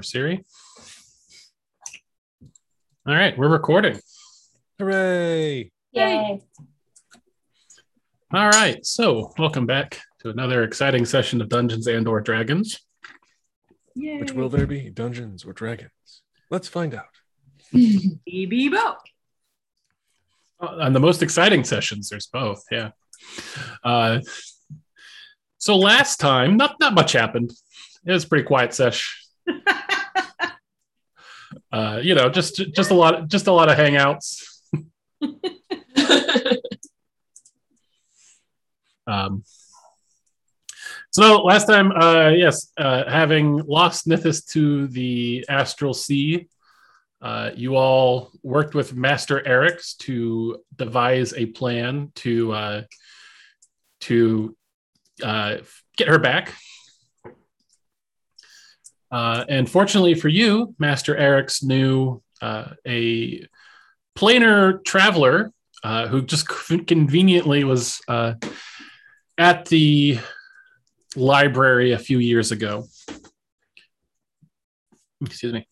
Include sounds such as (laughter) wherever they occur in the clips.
for Siri. All right, we're recording. Hooray! Yay. All right, so welcome back to another exciting session of Dungeons and or Dragons. Yay. Which will there be? Dungeons or dragons? Let's find out. Bebo. Uh, On the most exciting sessions, there's both. Yeah. Uh, so last time, not not much happened. It was a pretty quiet sesh. (laughs) Uh, you know, just just a lot, just a lot of hangouts. (laughs) Um, so last time, uh, yes, uh, having lost Nithis to the astral sea, uh, you all worked with Master Eric's to devise a plan to uh, to uh, get her back. Uh, and fortunately for you, Master Eric's knew uh, a planar traveler uh, who just conveniently was uh, at the library a few years ago. Excuse me.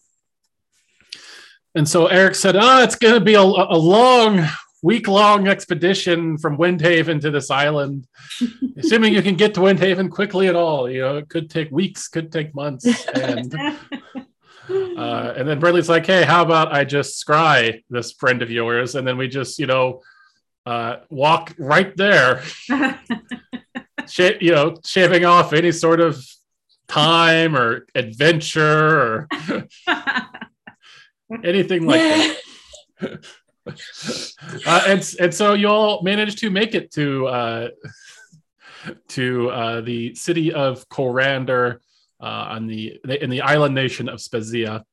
And so Eric said, "Oh, it's going to be a, a long, week-long expedition from Windhaven to this island. (laughs) Assuming you can get to Windhaven quickly at all, you know, it could take weeks, could take months." And (laughs) uh, and then Bradley's like, "Hey, how about I just scry this friend of yours, and then we just, you know, uh, walk right there, (laughs) sh- you know, shaving off any sort of time or adventure or anything like that." Uh, and and so you all managed to make it to uh, to uh, the city of Corander uh, on the in the island nation of Spezia,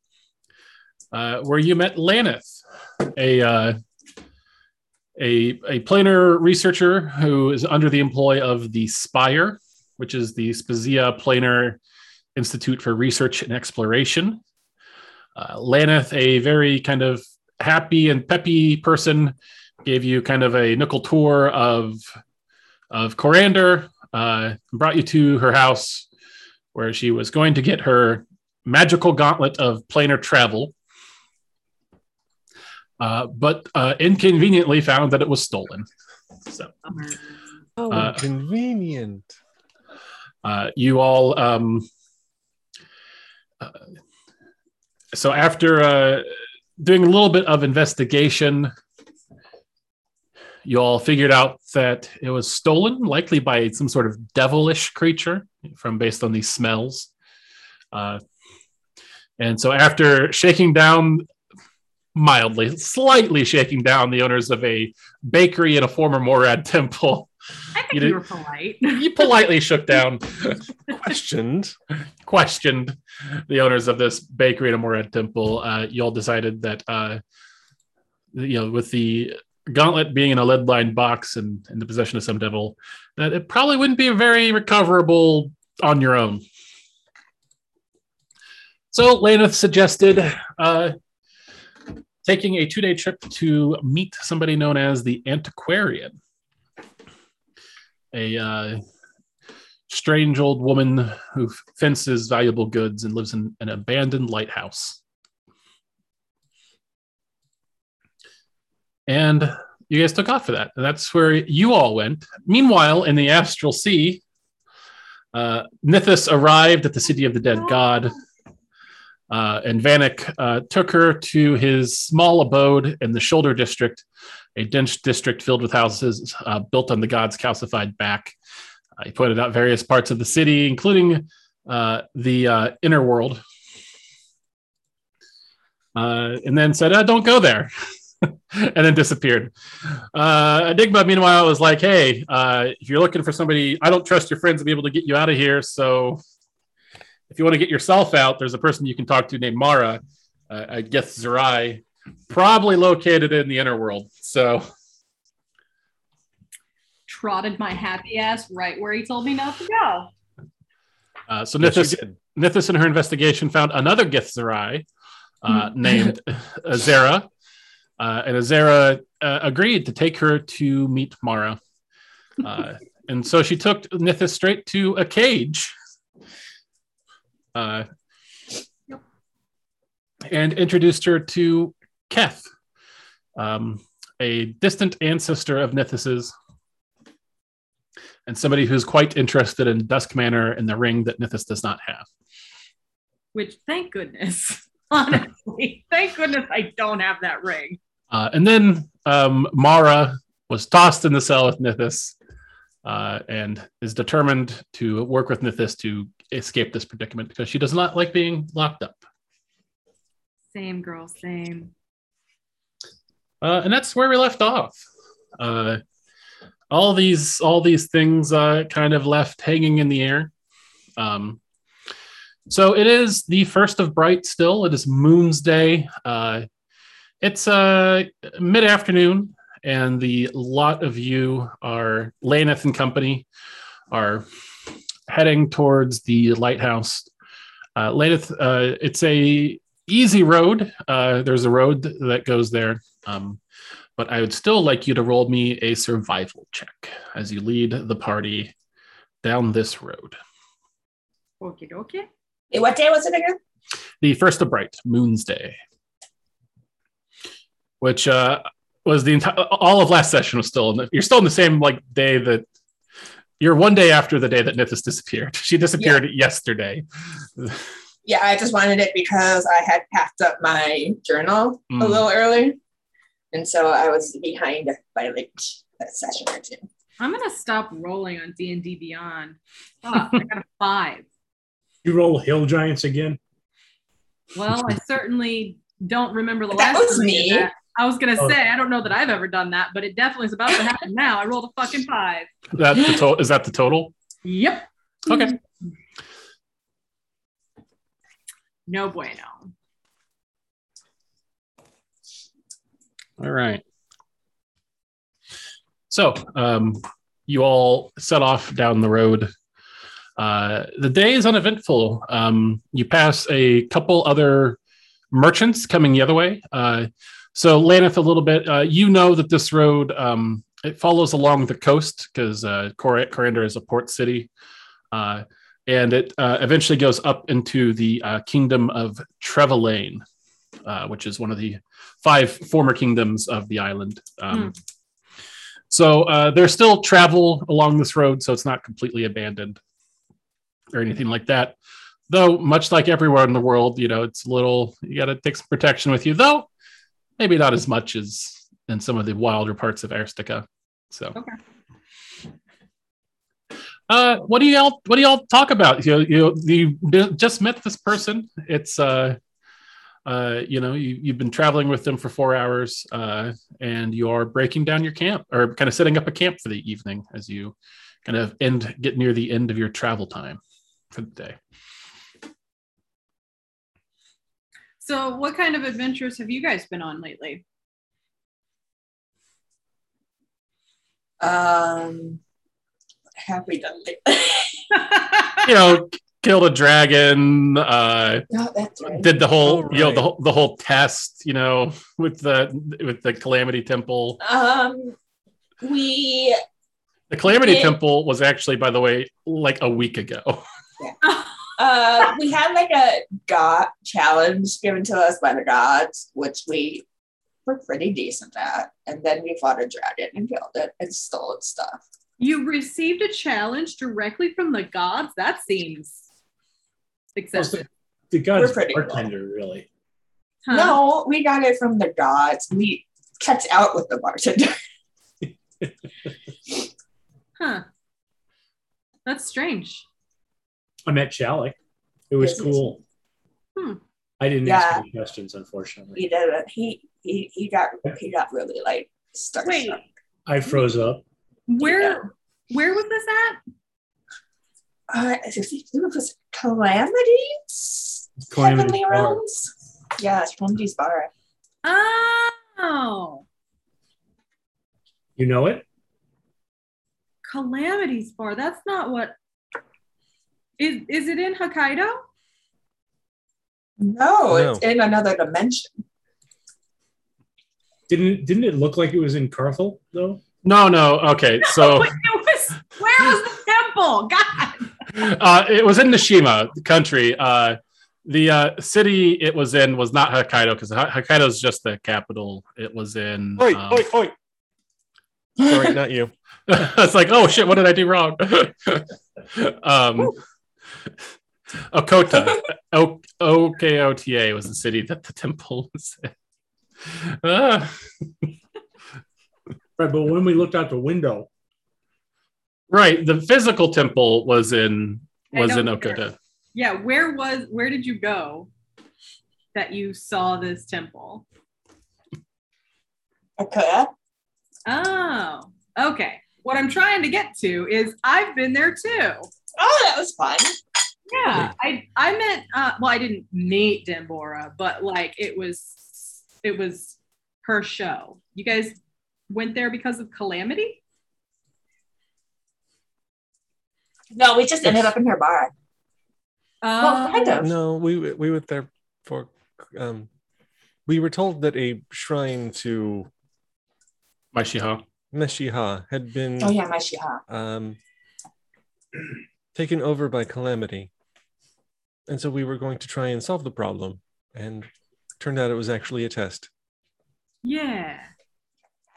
uh, where you met Laneth, a uh, a a planar researcher who is under the employ of the Spire, which is the Spezia Planar Institute for Research and Exploration. Uh, Laneth, a very kind of happy and peppy person, gave you kind of a nickel tour of of Corander, uh, brought you to her house where she was going to get her magical gauntlet of planar travel, uh, but uh, inconveniently found that it was stolen. So Oh, Uh, convenient. uh, you all, um, uh, so after uh, doing a little bit of investigation, you all figured out that it was stolen, likely by some sort of devilish creature, from based on these smells. Uh, and so, after shaking down mildly, slightly shaking down the owners of a bakery in a former Morad temple, I think You you, were polite. (laughs) you politely shook (laughs) down, Questioned. questioned the owners of this bakery and a Morad temple. Uh, you all decided that, uh, you know, with the gauntlet being in a lead lined box and in the possession of some devil, that it probably wouldn't be very recoverable on your own. So Laneth suggested uh, taking a two day trip to meet somebody known as the Antiquarian, a uh, strange old woman who fences valuable goods and lives in an abandoned lighthouse. And you guys took off for that. And that's where you all went. Meanwhile, in the astral sea, uh, Nithis arrived at the city of the dead god. Uh, and Vanek uh, took her to his small abode in the Shoulder District, a dense district filled with houses uh, built on the god's calcified back. Uh, he pointed out various parts of the city, including uh, the uh, inner world, uh, and then said, uh, "Don't go there," (laughs) and then disappeared. Uh, Enigma, meanwhile, was like, "Hey, uh, if you're looking for somebody, I don't trust your friends to be able to get you out of here. So, if you want to get yourself out, there's a person you can talk to named Mara, uh, a Githzerai, probably located in the inner world. So." Trotted my happy ass right where he told me not to go. Uh, so Yes, Nithis, did. Nithis in her investigation found another Githzerai uh, named Azera. Uh, and Azera uh, agreed to take her to meet Mara. Uh, (laughs) and so she took Nithis straight to a cage. Uh, and introduced her to Keth, um, a distant ancestor of Nithis's, and somebody who's quite interested in Dusk Manor and the ring that Nithis does not have. Which, thank goodness, (laughs) honestly, thank goodness I don't have that ring. Uh, and then um, Mara was tossed in the cell with Nithis uh, and is determined to work with Nithis to escape this predicament because she does not like being locked up. Same girl, same. Uh, and that's where we left off. Uh, all these all these things uh, kind of left hanging in the air. Um, so it is the first of bright. Still, it is Moon's Day. Uh, it's uh, mid afternoon, and the lot of you are Laneth and company are heading towards the lighthouse. Uh, Laneth, uh, it's a easy road. There's a road that goes there. Um, but I would still like you to roll me a survival check as you lead the party down this road. Okie dokie. Hey, what day was it again? The first of bright, Moon's Day, which uh, was the entire all of last session was still in the, you're still in the same like day that you're one day after the day that Nithis disappeared. (laughs) She disappeared yesterday. Yeah, I just wanted it because I had packed up my journal a Mm. little early. And so I was behind by like a session or two. I'm gonna stop rolling on D and D Beyond. Fuck, I got a (laughs) five. You roll Hill Giants again? Well, I certainly don't remember the That last was time I did me. that. I was gonna Oh. say I don't know that I've ever done that, but it definitely is about to happen now. I rolled a fucking five. That the to- is that the total? Yep. Okay. No bueno. All right. So, um, you all set off down the road. Uh, the day is uneventful. Um, you pass a couple other merchants coming the other way. Uh, so, Laneth, a little bit. Uh, you know that this road um, it follows along the coast because uh, Cor- Corander is a port city, uh, and it uh, eventually goes up into the uh, kingdom of Trevelane, uh, which is one of the five former kingdoms of the island. Um, So uh, there's still travel along this road, so it's not completely abandoned or anything like that. Though, much like everywhere in the world, you know, it's a little, you got to take some protection with you, though maybe not as much as in some of the wilder parts of Arstica. So. Okay. Uh, what do y'all what do y'all talk about? You you you just met this person. It's uh uh, you know, you, you've been traveling with them for four hours, uh, and you are breaking down your camp or kind of setting up a camp for the evening as you kind of end get near the end of your travel time for the day. So, what kind of adventures have you guys been on lately? Um, what have we done? lately? (laughs) (laughs) You know, killed a dragon, uh, no, that's right. did the whole Oh, you know the whole, the whole test, you know, with the with the Calamity Temple. Um, we The Calamity Yeah. Temple was actually, by the way, like a week ago. (laughs) uh we had like a god challenge given to us by the gods, which we were pretty decent at, and then we fought a dragon and killed it and stole its stuff. You received a challenge directly from the gods? That seems excessive. The god's We're pretty bartender, really. Huh? No, we got it from the gods. We kept out with the bartender. (laughs) Huh. That's strange. I met Shalik. It was Yes, yes. cool. Hmm. I didn't Yeah. ask any questions, unfortunately. he did it. He he he got he got really like stuck. Wait. I froze up. Where where was this at? Uh, I think it was calamities. Calamity Heavenly Bar. realms. Yeah, Calamity's bar. Oh, You know it? Calamity's Bar. That's not what. Is is it in Hokkaido? No, it's in another dimension. Didn't didn't it look like it was in Carthel though? No, no, okay, so. Wait, (laughs) it was. Where was the temple? God. Uh, it was in Nishima country. Uh, the uh, city it was in was not Hokkaido because Hokkaido is just the capital. It was in. Oi, um, oi, oi. Sorry, not you. (laughs) it's like, oh shit, what did I do wrong? (laughs) um, Okota, o- O-K-O-T-A was the city that the temple was in. (laughs) Ah, Right, but when we looked out the window, right, the physical temple was in was know in where. Yeah, where was where did you go that you saw this temple? Okay. Oh, okay. What I'm trying to get to is I've been there too. Oh, that was fun. Yeah, I I met uh well I didn't meet Dembora, but like it was it was her show. You guys went there because of Calamity? No, we just ended up in her bar. Well, Uh, kind of. No, we we went there for um we were told that a shrine to My Shiha. Meshiha had been Oh yeah, Meshiha. um taken over by calamity. And so we were going to try and solve the problem. And turned out it was actually a test. yeah.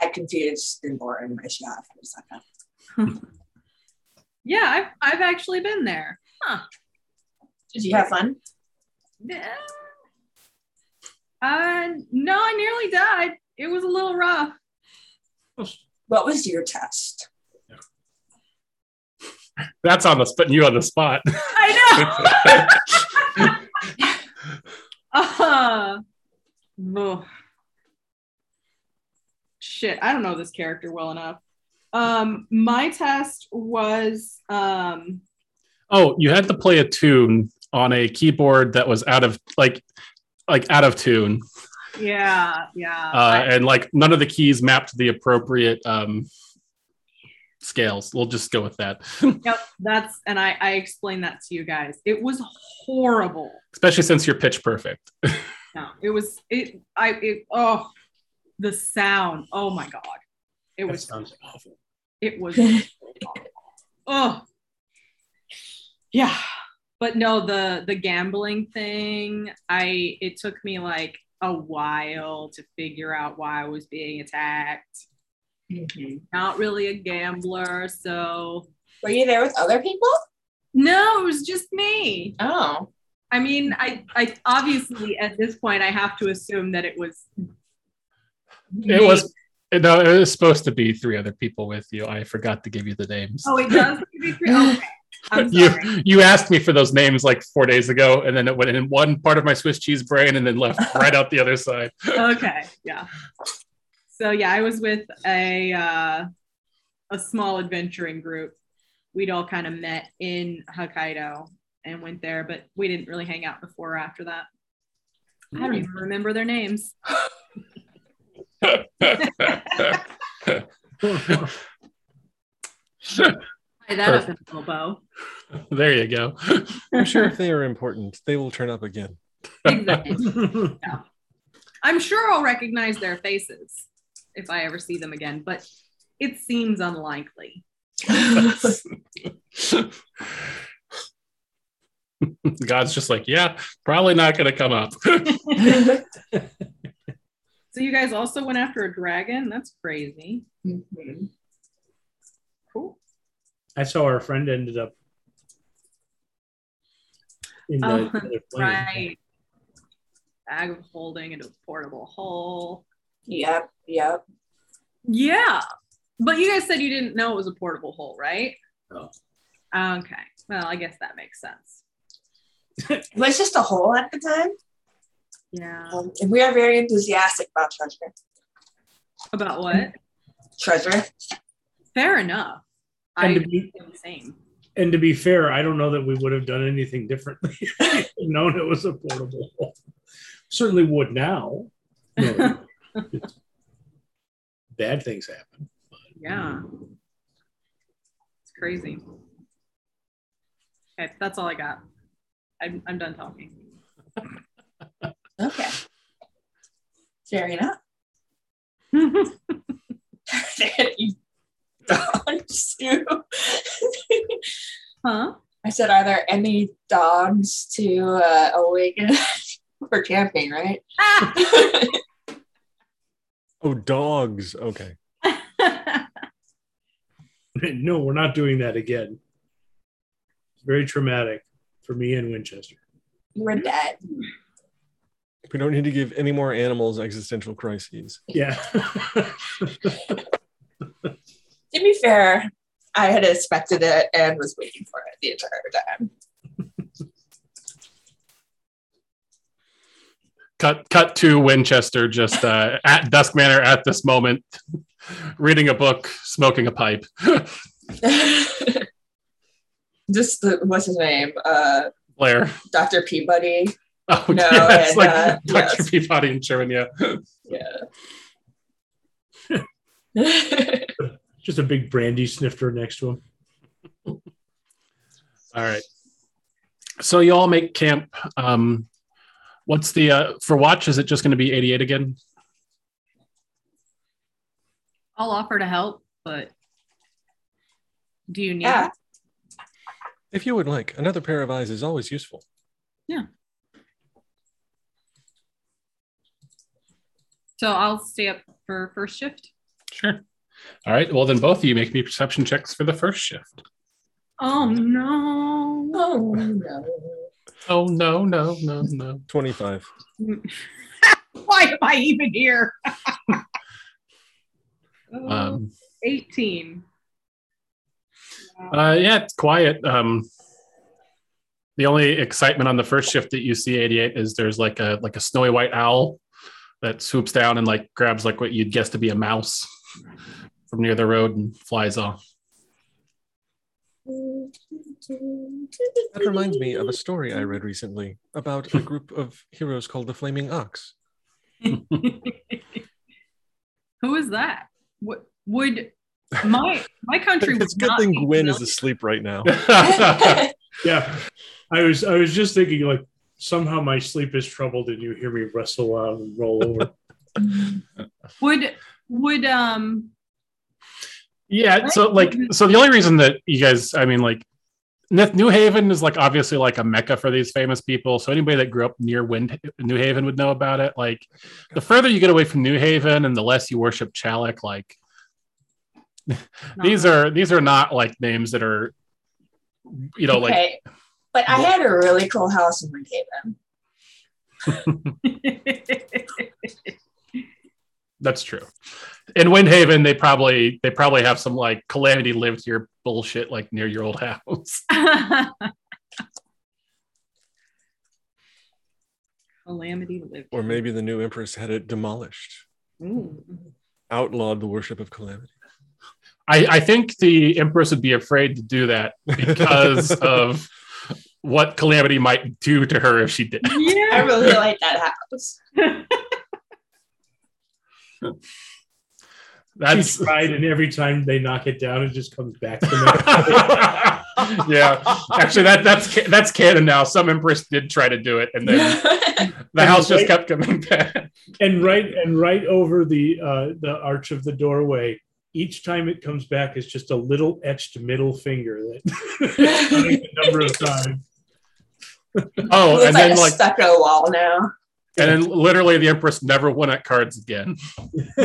I confused Dimbor and Meshiha for a second. Yeah, I've I've actually been there. Did you have fun? Yeah. Uh no, I nearly died. It was a little rough. What was your test? (laughs) That's on the putting you on the spot. I know. (laughs) uh, ugh. shit, I don't know this character well enough. Um, my test was um oh, you had to play a tune on a keyboard that was out of like like out of tune. yeah, yeah. uh, and like none of the keys mapped the appropriate um, scales. We'll just go with that, (laughs) yep, that's and I I explained that to you guys. It was horrible. especially since you're pitch perfect. (laughs) No, it was it I it oh the sound. Oh my god. It that was sounds awful. It was (laughs) oh yeah. But no, the the gambling thing, I it took me like a while to figure out why I was being attacked. Mm-hmm. Not really a gambler, so Were you there with other people? no, it was just me. Oh. I mean, I I obviously at this point I have to assume that it was It was no, it was supposed to be three other people with you. I forgot to give you the names. Oh, it does be three. Okay. (laughs) You you asked me for those names like four days ago, and then it went in one part of my Swiss cheese brain, and then left (laughs) right out the other side. okay yeah so yeah i was with a uh, a small adventuring group we'd all kind of met in hokkaido and went there but we didn't really hang out before or after that i don't even remember their names (laughs) that up in a bow (laughs) there you go. I'm sure if they are important, they will turn up again. exactly (laughs) i'm sure i'll recognize their faces if i ever see them again but it seems unlikely (laughs) God's just like, yeah, probably not going to come up. So you guys also went after a dragon? That's crazy. Mhm. Cool. I saw our friend ended up in the Oh, other plane. Right. Bag of holding into a portable hole. Yep, yep. Yeah. But you guys said you didn't know it was a portable hole, right? No. Okay. Well, I guess that makes sense. (laughs) It was just a hole at the time. Yeah. Um, and we are very enthusiastic about treasure. About what? Treasure. Fair enough. And I to be the same. and to be fair, I don't know that we would have done anything differently (laughs) if we'd known it was a portable. Certainly would now. No, (laughs) bad things happen. Yeah. It's crazy. Okay, that's all I got. I'm, I'm done talking. Fair enough. you dogs, you. huh? I said, are there any dogs to uh, awaken (laughs) for camping, right? (laughs) Oh, dogs. Okay. (laughs) no, we're not doing that again. It's very traumatic for me and Winchester. We're dead. We don't need to give any more animals existential crises. Yeah. (laughs) To be fair, I had expected it and was waiting for it the entire time. cut cut to Winchester, just uh, at Dusk Manor at this moment, reading a book, smoking a pipe. (laughs) Just the, what's his name? Uh, Blair. Dr. Peabody. (laughs) Oh No, yeah, it's and, like uh, (laughs) Dr. yes. Peabody and Sherman. Yeah. Yeah. (laughs) Just a big brandy snifter next to him. All right. So you all make camp. Um, what's the uh, for watch? Is it just going to be 88 again? I'll offer to help, but do you need yeah. it? If you would like, another pair of eyes is always useful. So I'll stay up for first shift. Sure. All right. Well, then both of you make me perception checks for the first shift. Oh no. Oh no. Oh no, no, no, no. 25. (laughs) Why am I even here? Oh, (laughs) Um, 18. Uh, yeah, it's quiet. Um, the only excitement on the first shift that you see 88 is there's like a like a snowy white owl that swoops down and like grabs like what you'd guess to be a mouse from near the road and flies off. That reminds me of a story I read recently about a group of heroes called the Flaming Ox. (laughs) Who is that? What would my my country (laughs) It's a good thing be Gwen is asleep right now. (laughs) Yeah. I was I was just thinking like somehow my sleep is troubled and you hear me wrestle out and roll over. (laughs) would would um yeah, so like so the only reason that you guys, I mean, like New Haven is like obviously like a mecca for these famous people. So anybody that grew up near Wind New Haven would know about it. Like the further you get away from New Haven and the less you worship Chalik, like (laughs) these are these are not like names that are you know like okay. But I had a really cool house in Windhaven. (laughs) that's true. In Windhaven, they probably they probably have some like calamity lived here bullshit like near your old house. (laughs) Calamity lived. Or maybe the new empress had it demolished, Ooh. outlawed the worship of calamity. I, I think the Empress would be afraid to do that (laughs) because of what calamity might do to her if she did. Yeah, (laughs) I really like that house. (laughs) That's She's tried, and every time they knock it down, it just comes back to me. (laughs) yeah. Actually, that that's that's canon now. Some Empress did try to do it, and then the house just kept coming back. and right and right over the uh, the arch of the doorway. Each time it comes back is just a little etched middle finger that counting number of times. (laughs) Oh, and like then a like, stucco wall now. and then literally the Empress never won at cards again. (laughs)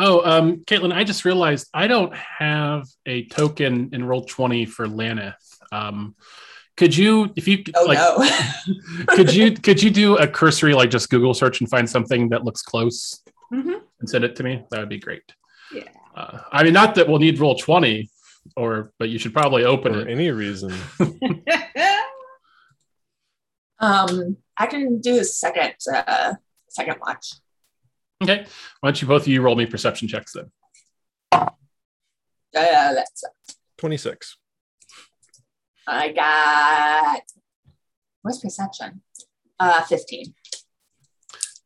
Oh, um, Caitlin, I just realized I don't have a token in roll twenty for Laneth. Um, could you, if you Oh like, no. (laughs) could you could you do a cursory like just Google search and find something that looks close Mhm. and send it to me? That would be great. Yeah. Uh, I mean, not that we'll need roll twenty, or but you should probably open For it. any reason. (laughs) (laughs) Um, I can do a second uh second watch. Okay. Why don't you both of you roll me perception checks then? Uh, that's 26. I got what's perception? Uh fifteen.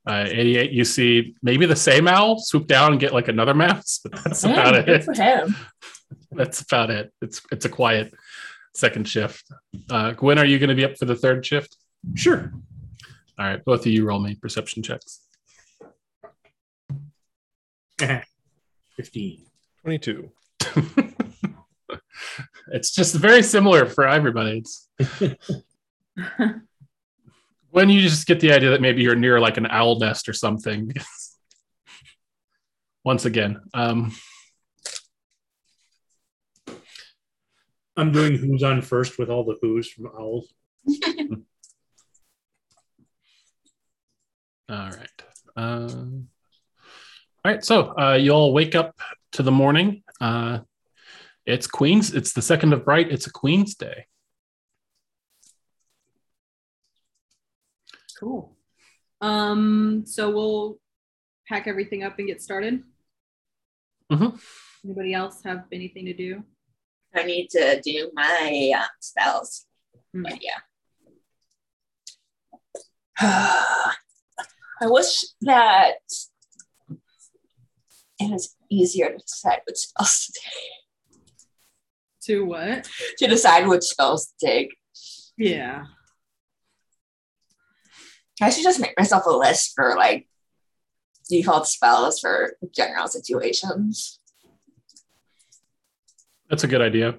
Uh, 88, you see maybe the same owl swoop down and get like another mouse, but that's about good it. for him. (laughs) That's about it. It's it's a quiet second shift. Uh, Gwen, are you going to be up for the third shift? Sure. All right, both of you roll me perception checks. (laughs) 15. 22. (laughs) it's just very similar for everybody. It's when you just get the idea that maybe you're near like an owl nest or something. (laughs) Once again, um, I'm doing who's on first with all the who's from Owls. (laughs) all right. Um, all right. So uh, you all wake up to the morning. Uh, it's Queen's. It's the second of bright. It's a Queen's Day. Cool. Um, so we'll pack everything up and get started. Mhm. Anybody else have anything to do? I need to do my uh, spells. Hmm. But yeah. (sighs) I wish that it was easier to decide which spells to take. To what? To decide which spells to take. Yeah. I should just make myself a list for like default spells for general situations. That's a good idea.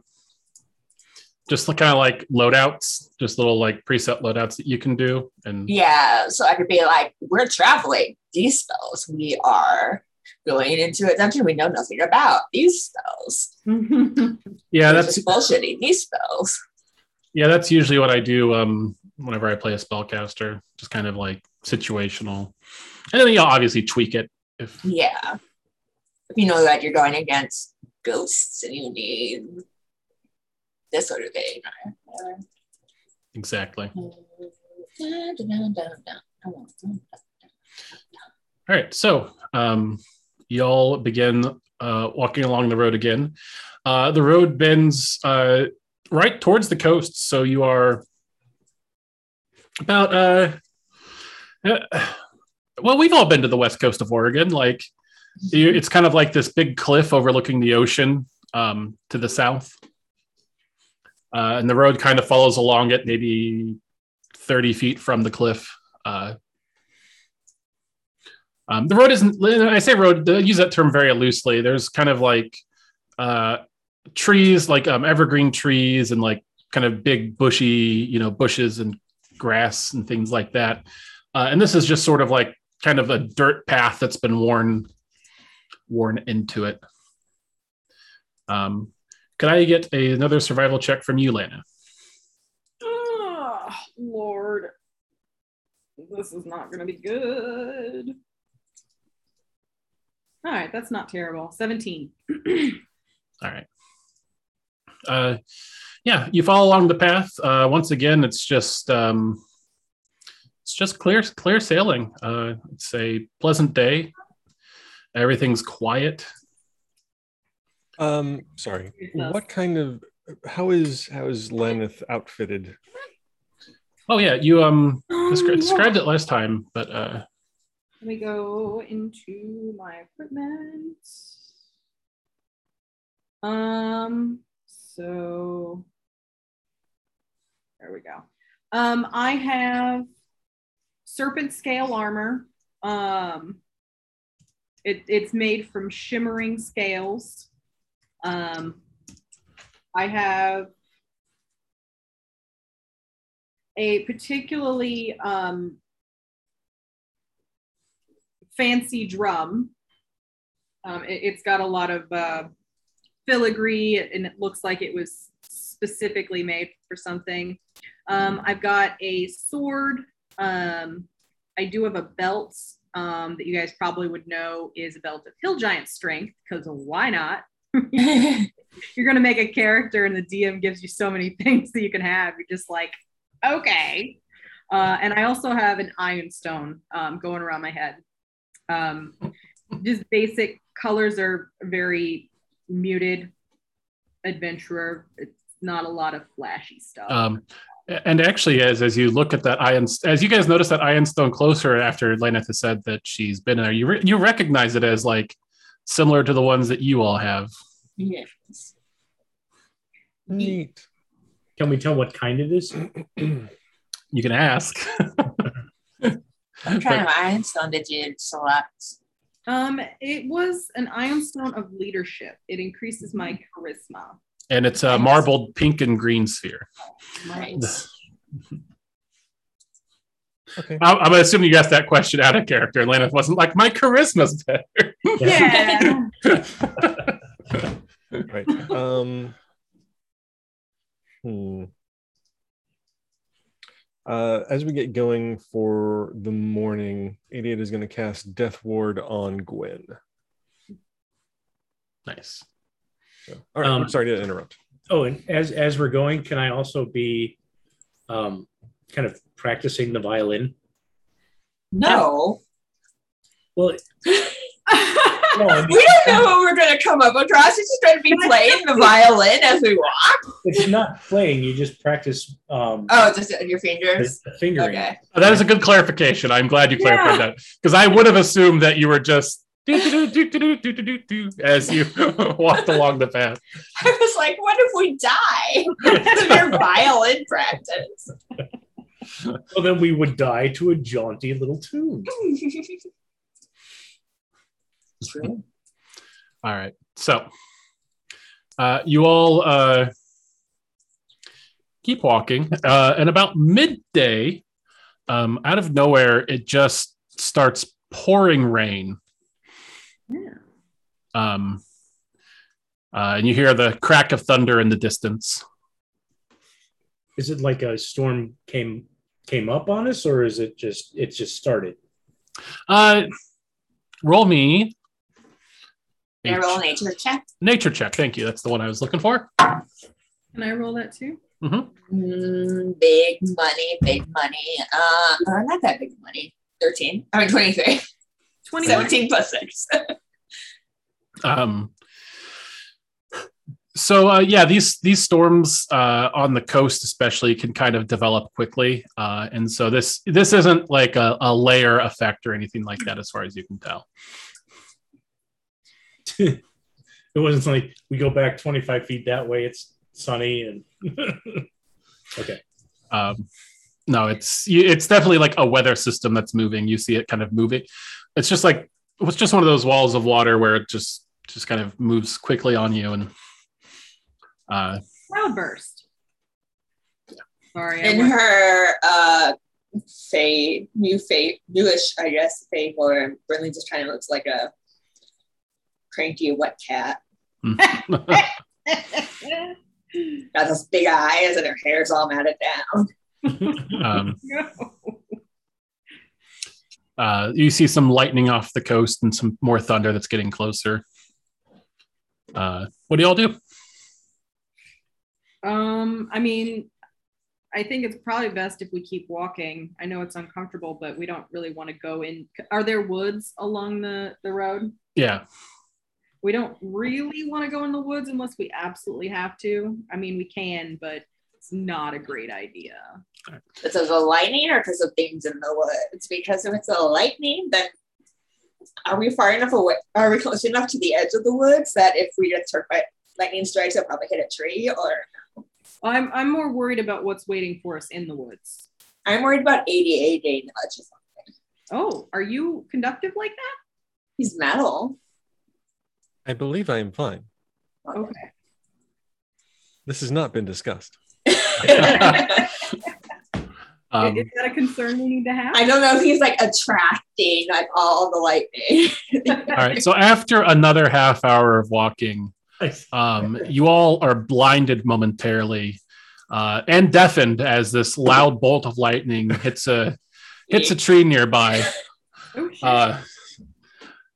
Just kind of like loadouts, just little like preset loadouts that you can do, and Yeah, so I could be like, we're traveling. These spells we are going into a dungeon we know nothing about. These spells. (laughs) yeah, We're that's bullshitting. These spells. yeah, that's usually what I do. Um, whenever I play a spellcaster, just kind of like situational, and then you'll obviously tweak it if Yeah. If you know that you're going against ghosts and you need this sort of thing. exactly. (laughs) All right, so um, y'all begin uh, walking along the road again. Uh, the road bends uh, right towards the coast, so you are about. Uh, uh, well, we've all been to the west coast of Oregon. Like, it's kind of like this big cliff overlooking the ocean um, to the south, uh, and the road kind of follows along it, maybe thirty feet from the cliff. Uh, um, the road isn't. I say road. I use that term very loosely. There's kind of like uh, trees, like um, evergreen trees, and like kind of big bushy, you know, bushes and grass and things like that. Uh, and this is just sort of like kind of a dirt path that's been worn worn into it. Um, could I get a, another survival check from you, Lana? Oh, Lord. This is not going to be good. All right, that's not terrible. 17. (clears throat) All right. Uh, yeah, you follow along the path. Uh, once again, it's just um, it's just clear clear sailing. Uh, it's a pleasant day. Everything's quiet. Um, sorry. What kind of how is how is Laneth outfitted? Oh yeah, you um descri- described it last time, but uh, Let me go into my equipment. Um, so there we go. Um, I have serpent scale armor. Um, it, it's made from shimmering scales. Um, I have a particularly um, fancy drum. Um, it, has got a lot of uh, filigree and it looks like it was specifically made for something. Um, I've got a sword. Um, I do have a belt um, that you guys probably would know is a belt of hill giant strength because why not? (laughs) You're going to make a character and the DM gives you so many (laughs) things that you can have. You're just like, okay. Uh, and I also have an ioun stone um, going around my head. Um, just basic colors are very muted. Adventurer. It's not a lot of flashy stuff. um, and actually, as as you look at that iron, as you guys notice that ioun stone closer after Laneth has said that she's been there, you re- you recognize it as like similar to the ones that you all have. yes. Neat. Can we tell what kind it is? You can ask. (laughs) What kind of ioun stone did you select? Um, it was an Ioun stone of leadership. It increases my charisma. And it's a Nice. marbled pink and green sphere. Nice. (laughs) Okay. I- I'm assuming you asked that question out of character, and Lana wasn't like, my charisma's better. Yeah. (laughs) Right. Um. Hmm. Uh, as we get going for the morning, 88 is going to cast Death Ward on Gwen. nice. So, all right. Um, I'm sorry to interrupt. Oh, and as as we're going, can I also be um, kind of practicing the violin? No. Well, (laughs) no, I mean, We don't know what we're gonna come up across. It's just going to be (laughs) playing the violin as we walk. it's not playing. You just practice um, Oh, just in your the, fingers. the fingering. Okay. Oh, that is a good clarification. I'm glad you clarified Yeah. that because I would have assumed that you were just as you walked along the path. I was like, what if we die? It's your violin practice. Well, then we would die to a jaunty little tune. All right. So uh, you all uh, keep walking. Uh, and about midday, um, out of nowhere, it just starts pouring rain yeah. Um, uh, and you hear the crack of thunder in the distance. Is it like a storm came came up on us, or is it just it just started? Uh, roll me Can I roll a nature check? nature check. Thank you. That's the one I was looking for. Can I roll that too? Mm-hmm. big money, big money. Uh, uh, not that big money. 13. I mean, 23. (laughs) 21. 17 plus 6. (laughs) Um, so uh, yeah, these these storms uh, on the coast, especially, can kind of develop quickly, uh, and so this this isn't like a, a layer effect or anything like that, as far as you can tell. (laughs) It wasn't like we go back 25 feet that way. It's sunny and (laughs) okay. Um, no, it's it's definitely like a weather system that's moving. You see it kind of moving. It's just like it's just one of those walls of water where it just just kind of moves quickly on you, and uh, Cloudburst. Sorry. In went- her uh, Fey, new Fey, newish, I guess, Fey form, Brinley just kind of looks like a cranky wet cat. (laughs) (laughs) Got those big eyes and her hair's all matted down. Um, (laughs) uh, you see some lightning off the coast and some more thunder that's getting closer. Uh, what do y'all do? Um, I mean, I think it's probably best if we keep walking. I know it's uncomfortable, but we don't really want to go in. Are there woods along the the road? Yeah, We don't really want to go in the woods unless we absolutely have to. I mean, we can, but it's not a great idea. Because of the lightning or because of things in the woods? Because if it's a lightning, then are we far enough away? Are we close enough to the edge of the woods that if we get struck by lightning strikes, it'll probably hit a tree? Or I'm I'm more worried about what's waiting for us in the woods. I'm worried about ADA getting touch or something. Oh, are you conductive like that? He's metal. I believe I am fine. Okay. This has not been discussed. (laughs) um, Is that a concern we need to have? I don't know if he's like attracting like all the lightning. all right. So after another half hour of walking, um, you all are blinded momentarily uh, and deafened as this loud bolt of lightning hits a hits a tree nearby. Oh. Uh,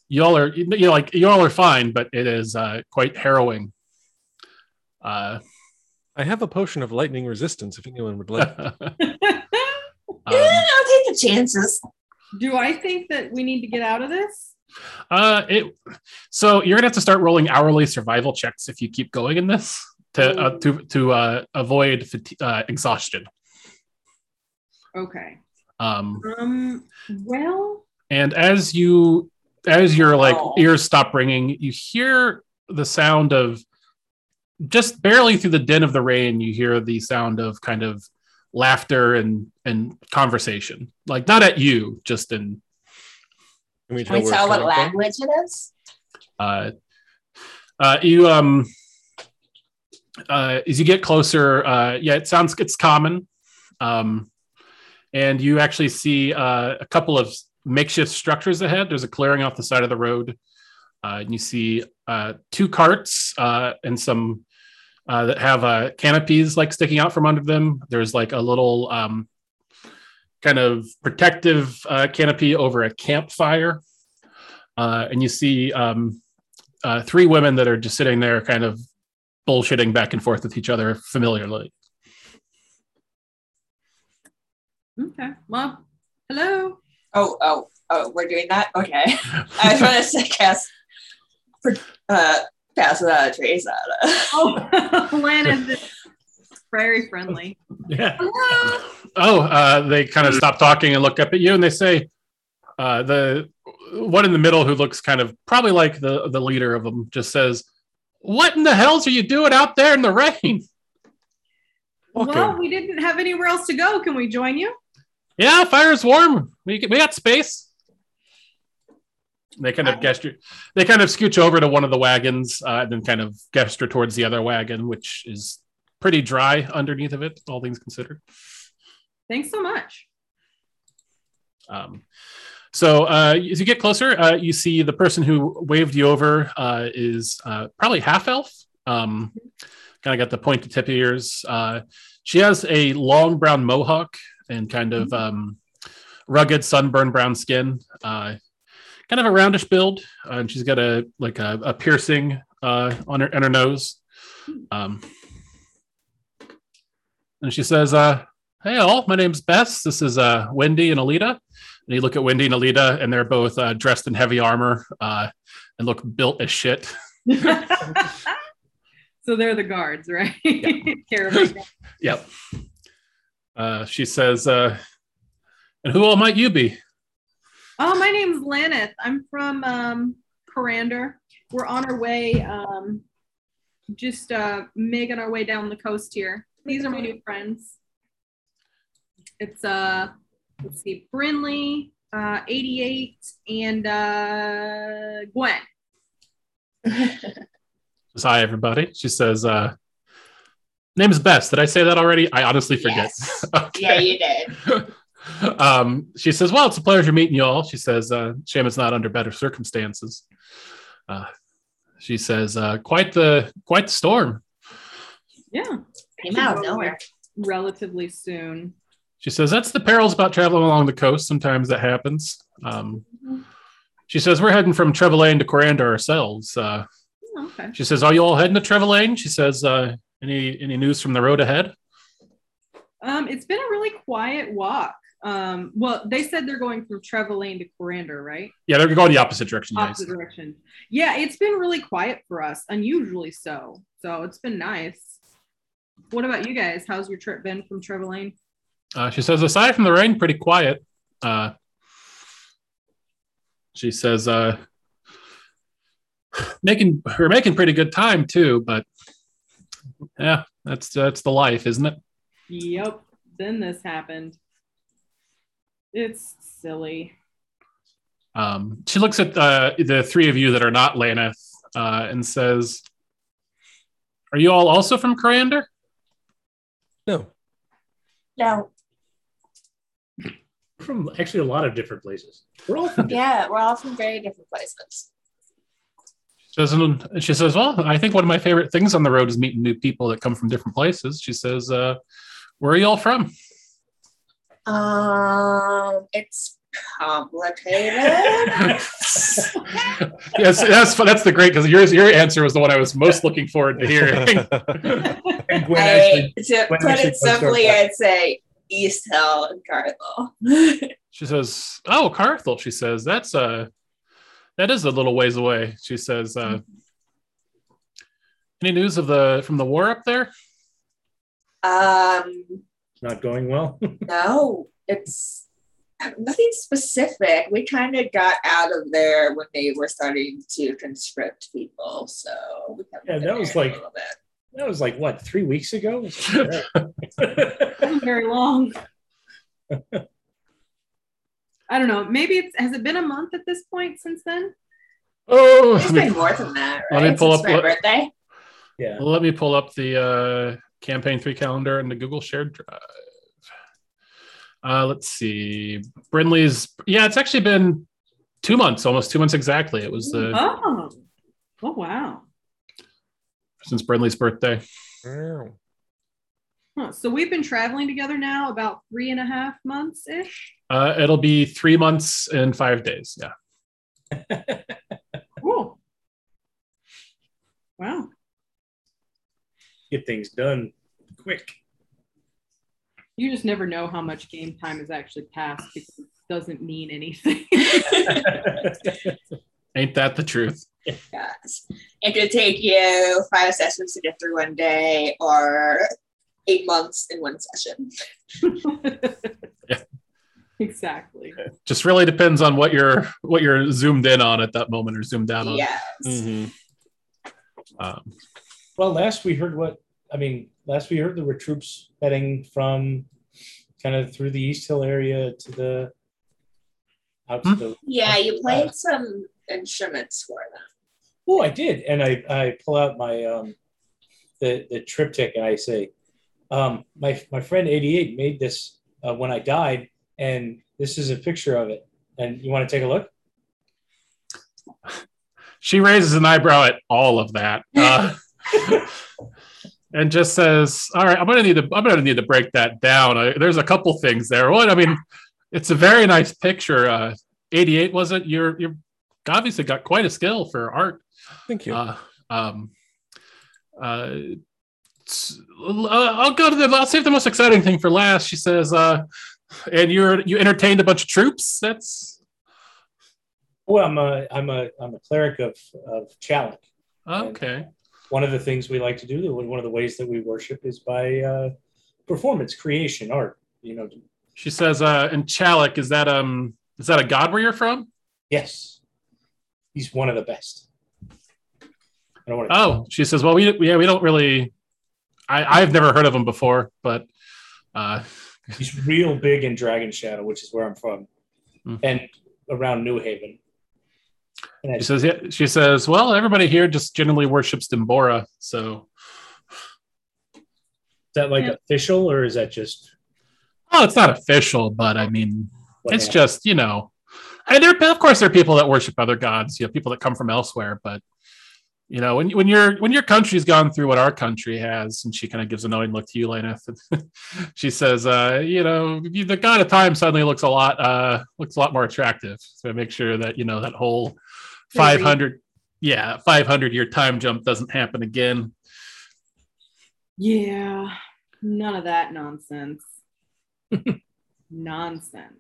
y'all are you know like y'all are fine, but it is uh, quite harrowing. Uh, I have a potion of lightning resistance if anyone would like. (laughs) (laughs) um, yeah, I'll take the chances. Do I think that we need to get out of this? uh, it, so you're gonna have to start rolling hourly survival checks if you keep going in this to uh, to to uh, avoid fati- uh, exhaustion. Okay. Um, Um. Well. and as you as your like Oh. ears stop ringing, you hear the sound of just barely through the din of the rain. You hear the sound of kind of laughter and and conversation, like not at you, just in Can we Can we tell what coming from? language it is? Uh, uh, you um, uh, as you get closer, uh, yeah, it sounds it's common, um, and you actually see uh, a couple of makeshift structures ahead. There's a clearing off the side of the road, uh, and you see uh, two carts uh, and some uh, that have uh, canopies like sticking out from under them. There's like a little um, kind of protective uh, canopy over a campfire, uh, and you see. Um, uh, three women that are just sitting there kind of bullshitting back and forth with each other familiarly. Okay. Well, hello. Oh, oh, oh, we're doing that? Okay. (laughs) I was trying to say cast for pass uh Teresa. Oh, (laughs) Lana is very friendly. Yeah. Hello. Oh, uh, they kind of stop talking and look up at you and they say, uh, the one in the middle who looks kind of probably like the, the leader of them just says, What in the hells are you doing out there in the rain? Okay. Well, we didn't have anywhere else to go. Can we join you? Yeah, fire's warm. We, we got space. They kind of gesture. They kind of scooch over to one of the wagons, uh, and then kind of gesture towards the other wagon, which is pretty dry underneath of it, all things considered. Thanks so much. Um, so uh, as you get closer, uh, you see the person who waved you over uh, is uh, probably half elf. Um, kind of got the pointed tip ears. Uh, she has a long brown mohawk and kind of um, rugged sunburned brown skin. Kind of a roundish build, uh, and she's got a like a, a piercing uh, on her on her nose. Um, and she says, uh, "Hey all, my name's Bess. This is uh, Wendy and Alita." And you look at Wendy and Alita, and they're both uh, dressed in heavy armor uh, and look built as shit. (laughs) so they're the guards, right? (laughs) Caravan. (laughs) Yep. Uh, she says, uh, "And who all might you be?" Oh, my name's Laneth. I'm from um, Corander. We're on our way, um, just uh, making our way down the coast here. These are my new friends. It's uh, let's see, Brinley, uh, 88, and uh, Gwen. (laughs) Says, Hi, everybody. She says, uh, "Name is Bess." Did I say that already? I honestly forget. Yes. Okay. Yeah, you did. (laughs) um, she says, "Well, it's a pleasure meeting you all." She says, uh, "Shame it's not under better circumstances." Uh, she says, uh, "Quite the quite the storm." Yeah, Came out of nowhere. relatively soon. She says, "That's the perils about traveling along the coast. Sometimes that happens." Um, she says, "We're heading from Trevelyan to Corander ourselves." Uh, Oh, okay. she says, "Are you all heading to Trevelyan?" She says, uh, "Any any news from the road ahead?" Um, it's been a really quiet walk. Um, well, they said they're going from Trevelyan to Corander, right? Yeah, they're going the opposite direction. guys. Opposite direction. Yeah, it's been really quiet for us, unusually so. So it's been nice. What about you guys? How's your trip been from Trevelyan? Uh, she says, aside from the rain, pretty quiet. Uh, she says, uh, making we're making pretty good time too, but yeah, that's that's the life, isn't it? Yep. Then this happened. It's silly. Um, she looks at uh, the three of you that are not Laneth uh, and says, "Are you all also from Corander?" No. No. From actually a lot of different places. We're all from different Yeah, we're all from very different places. She says, she says, "Well, I think one of my favorite things on the road is meeting new people that come from different places." She says, uh, "Where are you all from?" Um, it's complicated. (laughs) yes, that's that's the great because yours your answer was the one I was most looking forward to hearing. (laughs) And Gwen I, actually, to Gwen put it simply. I'd say East Hill and Cardinal. (laughs) she says, "Oh, Carthel." She says, "That's uh, that is a little ways away." She says, uh, "Any news of the from the war up there?" um, not going well. (laughs) no, it's nothing specific. We kind of got out of there when they were starting to conscript people, so we haven't Yeah, that was like- a little bit. that was like what three weeks ago. (laughs) Wasn't very long. (laughs) I don't know. Maybe it's has it been a month at this point since then? Oh, It's let me, been more than that, let me pull Since up my what- birthday. Yeah. let me pull up the uh, campaign three calendar and the Google shared drive. Uh, let's see. Brinley's, yeah, it's actually been two months, almost two months exactly. It was the Oh, oh wow. since Brinley's birthday. Wow. Huh. So we've been traveling together now about three and a half months ish. Uh, it'll be three months and five days. Yeah. (laughs) Cool. Wow. Get things done quick. You just never know how much game time has actually passed because it doesn't mean anything. (laughs) (laughs) Ain't that the truth? Yes. It could take you five sessions to get through one day or eight months in one session. (laughs) Yeah. Exactly. Just really depends on what you're what you're zoomed in on at that moment or zoomed down on. Yes. Mhm. Um, well, last we heard what I mean, last we heard there were troops heading from kind of through the East Hill area to the out to Hmm. the Yeah, you played some instruments for them. Oh, I did, and I I pull out my um the the triptych and I say, um my my friend eighty eight made this uh, when I died, and this is a picture of it. And you want to take a look? she raises an eyebrow at all of that. Uh, (laughs) (laughs) and just says, "All right, I'm gonna need to. I'm gonna need to break that down. I, there's a couple things there. One, I mean, it's a very nice picture. Uh, 88 was it? You're you're obviously got quite a skill for art. Thank you. Uh, um, uh, uh, I'll go to the. I'll save the most exciting thing for last. She says, uh, and you're you entertained a bunch of troops. That's Well, I'm a I'm a I'm a cleric of of Chalik. okay. One of the things we like to do, one of the ways that we worship, is by uh, performance, creation, art. You know, She says, uh, and Chalik, is that um is that a god where you're from? yes, he's one of the best. I don't want to. Oh, she says, well, we yeah, we don't really I, I've never heard of him before, but uh He's real big in Dragon Shadow, which is where I'm from, Mhm. and around New Haven. And I she says, yeah, she says, well, everybody here just generally worships Dimbora, so Is that like Yeah. official or is that just? oh, it's not official, but I mean, what it's happened? just you know, and there of course there are people that worship other gods, you know, people that come from elsewhere, but you know, when when your when your country's gone through what our country has, and she kind of gives a knowing look to you, Lena. (laughs) she says, uh, you know, the god of time suddenly looks a lot uh looks a lot more attractive. So make sure that you know that whole five hundred, yeah, five hundred year time jump doesn't happen again. Yeah. None of that nonsense. (laughs) nonsense.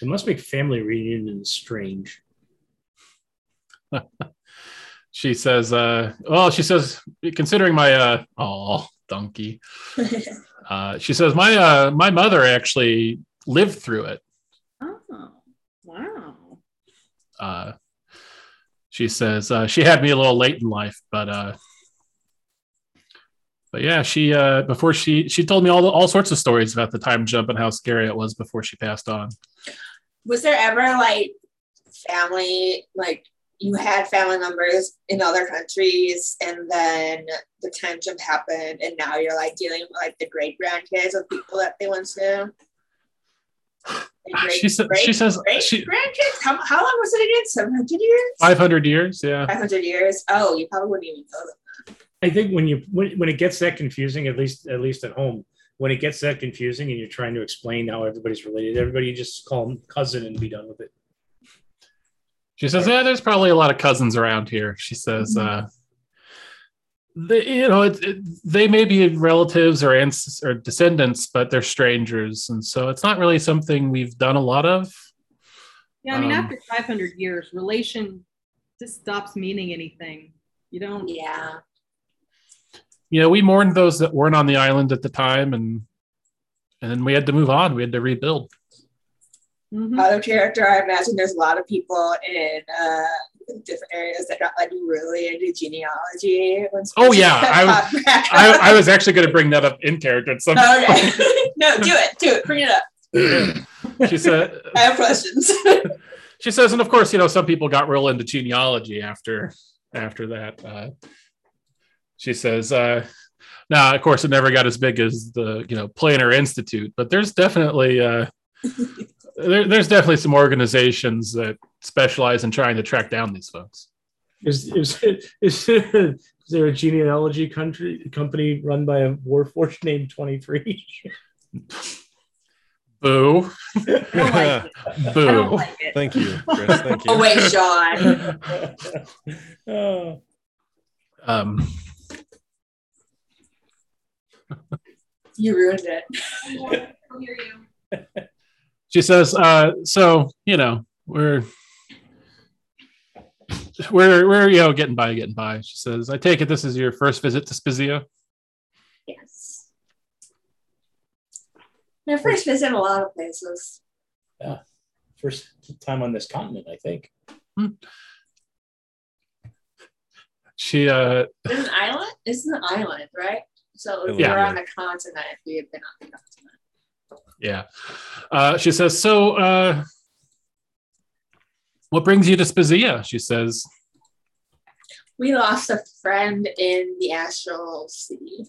It must make family reunions strange. (laughs) She says, uh, well, she says, considering my uh oh donkey. (laughs) Uh, she says my uh my mother actually lived through it. Oh, wow. Uh, she says uh, she had me a little late in life, but uh, but yeah, she uh, before she she told me all all sorts of stories about the time jump and how scary it was before she passed on. Was there ever like family, like you had family members in other countries and then the time jump happened and now you're like dealing with like the great grandkids of people that they once knew? Like, She said she says great she grandkids? How, how long was it again? 700 years? five hundred years. Yeah, 500 years? Oh, you probably wouldn't even know them. I think when you when, when it gets that confusing, at least at least at home, when it gets that confusing and you're trying to explain how everybody's related, everybody you just call them cousin and be done with it. she says yeah, there's probably a lot of cousins around here. She says. Uh, they, you know, it, it, they may be relatives or ancestors or descendants, but they're strangers, and so it's not really something we've done a lot of. Yeah, I mean, Um, after 500 years, relation just stops meaning anything. You don't. Yeah. you know, we mourned those that weren't on the island at the time, and and then we had to move on. We had to rebuild. Mhm. Out of character, I imagine there's a lot of people in uh, different areas that got like really into genealogy. Oh, yeah, (laughs) I was- (laughs) I. I was actually going to bring that up in character at some Okay. point. (laughs) no, do it. Do it. Bring it up. (clears throat) she said I have questions. she says, and of course, you know, some people got real into genealogy after after that. Uh, she says, uh, now, of course, it never got as big as the you know Planar Institute, but there's definitely uh, there, there's definitely some organizations that specialize in trying to track down these folks. Is is is, is there a genealogy country company run by a warforged named Twenty Three? (laughs) Boo, (laughs) like it. I don't boo. like. Thank you, Chris. Thank (laughs) you. oh wait, Sean. oh, Um, You ruined it. I'll hear you. She says, uh, so you know, we're we're we're you know getting by, getting by. She says, I take it this is your first visit to Spizia. Yes. My first visit a lot of places. Yeah. first time on this continent, I think. She uh, It's an island. It's an island, right? So if Yeah. we're on the continent, we have been on the continent. Yeah. Uh, she says, So, uh, what brings you to Spizia? She says, We lost a friend in the astral city.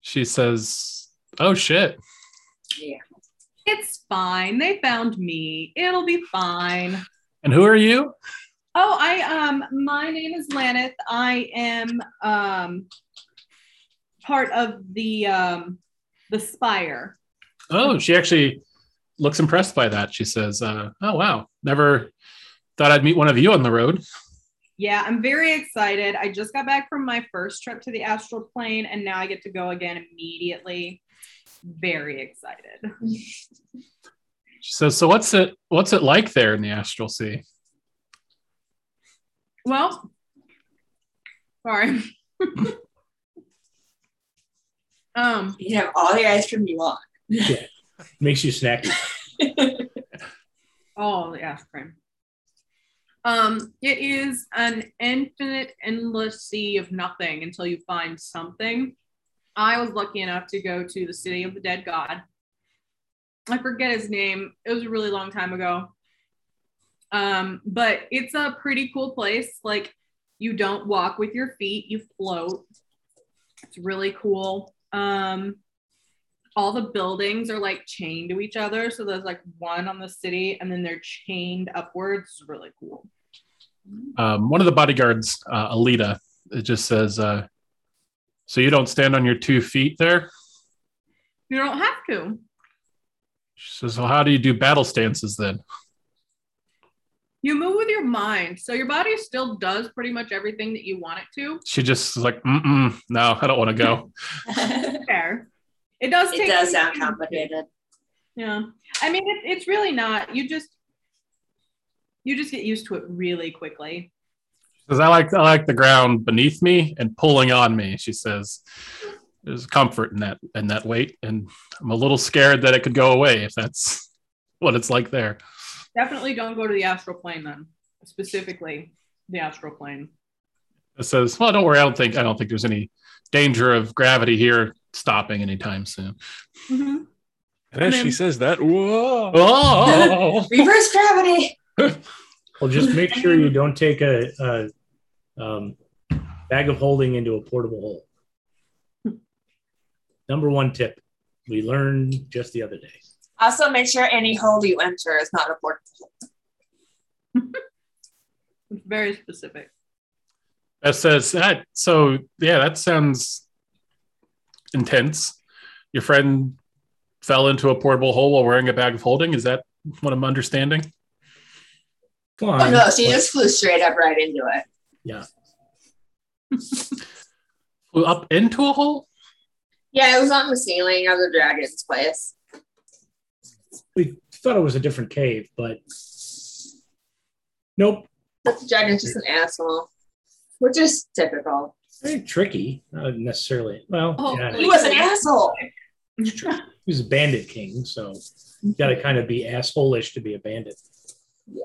She says, Oh shit. Yeah. It's fine. They found me. It'll be fine. And who are you? Oh, I um my name is Laneth. I am um part of the um the spire. Oh, she actually looks impressed by that. She says, uh, Oh, wow. Never thought I'd meet one of you on the road. Yeah, I'm very excited. I just got back from my first trip to the astral plane and now I get to go again immediately. Very excited. She says, So, what's it what's it like there in the Astral Sea? Well, sorry. (laughs) um You can have all the ice cream you want. Yeah, makes you snacky. (laughs) Oh, the ice cream. Um, it is an infinite, endless sea of nothing until you find something. I was lucky enough to go to the city of the dead god. I forget his name. It was a really long time ago. Um, but it's a pretty cool place. Like you don't walk with your feet, you float. It's really cool. Um, all the buildings are like chained to each other. So there's like one on the city and then they're chained upwards. It's really cool. Um, one of the bodyguards, uh, Alita, it just says, uh, So, you don't stand on your two feet there? You don't have to. She says, Well, how do you do battle stances then? You move with your mind. So your body still does pretty much everything that you want it to. She just is like, Mm-mm, No, I don't want to go. (laughs) Fair. It does it does sound complicated. Yeah. I mean, it, it's really not. You just you just get used to it really quickly. Because I like I like the ground beneath me and pulling on me. She says, "There's comfort in that in that weight, and I'm a little scared that it could go away if that's what it's like there." Definitely don't go to the astral plane then. Specifically, the astral plane. It says, "Well, don't worry. I don't think I don't think there's any danger of gravity here stopping anytime soon." Mm-hmm. And as she says that, whoa. Oh, (laughs) Reverse gravity. (laughs) Well, just make sure you don't take a, a um, bag of holding into a portable hole. (laughs) Number one tip we learned just the other day. Also, make sure any hole you enter is not a portable. It's very specific. that says that. So yeah, that sounds intense. Your friend fell into a portable hole while wearing a bag of holding. Is that what I'm understanding? Come Oh on. no, she just flew straight up right into it. Yeah. (laughs) Flew up into a hole? Yeah, it was on the ceiling of the dragon's place. We thought it was a different cave, but nope. But the dragon's just an asshole, which is typical. Very tricky. Not necessarily. Well, Oh, yeah, He was an asshole. He was a bandit king, so you got to mhm. kind of be assholish to be a bandit. Yeah.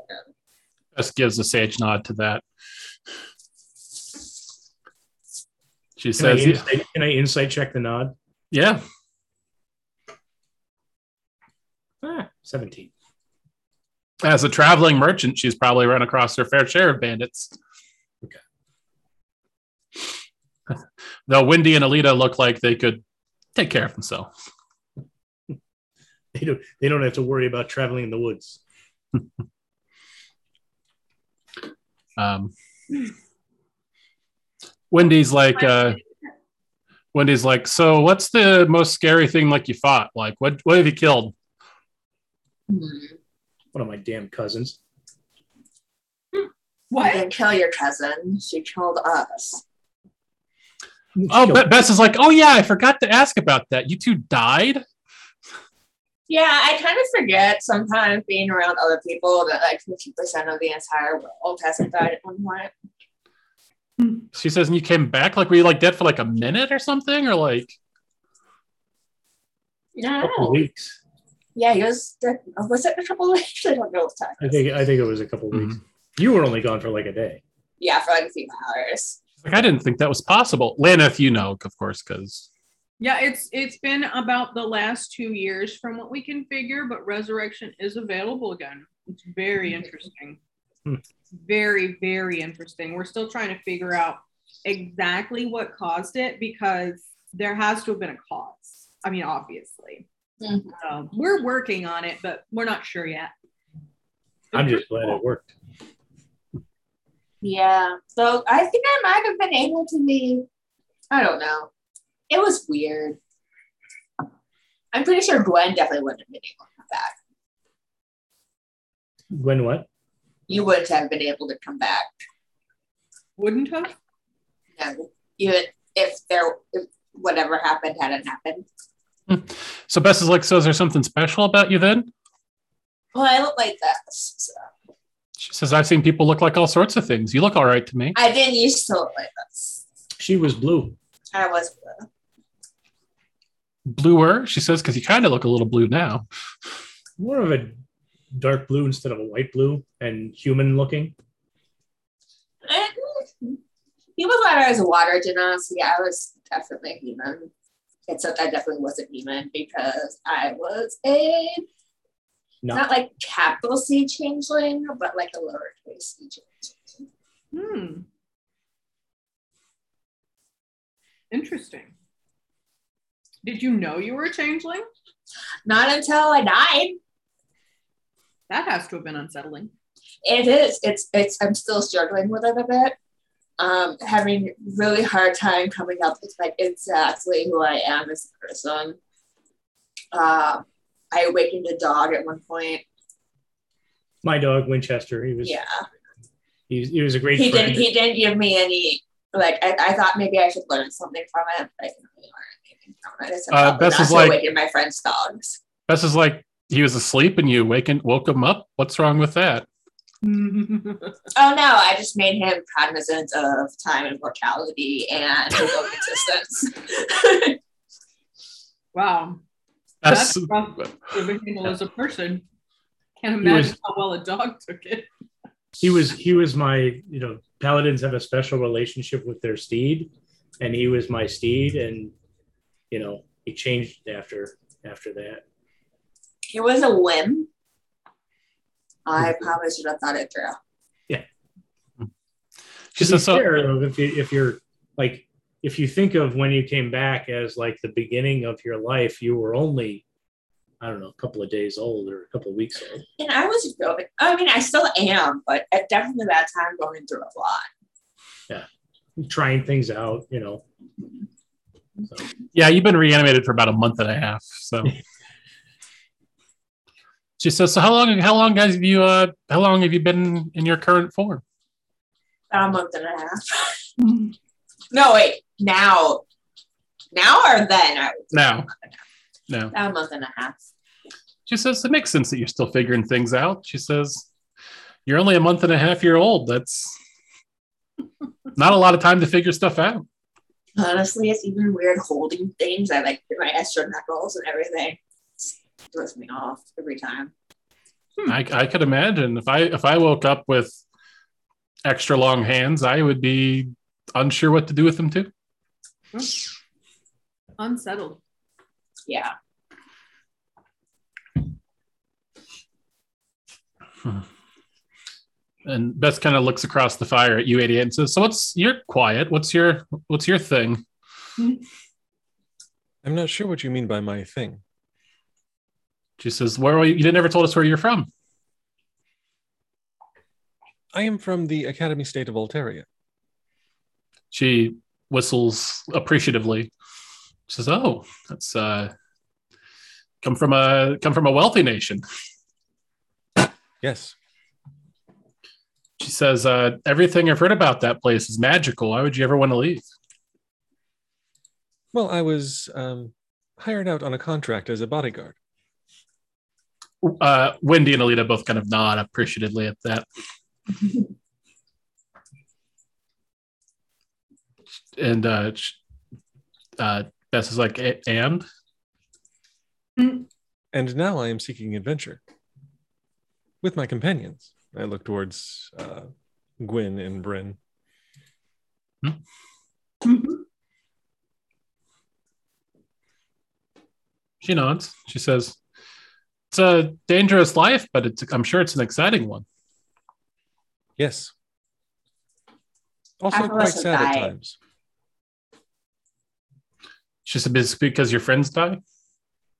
Just gives a sage nod to that. She Can I, says, insight, can I insight check the nod? "Yeah, 17. As a traveling merchant, she's probably run across her fair share of bandits. Okay. (laughs) Though Wendy and Alita look like they could take care of themselves. (laughs) They don't they don't have to worry about traveling in the woods. (laughs) Um, Wendy's like, uh, Wendy's like, so what's the most scary thing like you fought? Like, what what have you killed? Hmm. One of my damn cousins. You didn't kill your cousin. She killed us. Oh, Be- Bess is like, oh yeah, I forgot to ask about that. You two died. Yeah, I kind of forget sometimes being around other people that like 50% of the entire world hasn't died at one point. She says, and you came back. Like, were you like dead for like a minute or something, or like? a couple weeks. Yeah, it was, was it a couple of weeks? (laughs) I don't know what time. I think I think it was a couple of weeks. Mhm. You were only gone for like a day. Yeah, for like a few hours. Like, I didn't think that was possible. Lana, If you know, of course, because Yeah, it's it's been about the last two years from what we can figure, but resurrection is available again. It's very interesting. Hmm. Very, very interesting. We're still trying to figure out exactly what caused it because there has to have been a cause. I mean, obviously. Mhm. Um, we're working on it, but we're not sure yet. I'm just glad it worked. Yeah. So I think I might have been able to be, I don't know. It was weird. I'm pretty sure Gwen definitely wouldn't have been able to come back. Gwen, what? You wouldn't have been able to come back. Wouldn't have? No. Even if there if whatever happened hadn't happened. So Bess is like, so is there something special about you then? Well, I look like this. So. She says, I've seen people look like all sorts of things. You look all right to me. I didn't used to look like this. She was blue. I was blue. Bluer, she says, because you kind of look a little blue now. More of a dark blue instead of a white blue and human looking. He was thought I was a water genasi. I was definitely human. Except I definitely wasn't human because I was a No. not like capital C changeling, but like a lowercase c changeling. Hmm. Interesting. Did you know you were a changeling? Not until I died. That has to have been unsettling. It is. It's it's I'm still struggling with it a bit. Um, having really hard time coming up with like exactly who I am as a person. Uh, I awakened a dog at one point. My dog Winchester. He was Yeah. he, was- he was a great he friend. didn't he didn't give me any like I, I thought maybe I should learn something from it, but I didn't really learn anything from it. I said Uh, Bess is like- awaken my friend's dogs. Bess is like, he was asleep and you wakened, woke him up. What's wrong with that? (laughs) Oh no, I just made him cognizant of time and mortality and his own existence. (laughs) wow. Bess, That's rough to handle as a person. Can't imagine was- how well a dog took it. he was he was my you know paladins have a special relationship with their steed and he was my steed and you know he changed after after that it was a whim. I probably should have thought it through. she To be says, so, fair, though, if, you, if you're like if you think of when you came back as like the beginning of your life you were only i don't know a couple of days old or a couple of weeks old And I was going, I mean, I still am, but at definitely that time going through a lot. Yeah. Trying things out you know mm-hmm. so, yeah, you've been reanimated for about a month and a half. So (laughs) she says, so how long, how long guys have you, uh, how long have you been in your current form? About a month and a half. (laughs) no, wait, now. Now or then? I Now. No. About a month and a half. She says, it makes sense that you're still figuring things out. She says, you're only a month and a half year old. That's (laughs) not a lot of time to figure stuff out. Honestly, it's even weird holding things. I like my extra knuckles and everything. It throws me off every time. I, I could imagine if I if I woke up with extra long hands, I would be unsure what to do with them too. Hmm. Unsettled. Yeah. Hmm. And Bess kind of looks across the fire at you, 88, and says, "So what's you're quiet? What's your what's your thing?" Hmm. I'm not sure what you mean by my thing. She says, "Where are you? You never told us where you're from." I am from the Academy State of Altaria. She whistles appreciatively. She says, "Oh, that's uh, come from a come from a wealthy nation." Yes. She says, uh, "Everything I've heard about that place is magical. Why would you ever want to leave?" Well, I was um, hired out on a contract as a bodyguard. Uh, Wendy and Alita both kind of nod appreciatively at that. and uh, uh, Bess is like, "And And now I am seeking adventure with my companions. I look towards uh, Gwen and Bryn. She nods. She says, "It's a dangerous life, but it's, I'm sure it's an exciting one." Yes. Also, quite us have sad at died. times. just said, "It's because your friends die."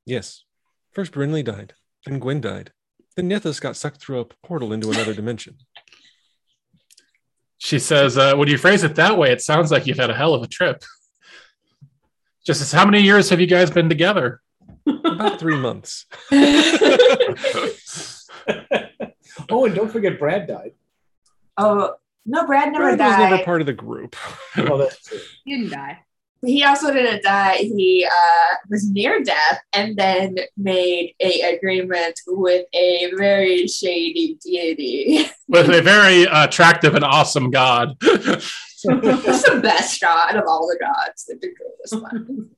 Yes. First, Brinley died. Then Gwen died. Then Nithis got sucked through a portal into another dimension. She says, uh, "When you phrase it that way, it sounds like you've had a hell of a trip." Just as how many years have you guys been together? About three (laughs) months. (laughs) oh, and don't forget Brad died. oh no, Brad never Brad was died. never part of the group. Oh, that's true. He didn't die. he also didn't die. He uh, was near death and then made a agreement with a very shady deity. With a very attractive and awesome god. (laughs) It's the best god of all the gods. The coolest one.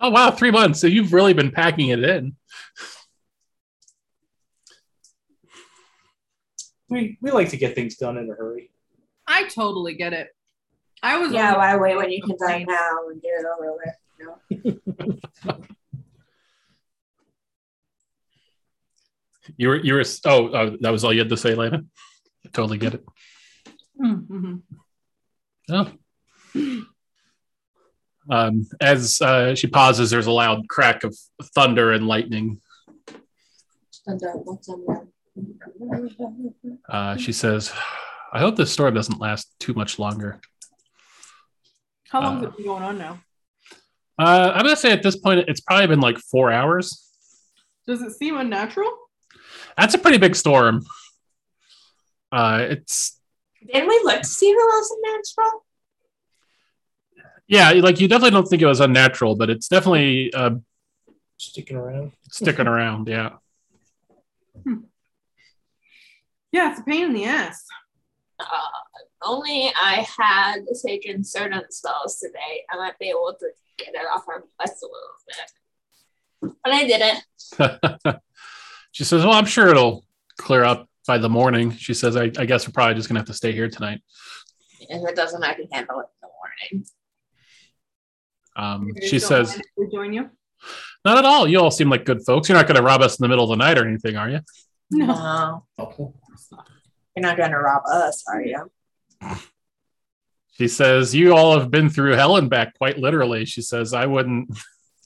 Oh wow, three months. So you've really been packing it in. We, we like to get things done in a hurry. I totally get it. I was Yeah, why wait when you can die now and get it over with? You know? (laughs) You were you were oh, oh that was all you had to say, Lena. I totally get it. Mhm. Oh. (clears throat) Um, as uh, she pauses, there's a loud crack of thunder and lightning. Uh, what's on that? She says, "I hope this storm doesn't last too much longer." How long Uh, has it been going on now? Uh, I'm gonna say at this point, it's probably been like four hours. Does it seem unnatural? That's a pretty big storm. Uh, it's Didn't we look to see if it was natural? Yeah, like you definitely don't think it was unnatural, but it's definitely uh, Sticking around. sticking around. Yeah. Yeah, it's a pain in the ass. Uh, only I had taken certain spells today, I might be able to get it off our quest a little bit. But I didn't. (laughs) she says, "Well, I'm sure it'll clear up by the morning." She says, "I, I guess we're probably just gonna have to stay here tonight." If it doesn't, I can handle it in the morning. Um, she says, we join you. "Not at all. You all seem like good folks. You're not gonna rob us in the middle of the night or anything, are you?" No. No, you're not going to rob us, are you? She says, "You all have been through hell and back, quite literally." She says, "I wouldn't,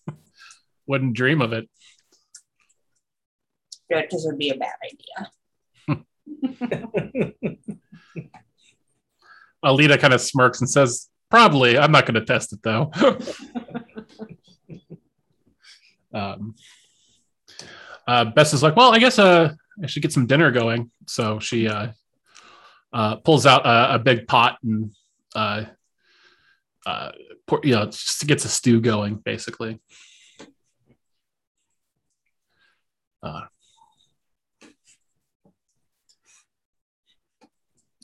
(laughs) wouldn't dream of it." Good, because it would be a bad idea. (laughs) Alita kind of smirks and says, "Probably. I'm not going to test it though." (laughs) um, uh, Bess is like, "Well, I guess uh, I should get some dinner going." So she uh, uh, pulls out a, a big pot and uh, uh, pour, you know just gets a stew going, basically. Uh,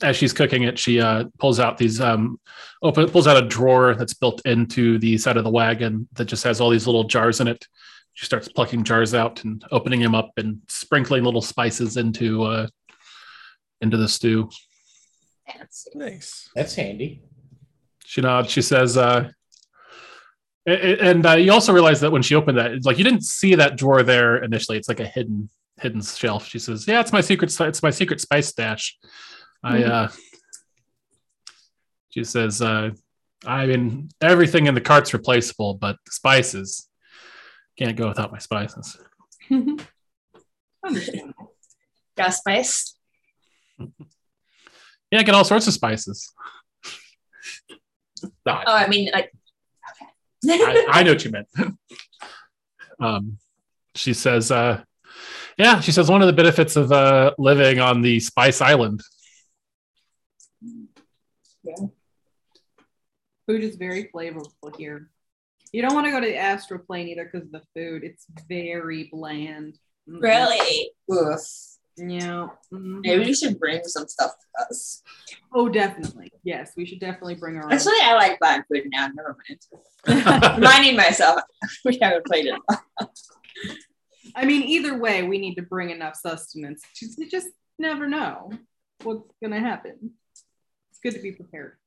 as she's cooking it, she uh, pulls out these um, open pulls out a drawer that's built into the side of the wagon that just has all these little jars in it. She starts plucking jars out and opening them up and sprinkling little spices into uh, into the stew. Fancy. Nice. that's handy. She nods. She says, uh, A- a- And uh, you also realize that when she opened that, it's like you didn't see that drawer there initially. It's like a hidden hidden shelf. She says, "Yeah, it's my secret. It's my secret spice stash." I. Uh She says, uh, "I mean, everything in the cart's replaceable, but the spices can't go without my spices." (laughs) Understandable. Got spice. Yeah, I get all sorts of spices. No, Oh, I mean, like, I, I know what you meant. (laughs) um, she says, uh, yeah, she says one of the benefits of uh, living on the Spice Island. Food is very flavorful here. You don't want to go to the astral plane either because of the food. It's very bland. Mm-mm. really? Yeah. mhm. Maybe we should bring some stuff with us. Oh, definitely. Yes, we should definitely bring our own. Actually, I like buying food now. Never mind. (laughs) Reminding myself, (laughs) we haven't played it. I mean, either way, we need to bring enough sustenance. You just never know what's going to happen. It's good to be prepared.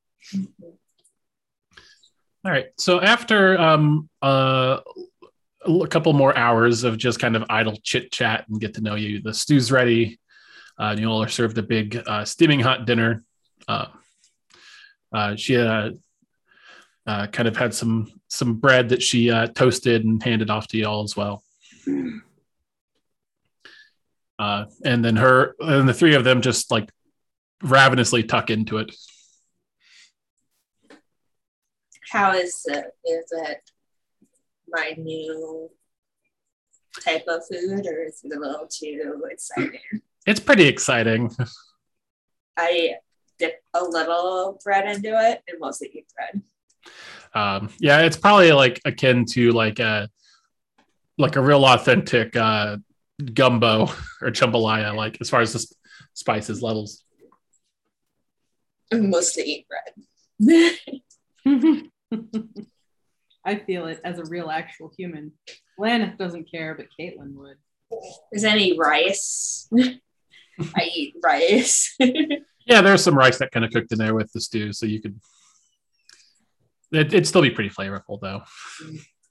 All right. So after um, uh, a couple more hours of just kind of idle chit chat and get to know you, the stew's ready. Uh, and you all are served a big uh, steaming hot dinner. Uh, uh, she uh, uh, kind of had some some bread that she uh, toasted and handed off to you all as well. Uh, and then her and the three of them just like ravenously tuck into it. How is it? Is it my new type of food, or is it a little too exciting? It's pretty exciting. (laughs) I dip a little bread into it and mostly eat bread. um yeah it's probably like akin to like a like a real authentic uh gumbo (laughs) or jambalaya like as far as the sp- spices levels And (laughs) mostly eat bread. (laughs) I feel it as a real actual human. Laneth doesn't care, but Caitlin would. Is any rice? (laughs) I eat rice. yeah there's some rice that kind of cooked in there with the stew so you could it, it'd still be pretty flavorful though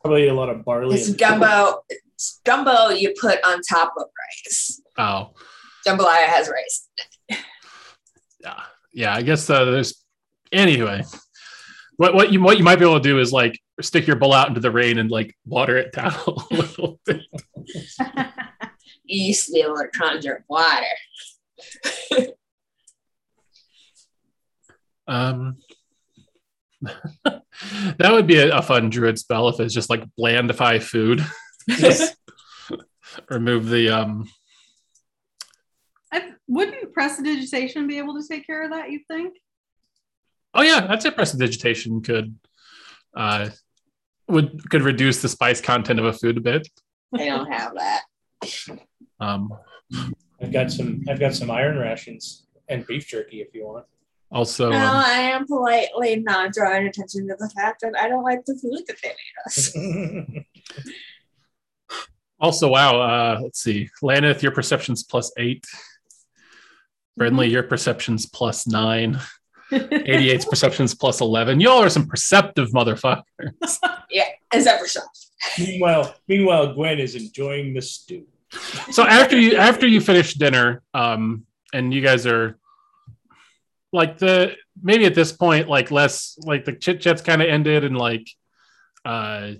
Probably a lot of barley. it's gumbo. It's gumbo you put on top of rice. oh Jambalaya has rice. yeah yeah i guess uh, there's anyway what, what you what you might be able to do is like stick your bowl out into the rain and like water it down (laughs) a little bit You used to be able to conjure water. (laughs) Um, (laughs) that would be a, a fun druid spell if it's just like blandify food. Just remove the um. I, wouldn't prestidigitation be able to take care of that, you think? Oh yeah, I'd say prestidigitation could uh would could reduce the spice content of a food a bit. I don't have that. Um, I've got some. I've got some iron rations and beef jerky if you want. also, No, um, I am politely not drawing attention to the fact that I don't like the food that they made us. (laughs) also wow. Uh, let's see, Laneth, your perception's plus eight. Brinley, your perception's plus nine. (laughs) 88's perception's plus 11. Y'all are some perceptive motherfuckers. (laughs) Except for Sean. meanwhile, meanwhile, Gwen is enjoying the stew. so after you after you finish dinner um and you guys are like the maybe at this point like less like the chit chats kind of ended and like uh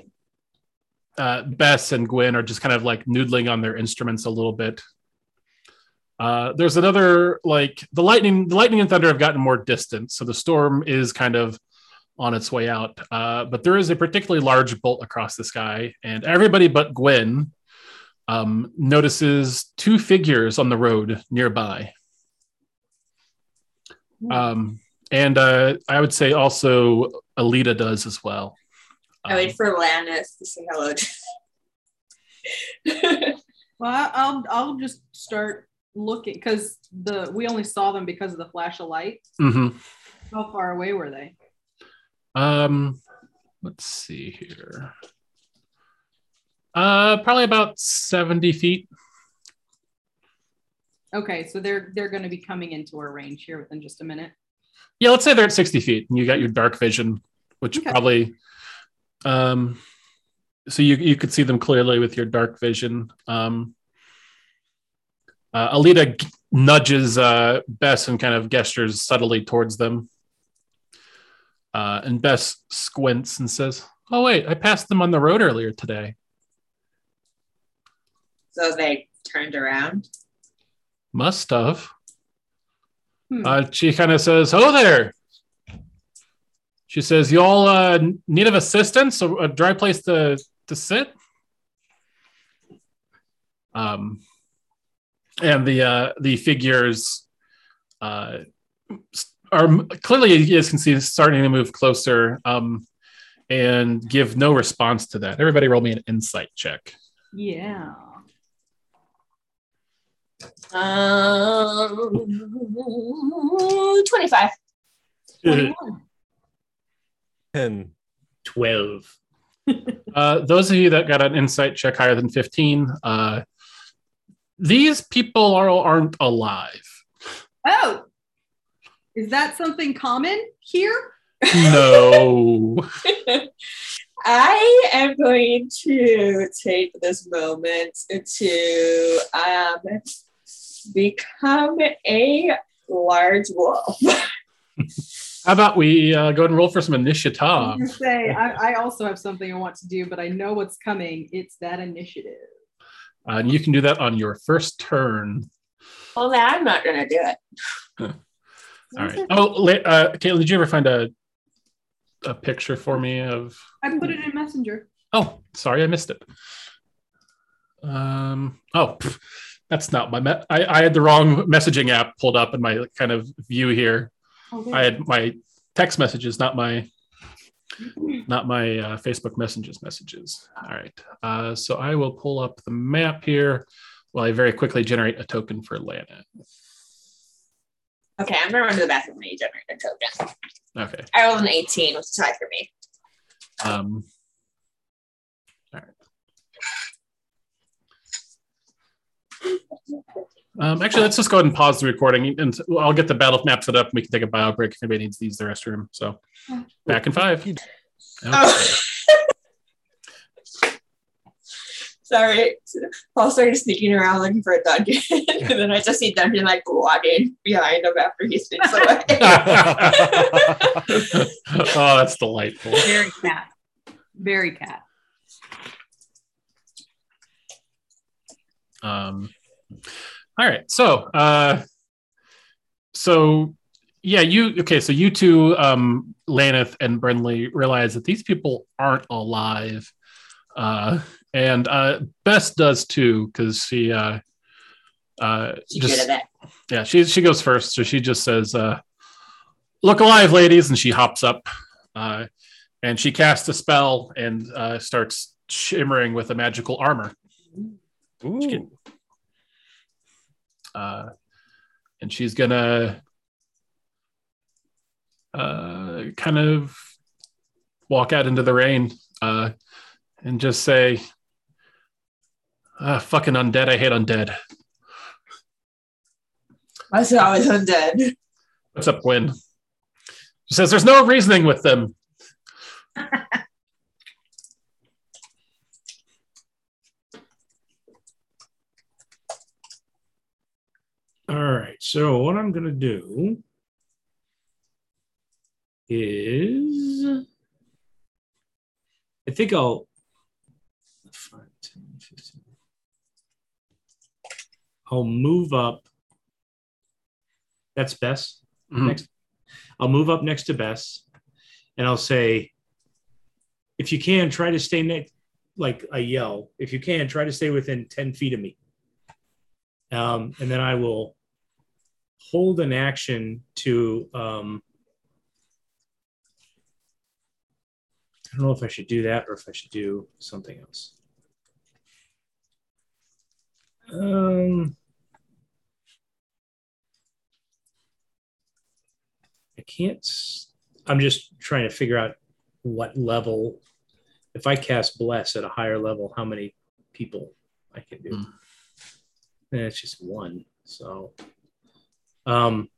uh bess and gwen are just kind of like noodling on their instruments a little bit uh there's another like the lightning the lightning and thunder have gotten more distant so the storm is kind of on its way out uh but there is a particularly large bolt across the sky and everybody but gwen um, notices two figures on the road nearby. Um, and uh, I would say also Alita does as well. I Um, wait for Laneth to say hello. to- Well, I'll I'll just start looking because the we only saw them because of the flash of light. mhm. How far away were they? Um, let's see here. Uh, probably about 70 feet. Okay, so they're they're going to be coming into our range here within just a minute. Yeah, let's say they're at 60 feet and you got your dark vision, which Okay. probably Um, so you you could see them clearly with your dark vision. Um, uh, Alita g- nudges uh, Bess and kind of gestures subtly towards them. Uh, and Bess squints and says, "Oh wait, I passed them on the road earlier today. So they turned around. Must have." Hmm. Uh, she kind of says, "Oh there." She says, "You all uh, need of assistance? A, a dry place to to sit?" Um, and the uh, the figures uh, are m- clearly, you can see, starting to move closer um, and give no response to that. Everybody, roll me an insight check. Yeah. Um, 25. 10. 12. Uh, those of you that got an insight check higher than 15, uh, these people are, aren't alive. Oh, is that something common here? No. (laughs) I am going to take this moment to um, become a large wolf. (laughs) How about we uh, go and roll for some initiative? I say I, I also have something I want to do, but I know what's coming. It's that initiative. Uh, and you can do that on your first turn. Well, then I'm not going to do it. (laughs) All right. Oh, uh, Caitlin, did you ever find a a picture for me of? I put it in Messenger. Oh, sorry, I missed it. Um. Oh, pff, that's not my. Me- I I had the wrong messaging app pulled up in my kind of view here. Oh, I had my text messages, not my not my uh, Facebook messages messages. All right. Uh, so I will pull up the map here while I very quickly generate a token for Lana. Okay, I'm going to run to the bathroom when you generate a token. Okay. I rolled an 18, which is high for me. Um, all right. Um, actually, let's just go ahead and pause the recording, and I'll get the battle map set up. And we can take a bio break if anybody needs to use the restroom. So, back in five. Okay. Oh. (laughs) Sorry. Paul started sneaking around looking for a dungeon. (laughs) and then I just see Dungeon like walking behind him after he sneaks (laughs) away. oh, that's delightful. Very cat. Very cat. Um, all right. So, uh, so yeah, you okay? So you two, um, Laneth and Brinley, realize that these people aren't alive, uh, and uh, Bess does too because she, uh, uh, She's just that. yeah, she she goes first, so she just says, uh, "Look alive, ladies," and she hops up, uh, and she casts a spell and uh, starts shimmering with a magical armor. Ooh. Uh, and she's gonna uh, kind of walk out into the rain uh, and just say, ah, "Fucking undead! I hate undead." I said I was undead. What's up, Gwen? She says, "There's no reasoning with them." (laughs) So what I'm going to do is I think I'll five, 10, 15. I'll move up. That's Bess. Mhm. Next. I'll move up next to Bess and I'll say, if you can, try to stay next, like I yell, if you can, try to stay within 10 feet of me. Um, and then I will hold an action to um, I don't know if I should do that or if I should do something else. Um, I can't. I'm just trying to figure out what level. If I cast bless at a higher level, how many people I can do? Hmm. And it's just one. So, um,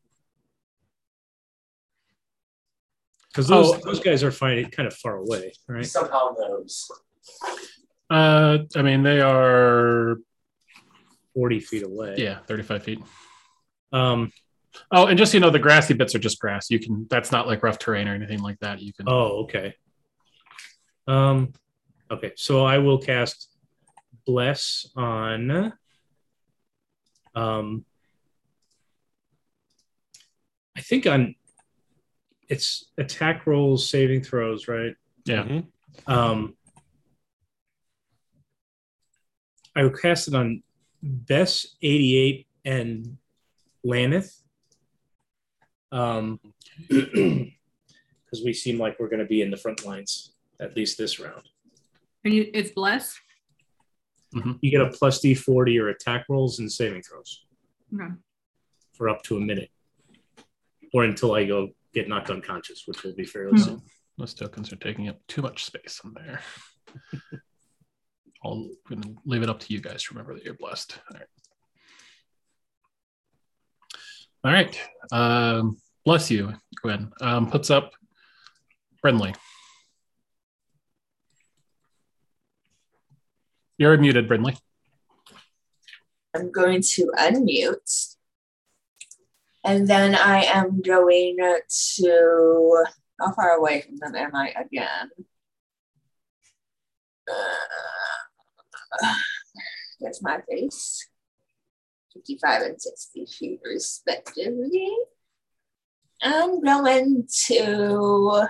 Because those Oh. those guys are finding kind of far away, right? Somehow knows. Uh, I mean, they are Forty feet away. yeah, thirty-five feet. Um. Oh, and just so you know, the grassy bits are just grass. You can. That's not like rough terrain or anything like that. You can. Oh, okay. Um. Okay, so I will cast bless on. Um. I think on. It's attack rolls, saving throws, right? Yeah. Mhm. Um, I will cast it on Bess 88 and Laneth. Um, (clears throat) because we seem like we're going to be in the front lines at least this round. And you, it's blessed. You get a plus D4 to your attack rolls and saving throws Okay. for up to a minute, or until I go get knocked unconscious, which will be fairly Hmm. soon. Those tokens are taking up too much space in there. (laughs) I'll gonna leave it up to you guys to remember that you're blessed. All right. All right. Um, bless you, Gwen. Um, puts up Brinley. You're muted, Brinley. I'm going to unmute. And then I am going to. How far away from them am I again? Uh, there's my face. 55 and 60 feet, respectively. I'm going to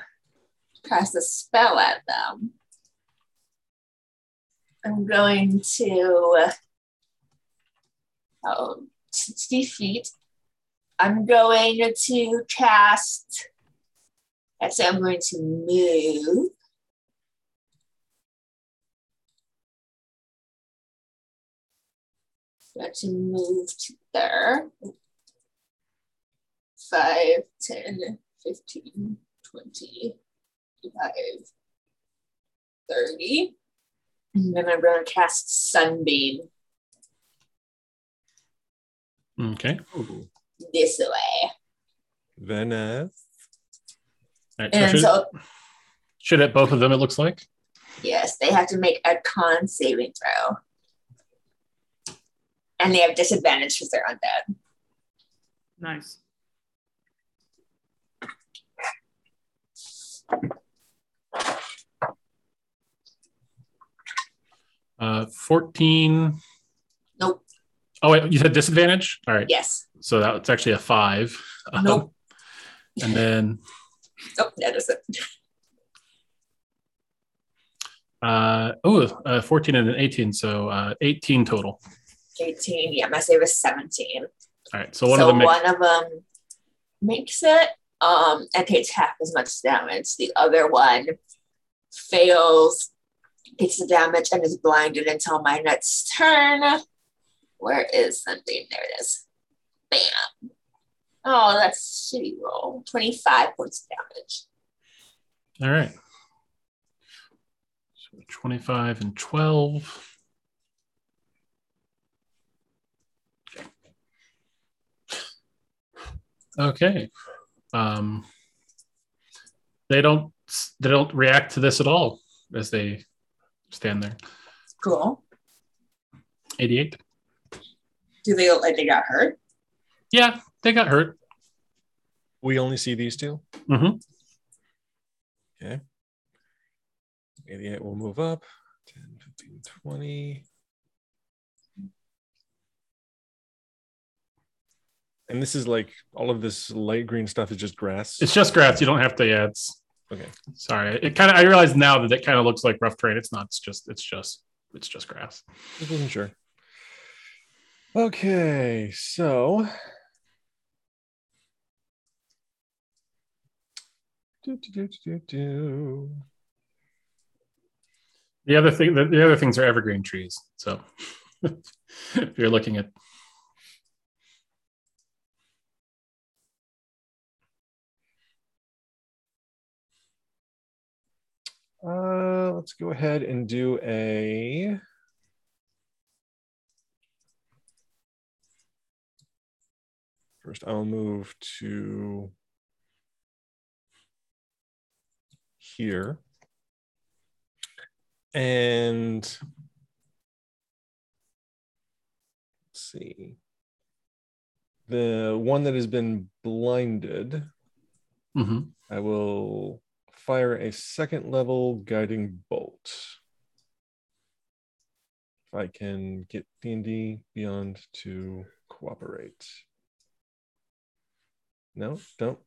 cast a spell at them. I'm going to oh, 60 feet. I'm going to cast. Actually, I'm going to move. Got to move to there. 5, 10, 15, 20, 25, 30. And then I'm going to cast Sunbeam Okay. This way. Venice. All right, so And should, so, should it both of them, it looks like? yes, they have to make a con saving throw. And they have disadvantage because they're undead. Nice. Uh, 14. Nope. Oh, wait, you said disadvantage? All right. Yes. So that's actually a five. Um, and then (laughs) Nope, that is it. uh, oh, uh, 14 and an 18. So uh, 18 total. 18. Yeah, my save is 17. All right. So one so of them makes one of them makes it um, and takes half as much damage. The other one fails, takes the damage, and is blinded until my next turn. Where is something? There it is. Bam. Oh, that's a shitty roll. 25 points of damage. All right. So 25 and 12. Okay. Um, they don't they don't react to this at all as they stand there. Cool. 88. Do they look like they got hurt? Yeah, they got hurt. We only see these two. Mhm. Okay. 88 will move up. 10, 15, 20. And this is like all of this light green stuff is just grass. It's just grass. You don't have to. Yeah, it's okay. sorry. It kind of. I realize now that it kind of looks like rough terrain. It's not. It's just. It's just. It's just grass. Just wasn't sure. Okay, so do, do, do. The other thing. The, the other things are evergreen trees. So (laughs) if you're looking at. Uh, let's go ahead and do a. First, I'll move to here. And let's see. The one that has been blinded, hmm I will fire a second level guiding bolt. If I can get D&D Beyond to cooperate. No, don't.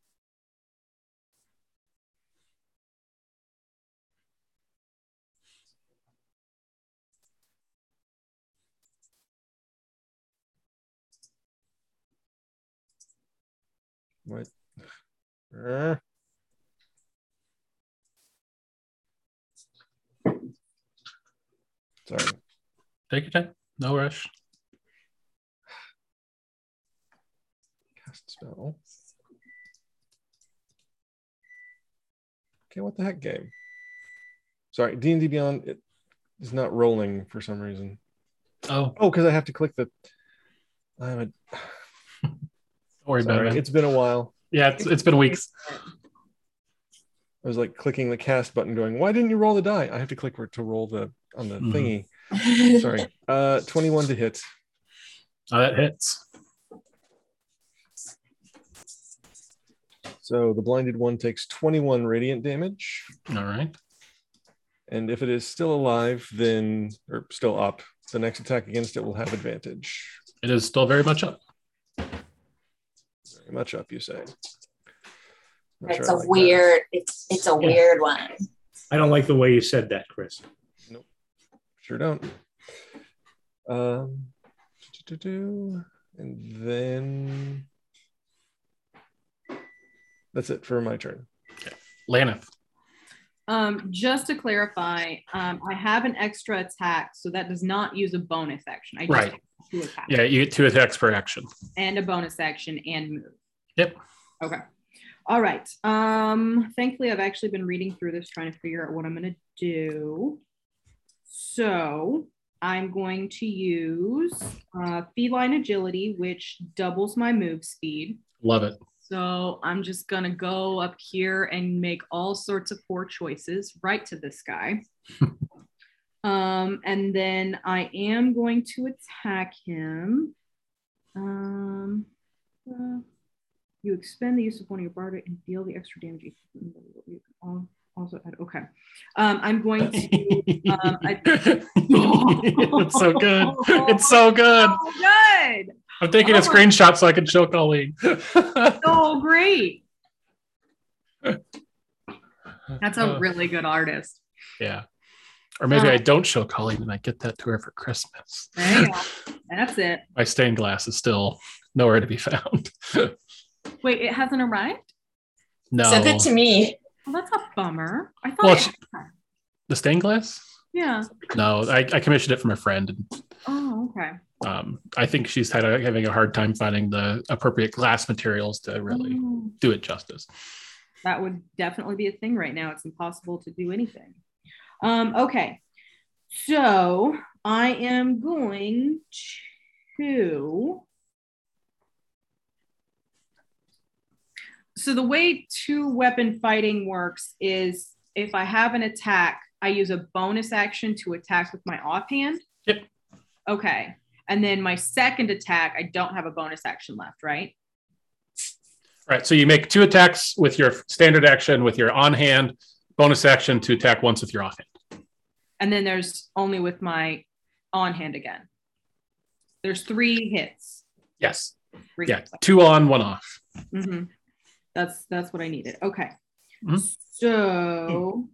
What? Uh. Sorry. Take your time. No rush. Cast spell. Okay, what the heck game? Sorry, D and D Beyond it is not rolling for some reason. Oh, Oh, because I have to click the. I'm a, don't worry about sorry, it. it's been a while. Yeah, it's, it's been weeks. I was like clicking the cast button, going, "Why didn't you roll the die?" I have to click where to roll the on the Mhm. thingy. (laughs) Sorry, uh, twenty-one to hit. Oh, that hits. So the blinded one takes twenty-one radiant damage, All right. and if it is still alive, then or still up, the next attack against it will have advantage. It is still very much up. Very much up, you say. Not It's sure I a like that. weird. It's it's a Yeah. weird one. I don't like the way you said that, Chris. Nope. Sure don't. Um, do-do-do-do. and then that's it for my turn. Laneth. Um, just to clarify, um, I have an extra attack, so that does not use a bonus action. I just Right. two attacks Yeah, you get two attacks per action. and a bonus action and move. Yep. Okay. All right. Um, thankfully, I've actually been reading through this, trying to figure out what I'm going to do. So I'm going to use uh, feline agility, which doubles my move speed. Love it. So I'm just gonna go up here and make all sorts of poor choices right to this guy. (laughs) um, and then I am going to attack him. Um, uh, you expend the use of one of your bardic and deal the extra damage. You can also add. Okay. Um, I'm going to. Um, (laughs) I- it's so good. It's so good. (laughs) Oh, good. I'm taking a Oh my- screenshot so I can show Colleen. (laughs) Oh, great. That's a really good artist. yeah. Or maybe Uh, I don't show Colleen and I get that to her for Christmas. There you go. (laughs) That's it. My stained glass is still nowhere to be found. (laughs) Wait, it hasn't arrived? no. Send it to me. Well, that's a bummer. I thought Well, it the stained glass? Yeah. No, I, I commissioned it from a friend. And, Oh, okay. um, I think she's had a, having a hard time finding the appropriate glass materials to really Oh, do it justice. that would definitely be a thing right now. It's impossible to do anything. Um, okay. So I am going to. So the way two weapon fighting works is if I have an attack, I use a bonus action to attack with my offhand. Yep. Okay. And then my second attack, I don't have a bonus action left, right? Right. So you make two attacks with your standard action, with your on hand, bonus action to attack once with your offhand. and then there's only with my on hand again. There's three hits. Yes. Three Yeah. hits. Two on, one off. Mhm. That's that's what I needed. Okay. Mhm. So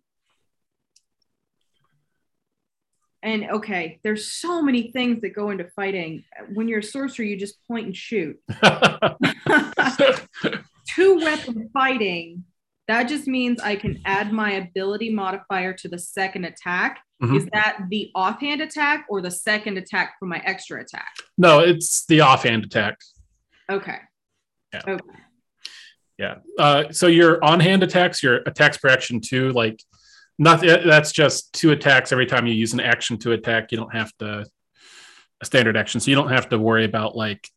and okay, there's so many things that go into fighting. When you're a sorcerer, you just point and shoot. (laughs) (laughs) Two weapon fighting, that just means I can add my ability modifier to the second attack. Mhm. Is that the offhand attack or the second attack for my extra attack? no, it's the offhand attack. Okay. Yeah. Okay. Yeah. Uh, so your on hand attacks, your attacks per action two, like nothing. That's just two attacks every time you use an action to attack. You don't have to a standard action, so you don't have to worry about like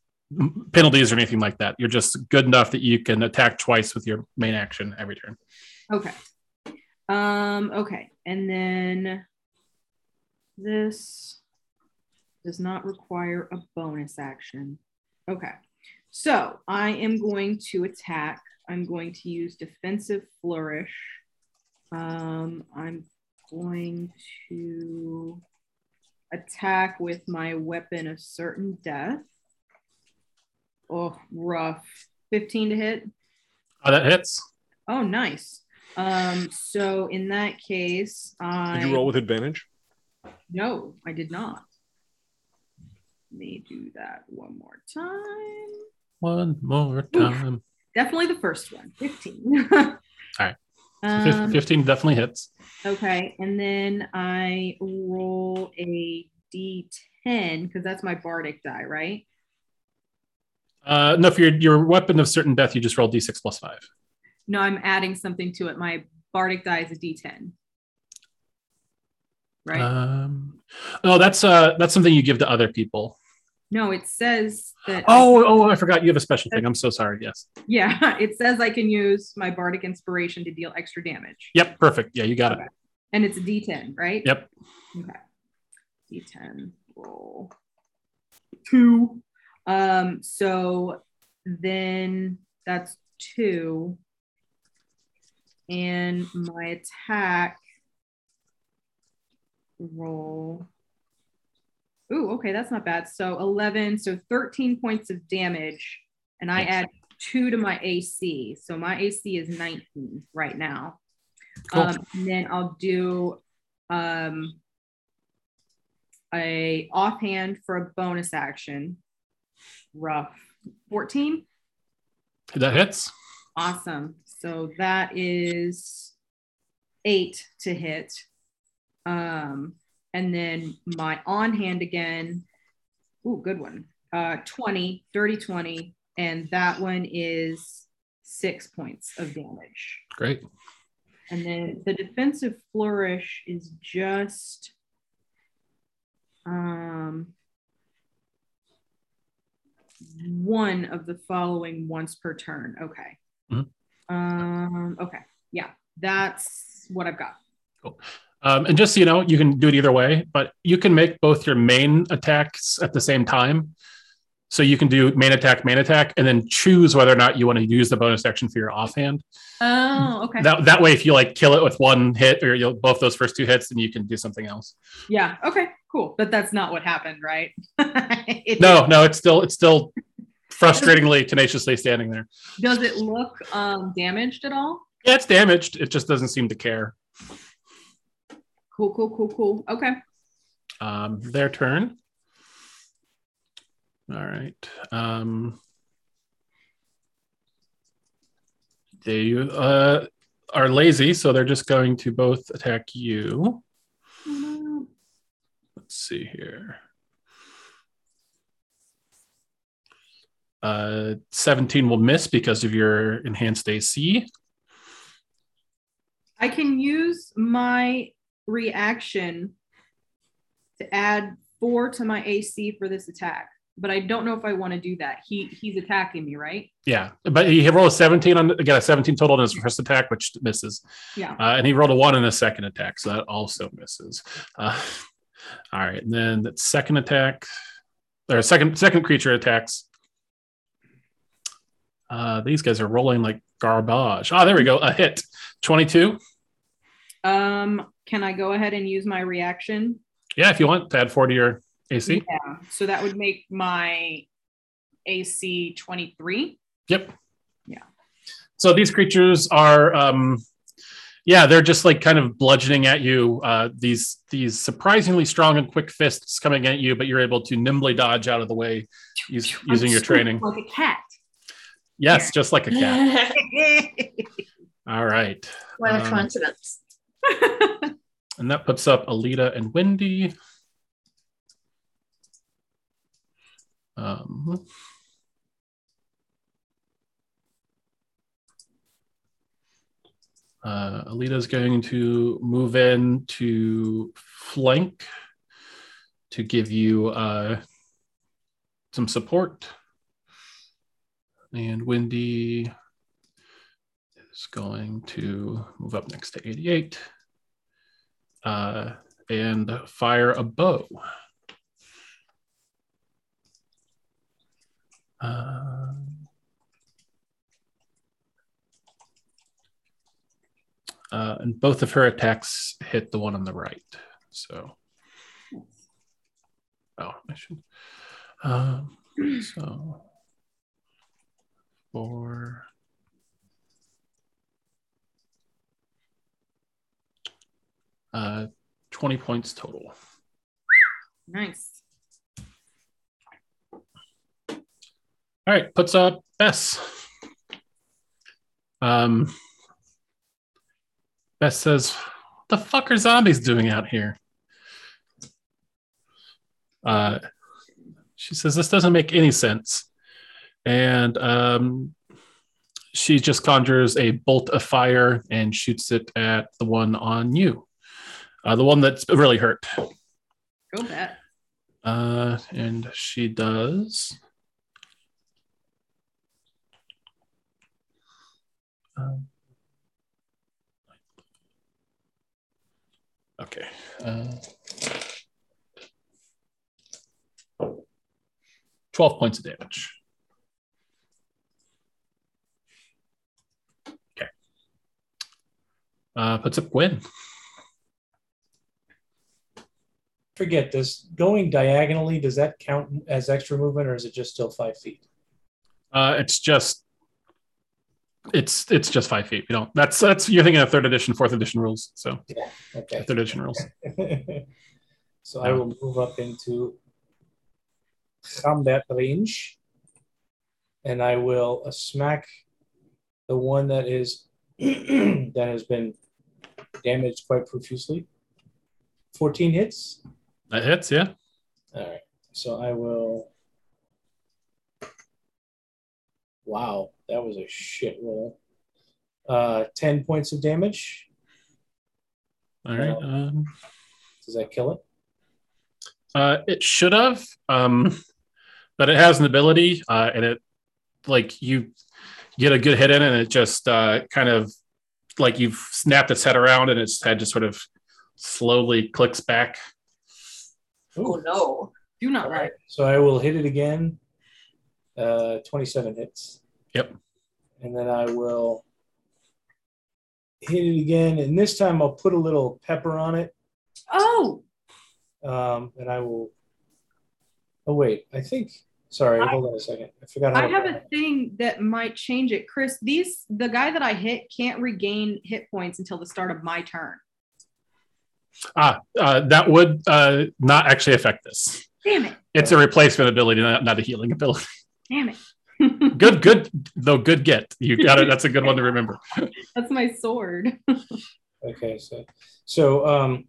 penalties or anything like that. You're just good enough that you can attack twice with your main action every turn. Okay. Um, okay. And then this does not require a bonus action. Okay. So I am going to attack. I'm going to use defensive flourish. Um, I'm going to attack with my weapon of certain death. Oh, rough. 15 to hit. Oh, that hits. Oh, nice. Um, so in that case, I Did you roll with advantage? no, I did not. Let me do that one more time. One more time. Definitely the first one. 15. (laughs) All right. Um, 15 definitely hits. okay, and then I roll a d10 because that's my bardic die, right? Uh, no, for your, your weapon of certain death, you just roll d6 plus five. No, I'm adding something to it. My bardic die is a d10. Right? Um, oh, that's uh, that's something you give to other people. No, it says that. Oh, oh, I forgot you have a special thing. I'm so sorry. Yes. yeah, (laughs) it says I can use my bardic inspiration to deal extra damage. Yep. Perfect. Yeah, you got it. And it's a d10, right? Yep. Okay. D10 roll two. Um, so then that's two. And my attack roll. Ooh, okay, that's not bad. So 11, so 13 points of damage. And I add two to my AC. So my AC is 19 right now. Cool. Um, and then I'll do um, a offhand for a bonus action. Rough. 14. that hits. Awesome. So that is eight to hit. Um, and then my on hand again. Ooh, good one. Uh, 20, dirty 20. And that one is six points of damage. Great. And then the defensive flourish is just um, one of the following once per turn. Okay. Mhm. Um, okay. Yeah, that's what I've got. Um, and just so you know, you can do it either way, but you can make both your main attacks at the same time. So you can do main attack, main attack, and then choose whether or not you want to use the bonus action for your offhand. Oh, okay. That that way, if you like kill it with one hit or you'll both those first two hits, then you can do something else. yeah. Okay. Cool. But that's not what happened, right? (laughs) No, no, it's still it's still frustratingly tenaciously standing there. Does it look um, damaged at all? Yeah, it's damaged. It just doesn't seem to care. Cool. Cool. Cool. Cool. Okay. Um, their turn. All right. Um, they uh, are lazy, so they're just going to both attack you. Let's see here. Uh, 17 will miss because of your enhanced AC. I can use my reaction to add four to my AC for this attack, but I don't know if I want to do that. He he's attacking me, right? Yeah, but he rolled a 17 on again a 17 total in his first attack, which misses. Yeah. Uh, and he rolled a one in his second attack, so that also misses. Uh, (laughs) all right, and then that second attack, or second second creature attacks. Uh, these guys are rolling like garbage. Ah, there we go. A hit, twenty-two. Um, can I go ahead and use my reaction? Yeah, if you want to add four to your AC. Yeah. So that would make my AC 23. Yep. Yeah. So these creatures are, um, yeah, they're just like kind of bludgeoning at you. Uh, these these surprisingly strong and quick fists coming at you, but you're able to nimbly dodge out of the way use, using your training. Like a cat. Yes, just like a cat. (laughs) All right. What a Um, coincidence. (laughs) and that puts up Alita and Wendy. Um, uh, going to move in to flank to give you uh, some support. And Wendy is going to move up next to 88 uh, and fire a bow. Uh, uh, and both of her attacks hit the one on the right. So, oh, I should. Um, so, four. Uh, 20 points total. Nice. All right, puts up Bess. Um, Bess says, "What the fuck are zombies doing out here?" Uh, she says, "This doesn't make any sense," and um, she just conjures a bolt of fire and shoots it at the one on you, the one that's really hurt. Go bet. Uh, and she does. Um, okay. Uh, 12 points of damage. Okay. Uh, puts up Gwen. Forget this. Going diagonally, does that count as extra movement or is it just still five feet? Uh, it's just it's it's just five feet. You don't. That's that's you're thinking of third edition, fourth edition rules. So yeah, Okay. third edition rules. (laughs) so I will move up into combat range and I will uh, smack the one that is (clears throat) that has been damaged quite profusely. 14 hits. That hits. Yeah. All right. So I will. Wow, that was a shit roll. Uh, 10 points of damage. All right. Um, Does that kill it? uh, it should have, um, but it has an ability, uh, and it like you get a good hit in, and it just uh, kind of like you've snapped its head around, and its head just sort of slowly clicks back. Oh no. Do not All right. like. So I will hit it again. Uh, 27 hits. Yep. And then I will hit it again. And this time I'll put a little pepper on it. Oh, Um, and I will. Oh, wait. I think. Sorry, I- hold on a second. I forgot how I have a thing that might change it, Chris. These the guy that I hit can't regain hit points until the start of my turn. Ah, uh, that would uh, not actually affect this. Damn it! It's a replacement ability, not, not a healing ability. Damn it! (laughs) Good, good, though. Good get. You got it. That's a good one to remember. (laughs) That's my sword. (laughs) Okay, so so um,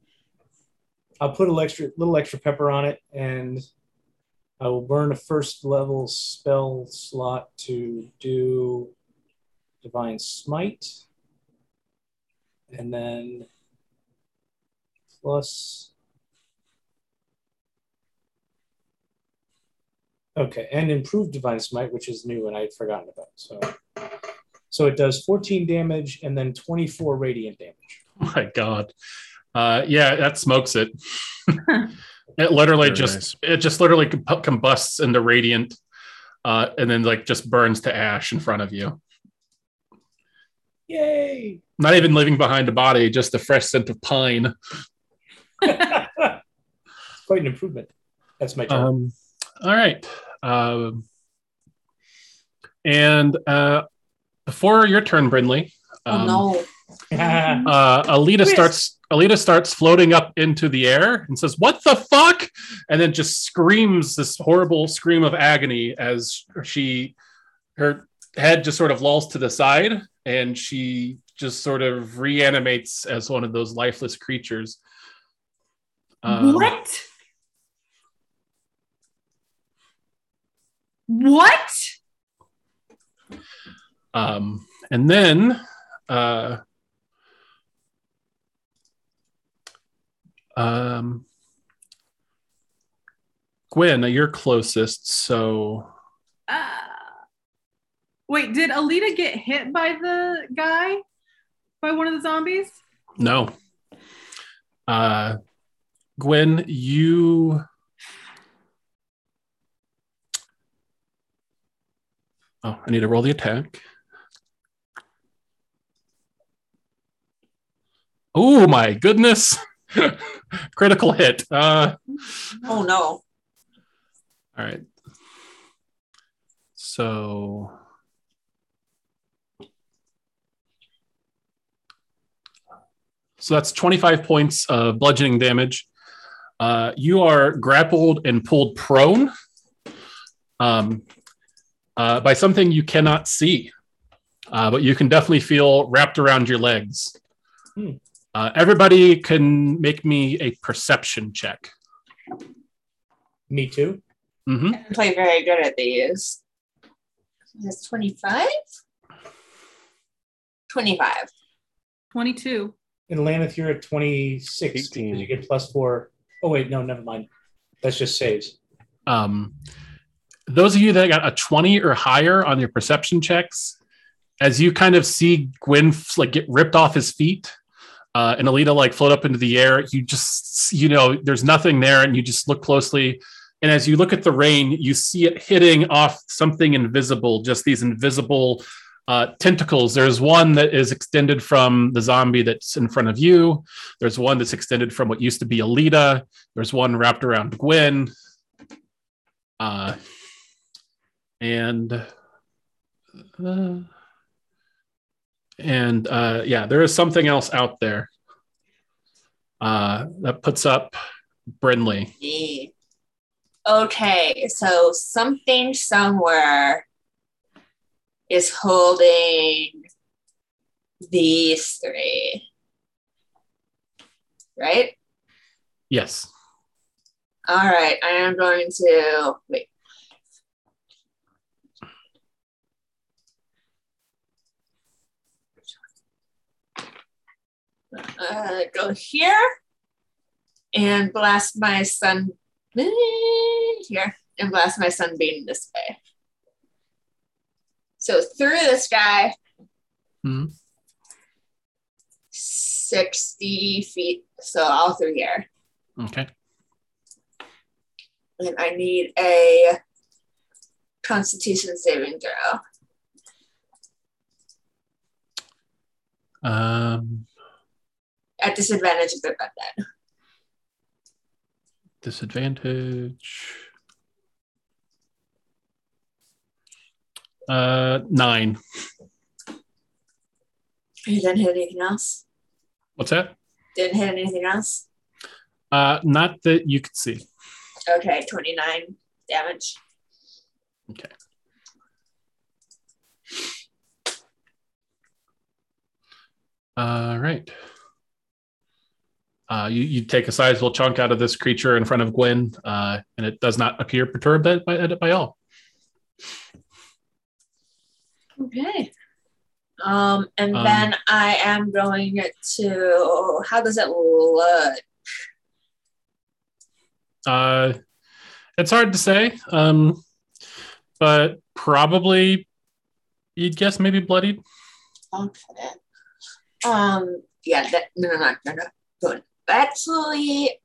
I'll put a little extra little extra pepper on it, and I will burn a first level spell slot to do divine smite, and then plus. Okay, and improved divine smite, which is new and I had forgotten about. So, so it does 14 damage and then 24 radiant damage. Oh (laughs) my god. Uh, yeah, that smokes it. (laughs) it literally Very just nice. it just literally com- combusts into radiant, uh, and then like just burns to ash in front of you. Yay! Not even leaving behind a body, just a fresh scent of pine. Quite an improvement. That's my turn. Um, all right. Um, and uh, before your turn, Brinley, Oh um, no. (laughs) uh, Alita Chris. starts Alita starts floating up into the air and says, "What the fuck?" and then just screams this horrible scream of agony as she her head just sort of lolls to the side and she just sort of reanimates as one of those lifeless creatures. Um, what? What? Um, and then uh, um, Gwen, you're closest, so Ah. Wait, did Alita get hit by the guy? By one of the zombies? No. Uh, Gwen, you. Oh, I need to roll the attack. Oh my goodness! (laughs) Critical hit. Uh, Oh no. all right. So. So that's 25 points of bludgeoning damage. Uh, you are grappled and pulled prone um, uh, by something you cannot see, uh, but you can definitely feel wrapped around your legs. Hmm. Uh, everybody can make me a perception check. Me too. hmm I don't play very good at these. That's 25? 25. 22. In Laneth, you're at 26 because you get plus four. Oh, wait, no, never mind. That's just saves. Um, those of you that got a 20 or higher on your perception checks, as you kind of see Gwen like get ripped off his feet uh, and Alita like float up into the air, you just, you know, there's nothing there and you just look closely. And as you look at the rain, you see it hitting off something invisible, just these invisible uh, tentacles. There's one that is extended from the zombie that's in front of you. There's one that's extended from what used to be Alita. There's one wrapped around Gwen. Uh, and uh, and uh, yeah, there is something else out there uh, that puts up Brinley. Okay, so something somewhere is holding these three. Right? Yes. All right, I am going to wait. Uh, go here and blast my sun here and blast my sunbeam this way. So through this guy, Mhm. 60 feet. So all through here. Okay. And I need a constitution saving throw. Um, At disadvantage if they're undead. disadvantage. Uh, nine. You didn't hit anything else? What's that? Didn't hit anything else? Uh, not that you could see. Okay, 29 damage. Okay. All right. Uh, you, you take a sizable chunk out of this creature in front of Gwen, uh, and it does not appear perturbed by, by, by all. Okay. Um, and Um, then I am going to. How does it look? Uh, it's hard to say, um, but probably you'd guess maybe bloodied. Okay. Um. Yeah. That, no. No. No. No. No. Good. Actually,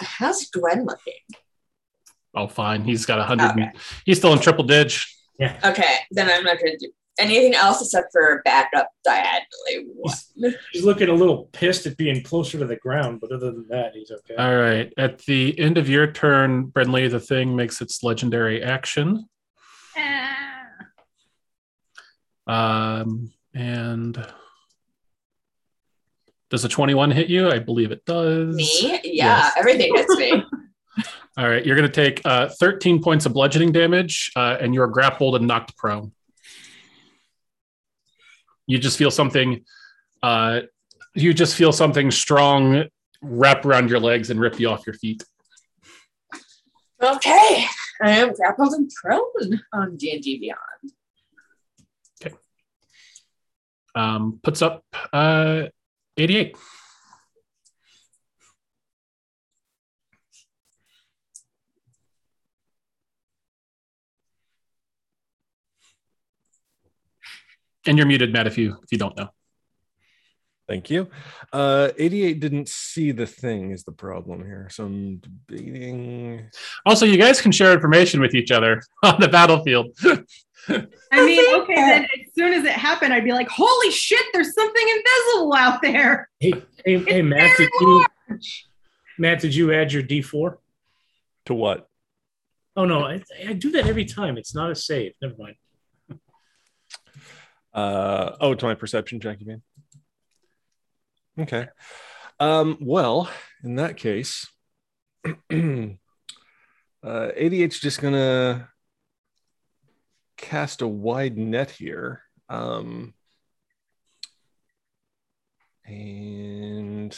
how's Gwen looking? Oh, fine. He's got a hundred. Okay. He's still in triple dig. Okay. Then I'm not going to do anything else except for back up diagonally. One. He's looking a little pissed at being closer to the ground, but other than that, he's okay. All right. At the end of your turn, Brinley, the thing makes its legendary action. Ah. Um, and does a 21 hit you? I believe it does. Me? Yeah. Yes. Everything hits me. (laughs) All right. You're going to take uh, 13 points of bludgeoning damage, uh, and you're grappled and knocked prone. You just feel something. Uh, you just feel something strong wrap around your legs and rip you off your feet. Okay. I am grappled and prone on D&D Beyond. Okay, um, puts up uh, 88. And you're muted, Matt, if you if you don't know. Thank you. Uh, 88 didn't see the thing is the problem here. So I'm debating. Also, you guys can share information with each other (laughs) on the battlefield. I mean, okay, then as soon as it happened, I'd be like, holy shit, there's something invisible out there. Hey, hey, hey, Matt, did you Matt, did you add your D4? To what? Oh no, I, I do that every time. It's not a save. Never mind. Uh, oh, to my perception check, you mean? Okay. Um, well, in that case, (clears throat) uh, 88's just gonna cast a wide net here. Um, and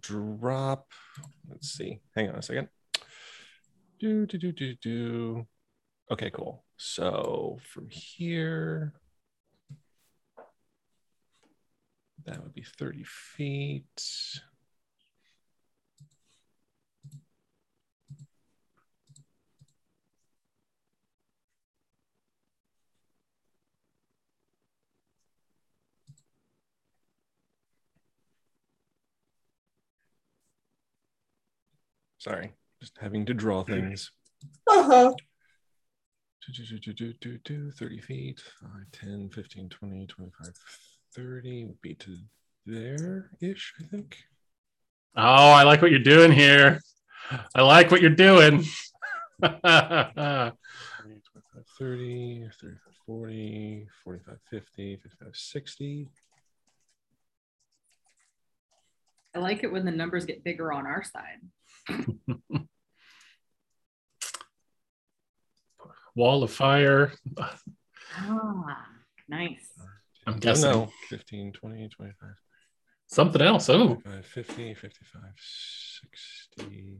drop. Let's see. Hang on a second. Do do do do do. Okay, cool. So from here, that would be 30 feet. Sorry, just having to draw things. Uh-huh. Do, do, do, do, do, do, 30 feet, 5, 10, 15, 20, 25, 30 would be to there ish, I think. Oh, I like what you're doing here. I like what you're doing. 20, (laughs) 25, 30, 40, 45, 50, 55, 60. I like it when the numbers get bigger on our side. (laughs) Wall of fire. Ah, nice. I'm guessing no, 15, 20, 25, something else. Oh, 25, 50, 55, 60.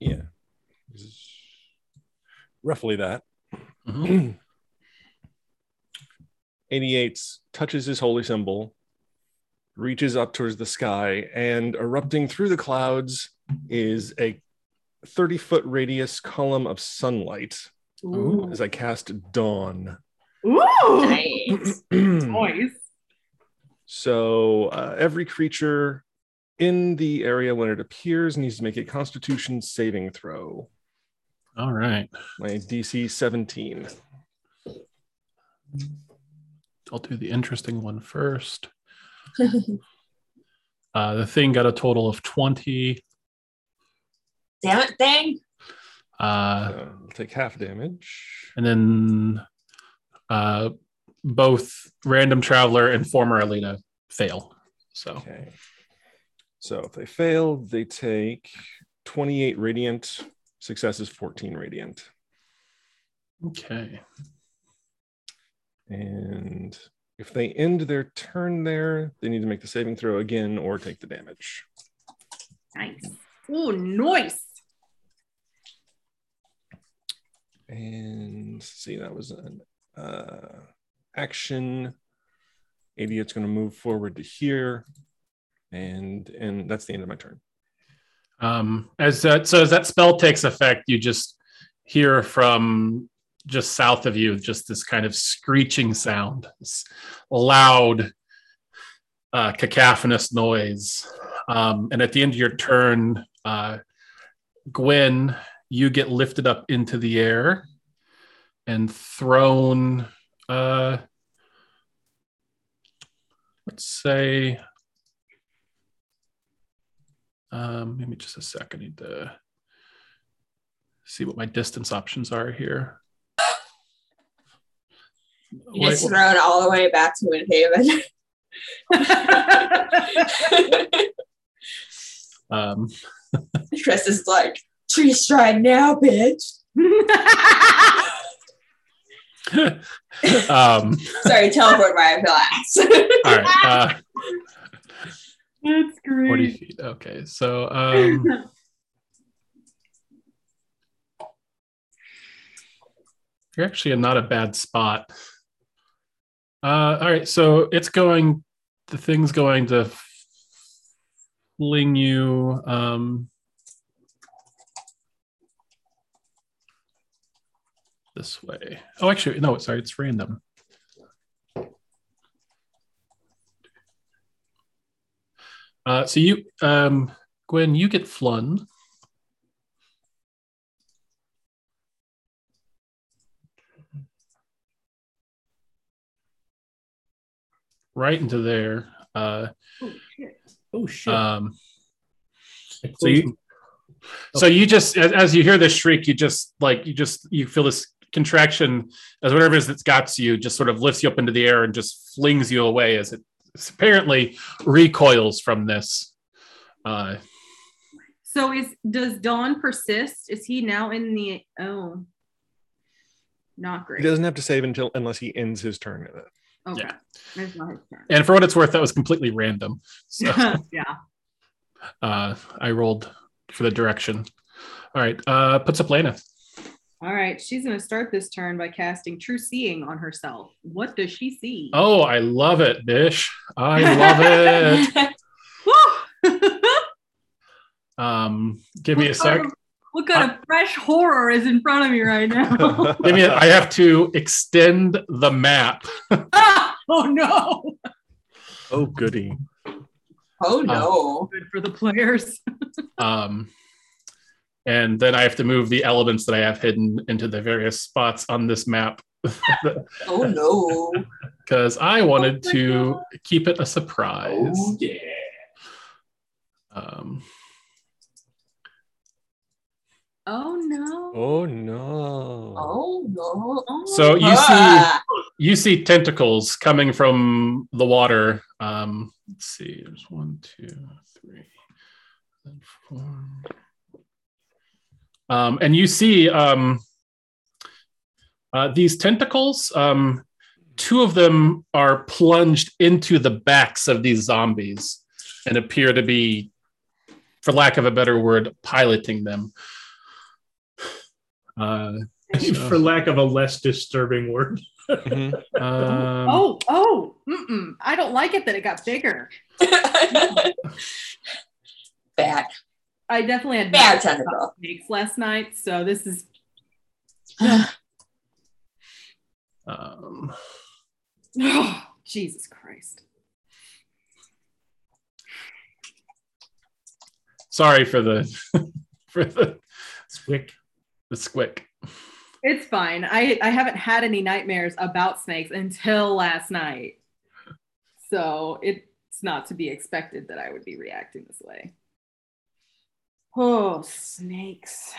Yeah. This is Roughly that. Mhm. (clears throat) 88 touches his holy symbol, reaches up towards the sky, and erupting through the clouds is a 30 foot radius column of sunlight Ooh. as I cast Dawn. Ooh. Nice. (clears throat) Nice. so uh, every creature in the area when it appears needs to make a constitution saving throw. all right. My DC 17. I'll do the interesting one first. (laughs) Uh, the thing got a total of 20. Damn it, thing. Uh, Uh, I'll take half damage. and then uh, both random traveler and former Alina fail. So Okay. So if they fail, they take 28 radiant. Success is 14 radiant. okay. And if they end their turn there, they need to make the saving throw again or take the damage. Nice. Ooh, nice. And see, that was an uh, action. Idiot's going to move forward to here, and and that's the end of my turn. Um, as that, so as that spell takes effect, you just hear from just south of you just this kind of screeching sound, this loud, uh, cacophonous noise. Um, and at the end of your turn, uh, Gwen, you get lifted up into the air and thrown. Uh, let's say um, me just a second. I need to see what my distance options are here. You just Wait, throw it all the way back to Windhaven. (laughs) um, Chris is like, tree stride now, bitch. (laughs) um, Sorry, teleport my relax. (laughs) all right. Uh, That's 40 feet. Okay. So, um, you're actually in not a bad spot. Uh, all right. So it's going, the thing's going to fling you. Um, this way. Oh, actually, no. Sorry, it's random. Uh, so you, um, Gwen, you get flung. Right into there. Uh, Oh, shit. Oh shit! um, so closed you, so you just as, as you hear this shriek, you just like you just you feel this contraction as whatever it is that's got to you just sort of lifts you up into the air and just flings you away as it apparently recoils from this. Uh, So is does Dawn persist? Is he now in the oh not great. He doesn't have to save until unless he ends his turn. Okay. Yeah. It's not his turn. and for what it's worth, that was completely random. So (laughs) yeah. uh, I rolled for the direction. All right, uh, puts up Lana. All right. She's gonna start this turn by casting True Seeing on herself. What does she see? Oh, I love it, Bish. I love it. (laughs) (laughs) Um, give me a sec. Kind of- What kind of fresh horror is in front of me right now? (laughs) Give me. A, I have to extend the map. Ah! (laughs) oh no! oh goody. Oh no. Good for the players. (laughs) Um, and then I have to move the elements that I have hidden into the various spots on this map Oh no. because I wanted Oh my to keep it a surprise. Oh yeah. Um, Oh no! Oh no. Oh no. Oh, so you see, Ah. you see tentacles coming from the water. Um, let's see. There's one, two, three, and four. Um, and you see um, uh, these tentacles. Um, two of them are plunged into the backs of these zombies and appear to be, for lack of a better word, piloting them. Uh, (laughs) For lack of a less disturbing word. Mhm. (laughs) um, oh, oh! Mm-mm. I don't like it that it got bigger. (laughs) Bad. I definitely had Bad nightmares tentacle. snakes last night, so this is (sighs) um, oh, (sighs) Jesus Christ. sorry for the for the Squick. The squick. It's fine. I I haven't had any nightmares about snakes until last night. So it's not to be expected that I would be reacting this way. Oh, snakes.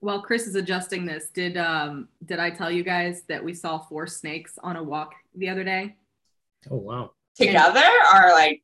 While Chris is adjusting this, did um did I tell you guys that we saw four snakes on a walk the other day? Oh wow. Together or like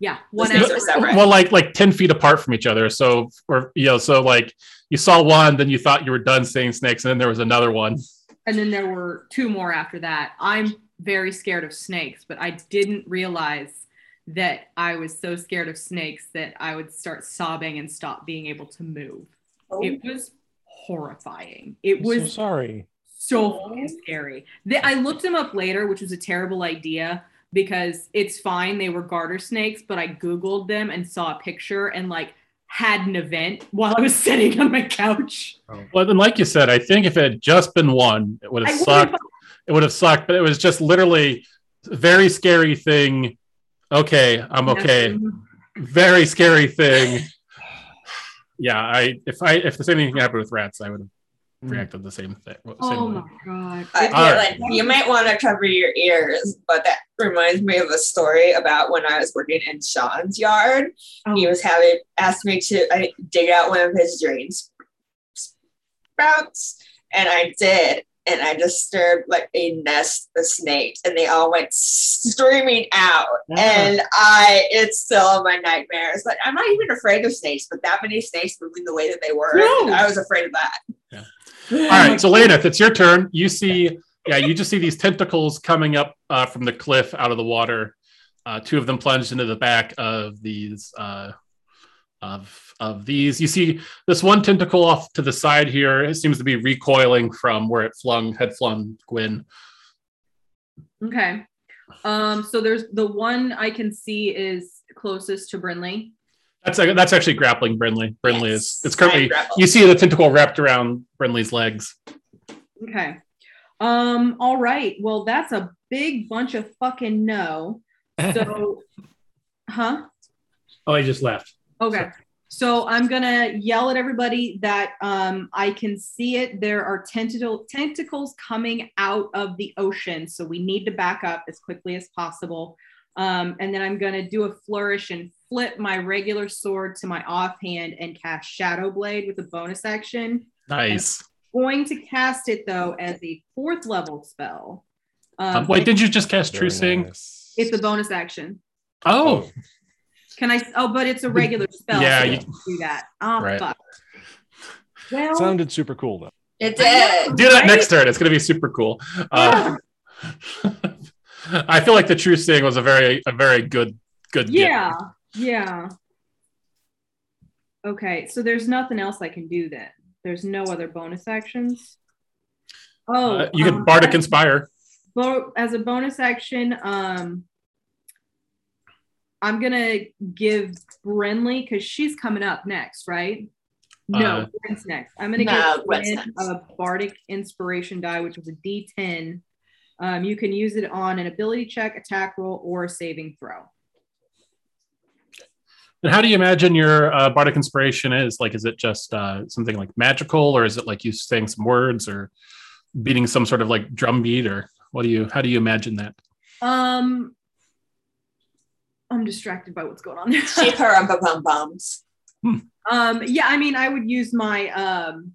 Yeah, one snakes after are separate. Well, like like ten feet apart from each other. So, or you know, so like you saw one, then you thought you were done seeing snakes, and then there was another one. and then there were two more after that. I'm very scared of snakes, but I didn't realize that I was so scared of snakes that I would start sobbing and stop being able to move. Oh. It was horrifying. It I'm so was sorry. so scary. The, I looked them up later, which was a terrible idea because it's fine. They were garter snakes, but I Googled them and saw a picture and like had an event while I was (laughs) sitting on my couch. Oh. Well, then, like you said, I think if it had just been one, it would I have would've- sucked. It would have sucked, but it was just literally very scary thing. Okay, I'm okay. Very scary thing. (sighs) Yeah, I if I if the same thing happened with rats, I would have Mm. reacted the same thing. same Oh way. my god. I feel All like you might want to cover your ears, but that reminds me of a story about when I was working in Sean's yard. oh, He was having asked me to I, dig out one of his drain sprouts, and I did. And I disturbed like a nest of snakes, and they all went screaming out. And I, it's still in my nightmares. Like I'm not even afraid of snakes, but that many snakes moving the way that they were, No. I was afraid of that. All right, so if it's your turn, you see, yeah, you just see these tentacles coming up uh, from the cliff out of the water. Uh, two of them plunged into the back of these uh, of of these. You see this one tentacle off to the side here. It seems to be recoiling from where it flung had flung Gwen. Okay. Um, so there's the one I can see is closest to Brinley. That's that's actually grappling Brinley. Brinley Yes. is it's currently you see the tentacle wrapped around Brinley's legs. Okay. Um, all right. Well, that's a big bunch of fucking no. (laughs) So huh? Oh, I just left. Okay. So I'm gonna yell at everybody that um, I can see it. There are tentacle tentacles coming out of the ocean, so we need to back up as quickly as possible. Um, and then I'm gonna do a flourish and flip my regular sword to my offhand and cast Shadow Blade with a bonus action. Nice. Going to cast it though as a fourth level spell. Um, Um, wait, did you just cast True Very Seeing? nice. it's a bonus action. Oh, Can I? Oh, but it's a regular (laughs) spell. Yeah, so you- can't do that. Oh Right. fuck. Well, Sounded super cool though. It did. do that Right? next turn. It's gonna be super cool. Uh, (laughs) (laughs) I feel like the True Seeing was a very a very good good. gift. yeah, yeah. Okay, so there's nothing else I can do then. There's no other bonus actions. Oh, Uh, you can um, Bardic as- Inspire. bo- as a bonus action, um, I'm gonna give Brinley because she's coming up next, right? No, Uh, Gwen's next. I'm gonna No, give Gwen's a Bardic Inspiration die, which is a D10. Um, you can use it on an ability check, attack roll, or a saving throw. And how do you imagine your uh, bardic inspiration is? Like, is it just uh, something like magical, or is it like you saying some words, or beating some sort of like drum beat, or what do you? How do you imagine that? Um, I'm distracted by what's going on there. She her bum bum bums. (laughs) um, yeah, I mean, I would use my um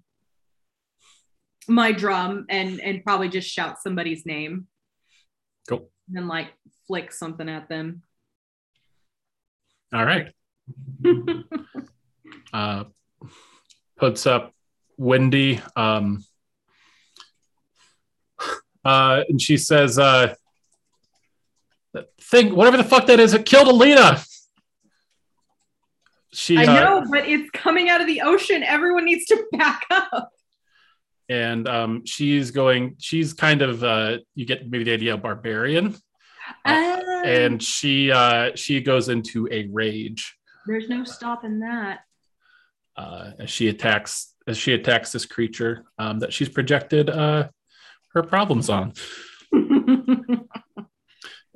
my drum and and probably just shout somebody's name. Cool. And then like flick something at them. All right. (laughs) uh, puts up Wendy, um, (sighs) uh, and she says, uh, "That "Thing, whatever the fuck that is, it killed Alina." She I uh, know, but it's coming out of the ocean. Everyone needs to (laughs) back up. And um, she's going. She's kind of uh, you get maybe the idea of barbarian, Uh, Ah, and she uh, she goes into a rage. there's no stopping that. uh, as she attacks as she attacks this creature um, that she's projected uh, her problems on, (laughs)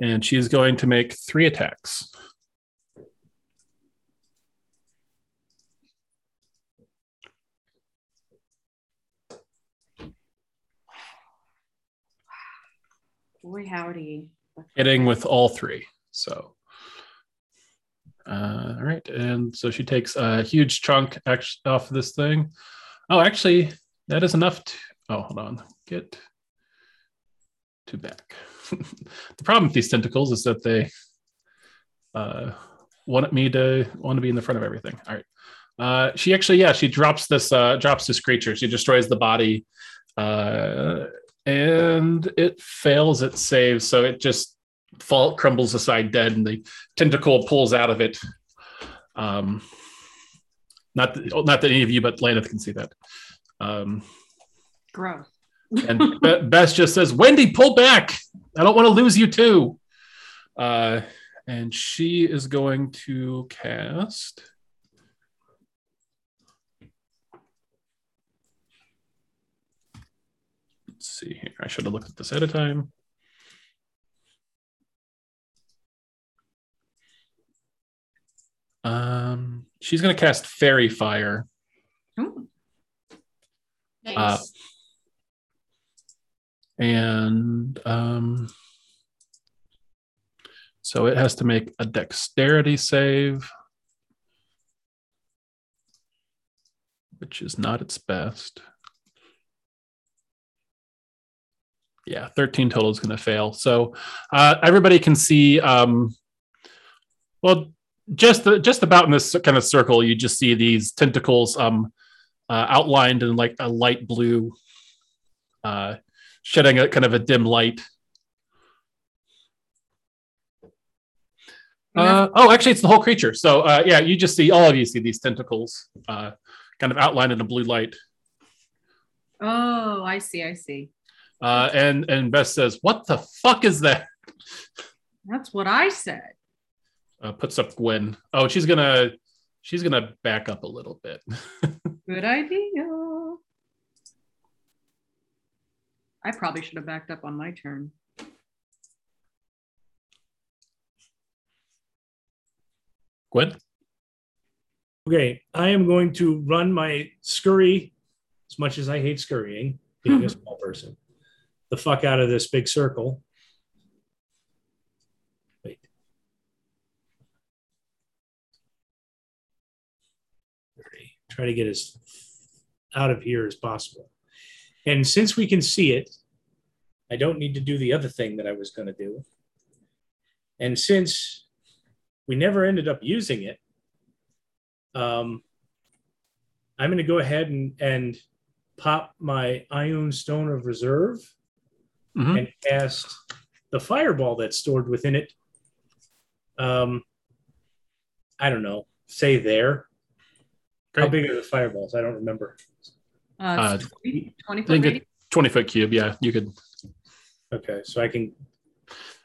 and she's going to make three attacks. Boy, howdy. hitting with all three. So, uh, all right, and so she takes a huge chunk act- off of this thing. Oh, actually, that is enough. To, oh, hold on, get to back. (laughs) the problem with these tentacles is that they uh, want me to want to be in the front of everything. All right. Uh, she actually, yeah, she drops this uh, drops this creature. She destroys the body, uh, and it fails its save. So it just fall crumbles aside dead, and the tentacle pulls out of it. Um, not that, not that any of you but Laneth can see that. Um, Gross. and Be- (laughs) Bess just says, "Wendy, pull back. I don't want to lose you too." Uh, and she is going to cast. Let's see here. I should have looked at this ahead of time. Um, she's going to cast Faerie Fire. Ooh. Nice. Uh, and um, so it has to make a dexterity save, which is not its best. Yeah, 13 total is going to fail. So uh, everybody can see, um, well, just the, just about in this kind of circle, you just see these tentacles um, uh, outlined in like a light blue uh, shedding a kind of a dim light. Uh, oh, actually, it's the whole creature. So, uh, yeah, you just see all of you see these tentacles uh, kind of outlined in a blue light. Oh, I see. I see. Uh, and and Beth says, "What the fuck is that?" That's what I said. Uh, puts up Gwen. Oh, she's gonna she's gonna back up a little bit. (laughs) Good idea. I probably should have backed up on my turn. Gwen. Okay, I am going to run my scurry, as much as I hate scurrying, being a (laughs) small person, the fuck out of this big circle. Wait. Try to get as out of here as possible. And since we can see it, I don't need to do the other thing that I was going to do. And since we never ended up using it, um, I'm going to go ahead and, and pop my Ioun Stone of Reserve Mhm. and cast the fireball that's stored within it. Um, I don't know, say there. How big are the fireballs? I don't remember. Uh, Uh, 20, 20 foot think radius? it, twenty foot cube. Yeah, you could. Okay, so I can.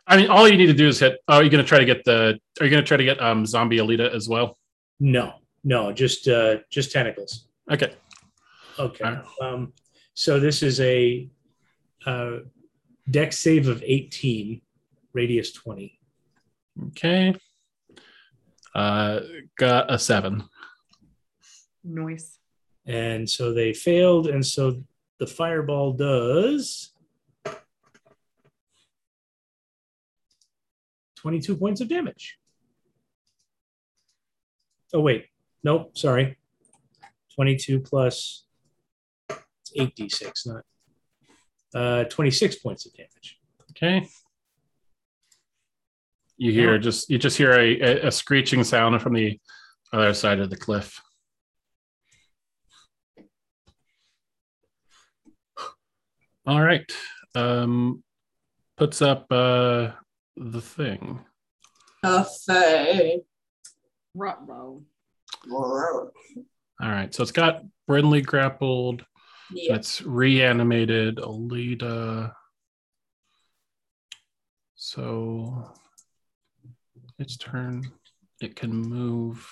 I mean, all you need to do is hit. Oh, are you gonna try to get the? Are you gonna try to get um zombie Alita as well? No, no, just uh, just tentacles. Okay. Okay. Alright. Um, so this is a uh, dex save of 18, radius 20. Okay. Uh, got a seven. Noise. And so they failed. And so the fireball does 22 points of damage. Oh, wait. Nope. Sorry. 22 plus 8d6, not uh, 26 points of damage. Okay. You hear just you just hear a, a, a screeching sound from the other side of the cliff. (gasps) All right. Um, puts up uh, the thing. Buffet. Rutlo. All right. So it's got Brinley grappled. Yeah. It's reanimated Alita. So its turn. It can move.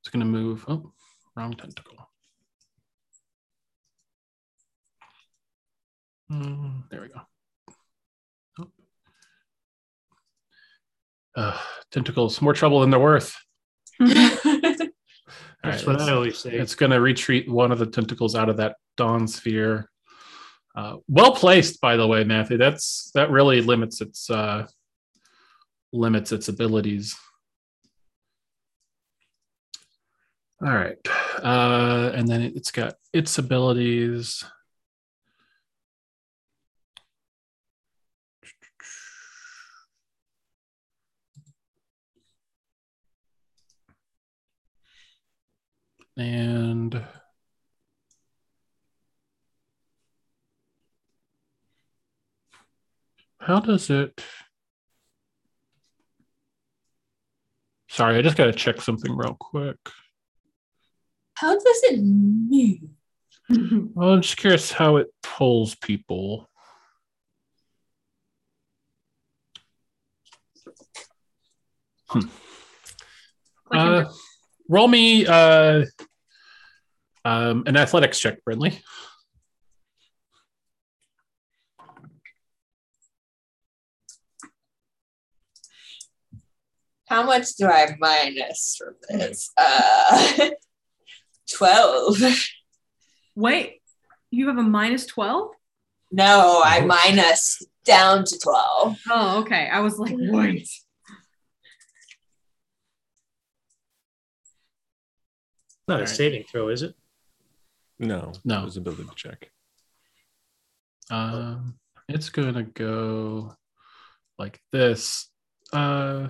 It's going to move. Oh, wrong tentacle. Hmm, there we go. Oh. Uh, tentacles, more trouble than they're worth. (laughs) (laughs) That's right, what it's- I always say. it's going to retreat one of the tentacles out of that dawn sphere. Uh, well placed, by the way, Matthew. That's that really limits its uh, limits its abilities. All right, uh, and then it's got its abilities. And how does it? Sorry, I just got to check something real quick. How does it move? (laughs) Well, I'm just curious how it pulls people. Click and Uh, drag. Roll me uh, um, an athletics check, Brinley. How much do I minus from this? Uh, (laughs) 12. Wait, you have a minus 12? No, I minus down to 12. Oh, okay. I was like, wait. Not a Alright. saving throw, is it? No, No. it was ability check. Um, it's gonna go like this. Uh,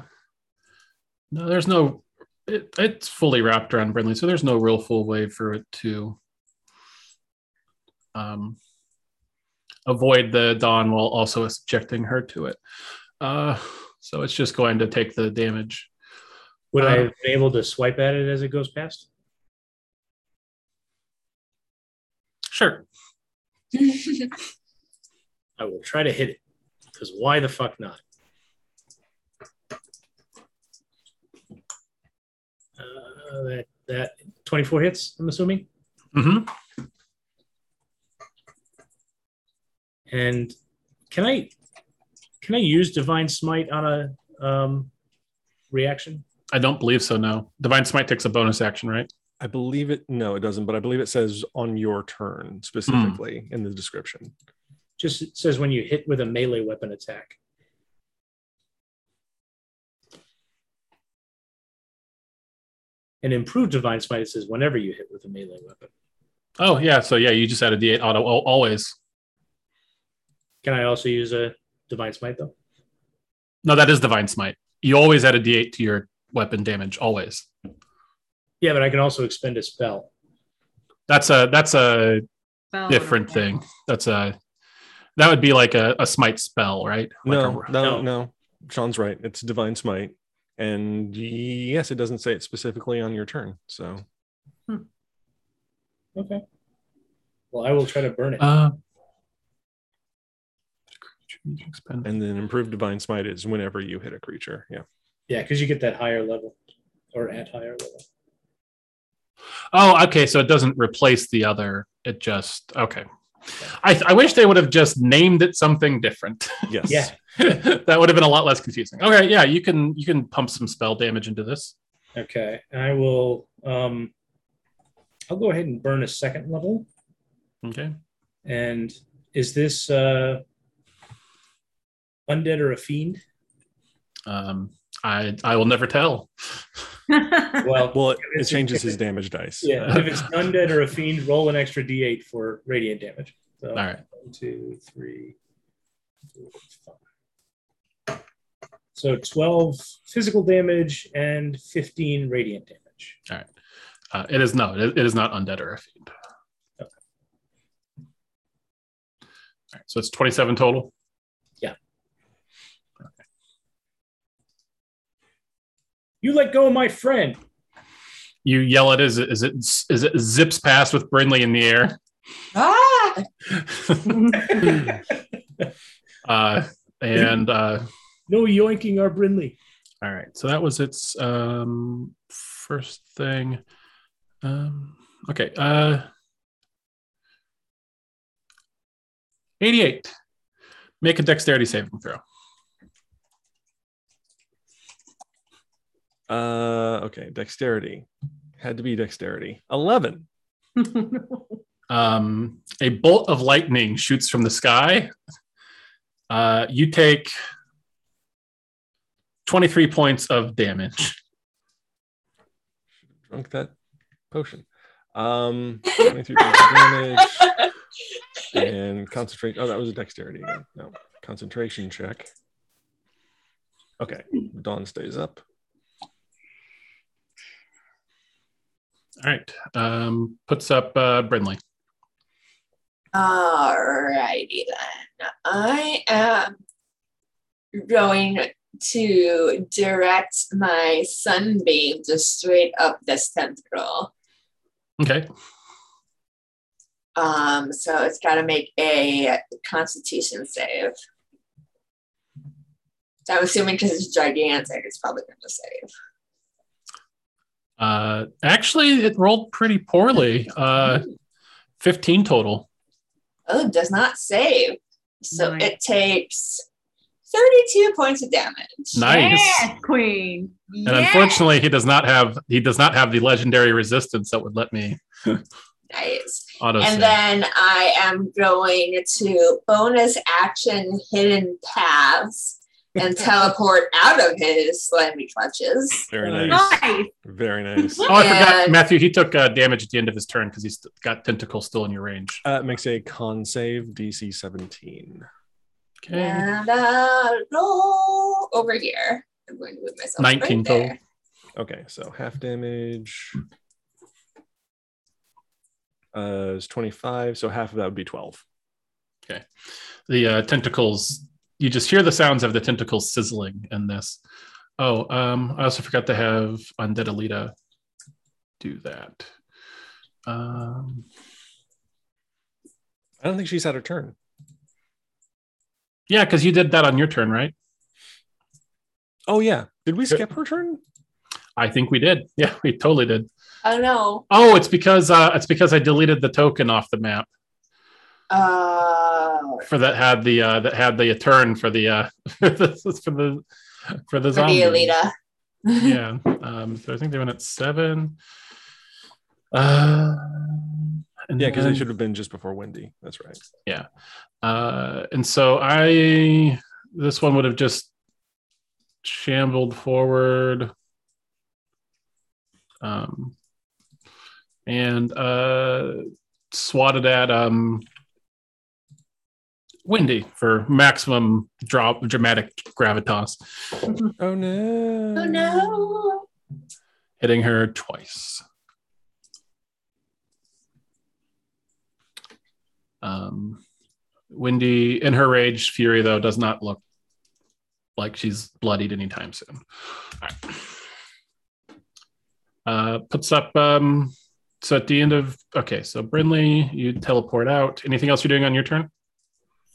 no, there's no. It, it's fully wrapped around Brinley, so there's no real full way for it to um, avoid the dawn while also subjecting her to it. Uh, so it's just going to take the damage. Would I Uh, have been able to swipe at it as it goes past? Sure. (laughs) I will try to hit it. Because why the fuck not? Uh, that that 24 hits, I'm assuming. hmm And can I can I use divine smite on a um, reaction? I don't believe so. No, divine smite takes a bonus action, right? I believe it. No, it doesn't. But I believe it says on your turn hmm. specifically in the description. Just says when you hit with a melee weapon attack. And improved divine smite says whenever you hit with a melee weapon. Oh yeah. So yeah, you just add a D8 auto always. Can I also use a divine smite though? No, that is divine smite. You always add a D8 to your weapon damage. Always. Yeah, but I can also expend a spell. That's a that's a Spell different or- thing. That's a that would be like a, a smite spell, right? Like No, a- no, no. no. Sean's right. It's divine smite, and yes, it doesn't say it specifically on your turn. So Okay. Well, I will try to burn it. Uh, and then improved divine smite is whenever you hit a creature. Yeah. yeah, because you get that higher level or at higher level. Oh, okay. So it doesn't replace the other. It just okay. I, I wish they would have just named it something different. (laughs) Yes. Yeah. (laughs) that would have been a lot less confusing. Okay, yeah, you can you can pump some spell damage into this. Okay. I will um I'll go ahead and burn a second level. Okay. And is this uh undead or a fiend? Um, I I will never tell. (laughs) (laughs) Well, Well, it, it changes his damage dice. yeah, if it's undead or a fiend, roll an extra d8 for radiant damage. So All right. one, two, three, four, five. So 12 physical damage and 15 radiant damage. Uh, it is no, it, it is not undead or a fiend. Okay. All right, so it's twenty-seven total. You let go of my friend. You yell it as it as it zips past with Brinley in the air. (laughs) Ah! (laughs) uh, and uh, No yoinking our Brinley. all right, so that was its um, first thing. Um, okay, uh, eighty-eight. Make a dexterity saving throw. Uh, okay. Dexterity had to be dexterity. Eleven. (laughs) um, a bolt of lightning shoots from the sky. Uh, you take 23 points of damage. Drunk that potion. Um, 23 points of damage and concentrate. Oh, that was a dexterity. again. No, concentration check. Okay. Dawn stays up. All right. Um, puts up uh, Brinley. Alrighty then. I am going to direct my sunbeam just straight up this tentacle. Okay. Um, so it's got to make a Constitution save. So I'm assuming because it's gigantic, it's probably going to save. Uh, actually, it rolled pretty poorly. Uh, 15 total. Oh, it does not save. So Nice. it takes 32 points of damage. Nice. Yes, queen. And unfortunately, he does not have he does not have the legendary resistance that would let me Nice. auto And save. then I am going to bonus action hidden paths and teleport out of his slimy clutches. Very nice. Nice. Very nice. oh, I forgot, Matthew. He took uh, damage at the end of his turn because he's got tentacles still in your range. Uh, it makes a con save DC 17. Okay. And uh, roll over here. I'm going to move myself 19 right total. there. Okay, so half damage uh, is 25. So half of that would be 12. Okay. The uh, tentacles. You just hear the sounds of the tentacles sizzling in this. Oh, um, I also forgot to have Undead Alita do that. Um, I don't think she's had her turn. Yeah, because you did that on your turn, right? Oh yeah. Did we skip her turn? I think we did. Yeah, we totally did. I know. Oh, it's because uh, it's because I deleted the token off the map Uh, for that had the uh, that had the turn for the uh, (laughs) for the for the for the for zombie. the Alita. yeah. Um, so I think they went at seven. Uh, and Yeah, because then- they should have been just before Wendy. That's right. Yeah. Uh, and so I this one would have just shambled forward. Um, and uh, swatted at um, Wendy for maximum drop dramatic gravitas, Oh no. Oh no. hitting her twice. Um, Wendy, in her rage fury, though, does not look like she's bloodied anytime soon. All right. Uh, puts up. Um, so at the end of okay, so Brinley, you teleport out. Anything else you're doing on your turn?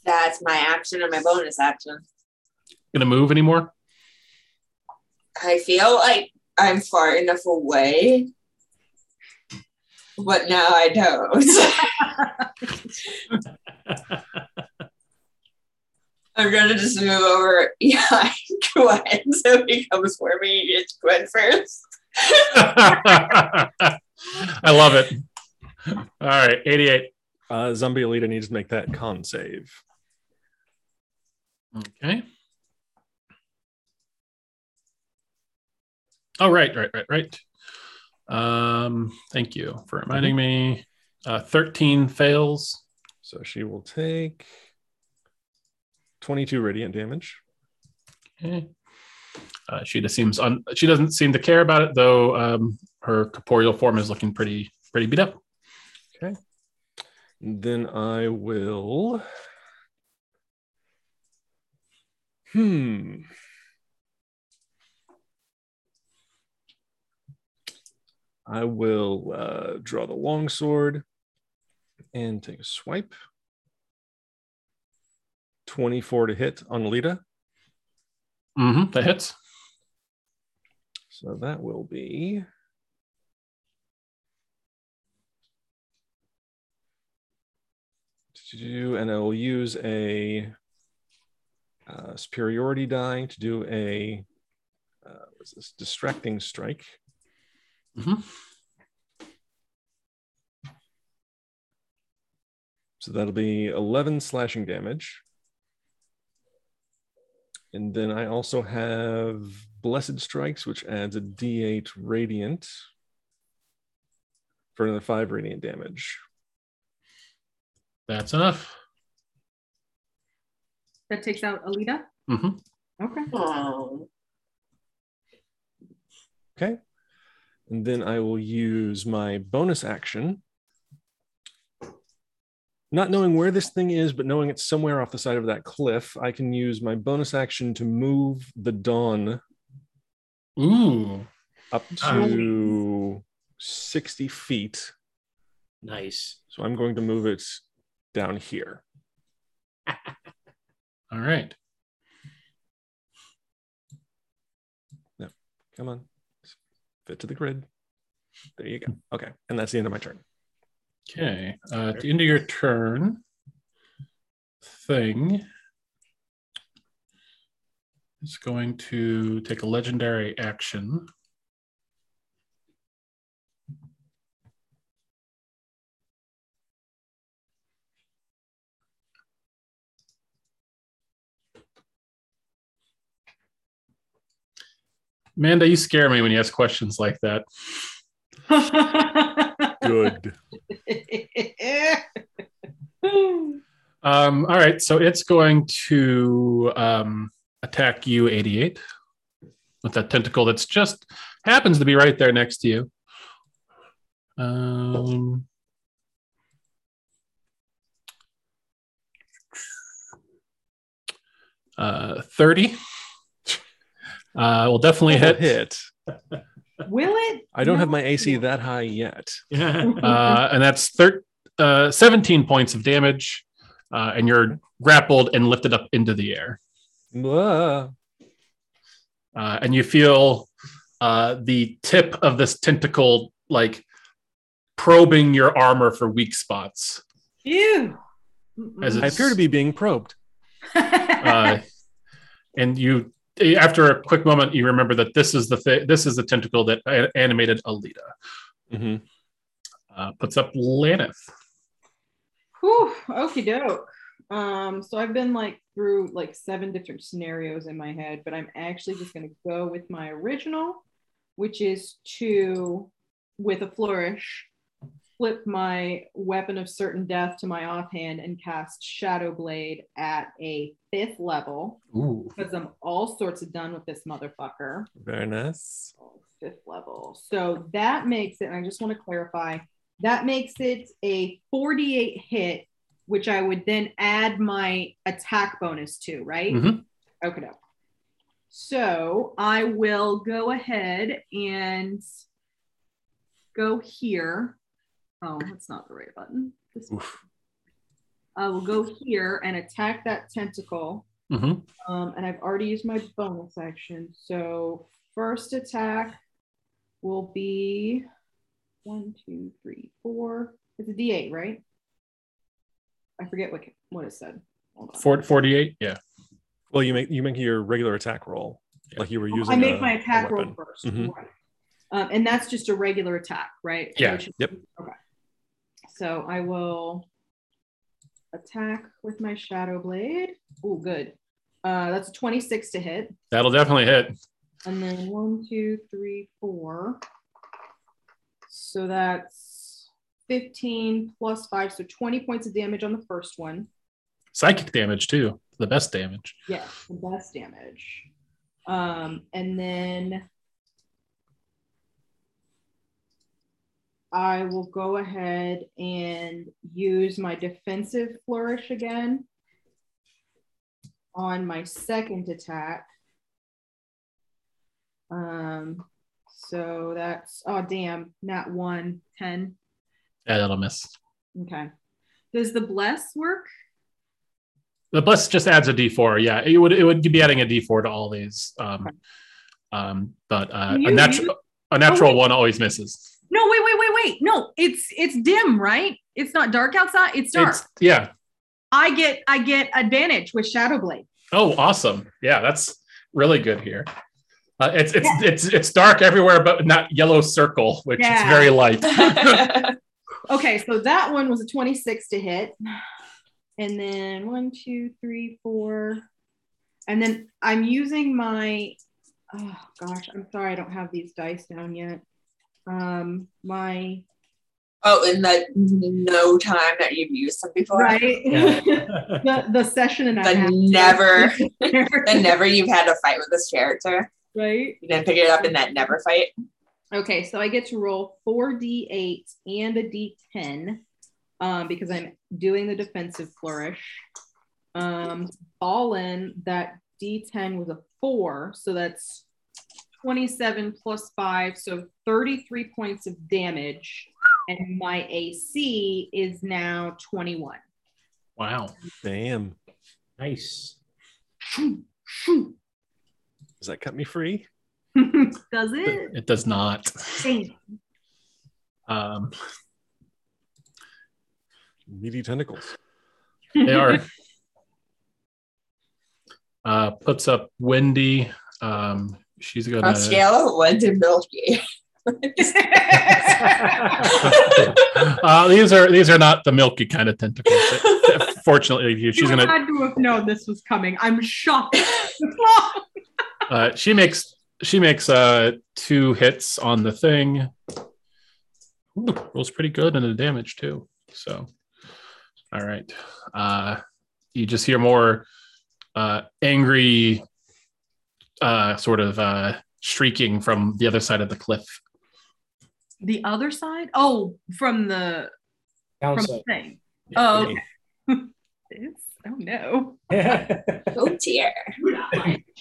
That's my action and my bonus action. Gonna move anymore? I feel like I'm far enough away, but now I don't. (laughs) I'm gonna just move over behind (laughs) Gwen so he comes for me. It's Gwen first. (laughs) I love it. All right, 88. Uh, Zombie Alita needs to make that con save. Okay. Oh, right, right, right, right. Um, thank you for reminding me. Uh, 13 fails. So she will take 22 radiant damage. Okay. Uh, she just seems un- she doesn't seem to care about it though. Um, her corporeal form is looking pretty pretty beat up. Okay. Then I will. Hmm. I will uh, draw the longsword and take a swipe. 24 to hit on Alita. Mm-hmm, that hits. So that will be. And I will use a uh, superiority die to do a uh, what's this distracting strike. Mhm. So that'll be 11 slashing damage. And then I also have Blessed Strikes, which adds a d8 radiant for another five radiant damage. That's enough. That takes out Alita. hmm Okay. Oh. Okay. And then I will use my bonus action. Not knowing where this thing is, but knowing it's somewhere off the side of that cliff, I can use my bonus action to move the dawn Ooh. up to 60 feet. Nice. So I'm going to move it down here. (laughs) All right. No, come on. Fit to the grid. There you go. Okay. And that's the end of my turn. Okay. Uh, at the end of your turn, thing is going to take a legendary action. Amanda, you scare me when you ask questions like that. (laughs) Good. (laughs) Um, all right, so it's going to um, attack you, 88, with that tentacle that's just happens to be right there next to you. Um, uh, 30. Uh, will definitely hit. hit. (laughs) Will it? I don't have my AC that high yet. (laughs) Uh, and that's thir- uh, 17 points of damage. Uh, and you're grappled and lifted up into the air. Blah. uh, and you feel uh, the tip of this tentacle like probing your armor for weak spots. Ew. As I appear to be being probed. (laughs) Uh, and you, after a quick moment, you remember that this is the thi- this is the tentacle that a- animated Alita. hmm Uh, puts up Laneth. Whew, okie doke. Um, so I've been like through like seven different scenarios in my head, but I'm actually just gonna go with my original, which is to, with a flourish, flip my weapon of certain death to my offhand and cast Shadow Blade at a fifth level Ooh. because I'm all sorts of done with this motherfucker. Very nice. fifth level. So that makes it, and I just want to clarify, that makes it a 48 hit, which I would then add my attack bonus to, right? Mhm. Okay. So I will go ahead and go here. Oh, that's not the right button. This one. I will go here and attack that tentacle. Mhm. Um, and I've already used my bonus action. So first attack will be one, two, three, four. It's a D8, right? I forget what what it said. Hold on. Fort- 48? Yeah. Well, you make you make your regular attack roll like you were using. I make a- my attack roll weapon. 1st Mhm. Right. Um, and that's just a regular attack, right? Yeah. Which- Yep. Okay. So I will attack with my shadow blade. Oh, good. Uh, that's a 26 to hit. That'll definitely hit. And then one, two, three, four. So that's 15 plus five. So 20 points of damage on the first one. Psychic damage, too. The best damage. Yeah, the best damage. Um, and then I will go ahead and use my defensive flourish again on my second attack. Um, so that's oh damn, not one, 10. Yeah, that'll miss. Okay. Does the bless work? The bless just adds a D4. Yeah, it would it would be adding a D4 to all these. Um, um, but uh, a use- a natural wait. one always misses. No, wait, wait, wait, wait. No, it's it's dim, right? It's not dark outside. It's dark. It's yeah. I get I get advantage with Shadow Blade. Oh, awesome. Yeah, that's really good here. Uh, it's it's it's it's dark everywhere, but not yellow circle, which is very light. (laughs) (laughs) Okay, so that one was a 26 to hit. And then one, two, three, four. And then I'm using my oh gosh, I'm sorry I don't have these dice down yet. Um my oh, in the no time that you've used them before. right Yeah. (laughs) the, the session and a The half. never, (laughs) (laughs) the never you've had a fight with this character. right? You didn't pick it up in that never fight. Okay, so I get to roll four d8 and a d10 um, because I'm doing the defensive flourish. Um, all in that d10 was a four, so that's 27 plus five, so 33 points of damage. And my AC is now 21. wow. Damn. nice. Does Does that cut me free? (laughs) Does it? It does not. Damn. Um, Meaty tentacles. they are. Uh, puts up Wendy. Um, she's On gonna. a scale of one to Milky. (laughs) uh, these are these are not the milky kind of tentacles. (laughs) Fortunately, for she's you gonna. had to have known this was coming. I'm shocked. (laughs) Uh, she makes she makes uh two hits on the thing. Ooh, rolls pretty good and the damage too. So, all right. Uh, you just hear more uh, angry, uh, sort of uh, shrieking from the other side of the cliff. The other side? Oh, from the from Downside. the thing. Oh, okay. (laughs) Oh no. Oh dear. (laughs)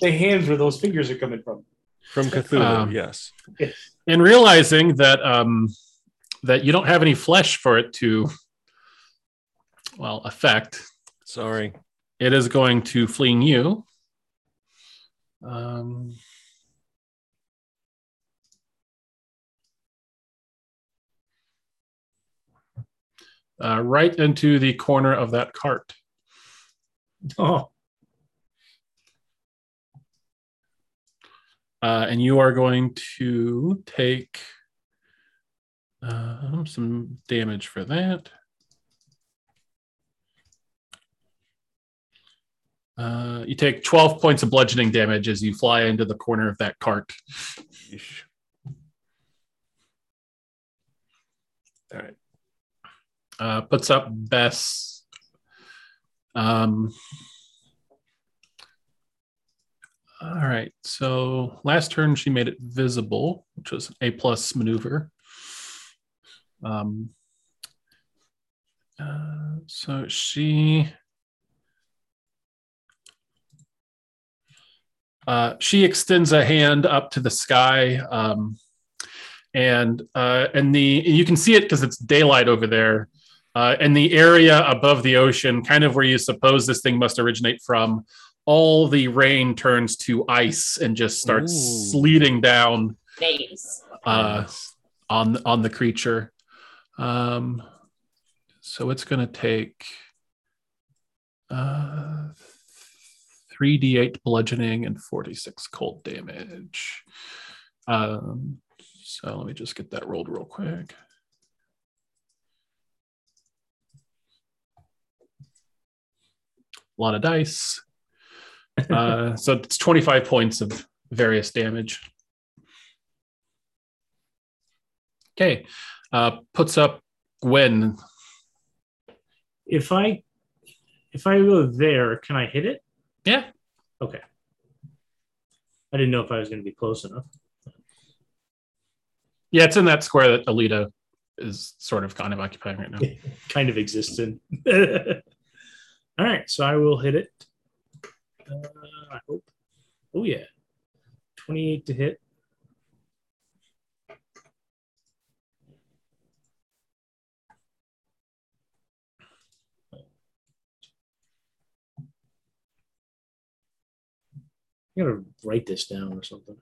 the hands where those fingers are coming from. From Cthulhu, Um, yes. And realizing that um, that you don't have any flesh for it to well affect. Sorry. it is going to fleeing you. Um, uh, right into the corner of that cart. Oh, Uh, and you are going to take um, some damage for that. Uh, you take 12 points of bludgeoning damage as you fly into the corner of that cart. Yeesh. All right. Uh, puts up Bess. Um, all right. So last turn she made it visible, which was an A plus maneuver. Um, uh, so she uh, she extends a hand up to the sky, um, and uh, and the you can see it because it's daylight over there. Uh, and the area above the ocean, kind of where you suppose this thing must originate from, all the rain turns to ice and just starts Ooh. sleeting down uh, on on the creature. Um, so it's going to take uh, 3d8 bludgeoning and 46 cold damage. Um, so let me just get that rolled real quick. A lot of dice. (laughs) Uh, so it's 25 points of various damage. Okay. Uh, puts up Gwen. if I if I go there, can I hit it? Yeah. Okay. I didn't know if I was going to be close enough. Yeah, it's in that square that Alita is sort of kind of occupying right now. (laughs) Kind of exists (laughs) in. All right, so I will hit it. Uh, I hope. Oh yeah, twenty-eight to hit. I gotta write this down or something.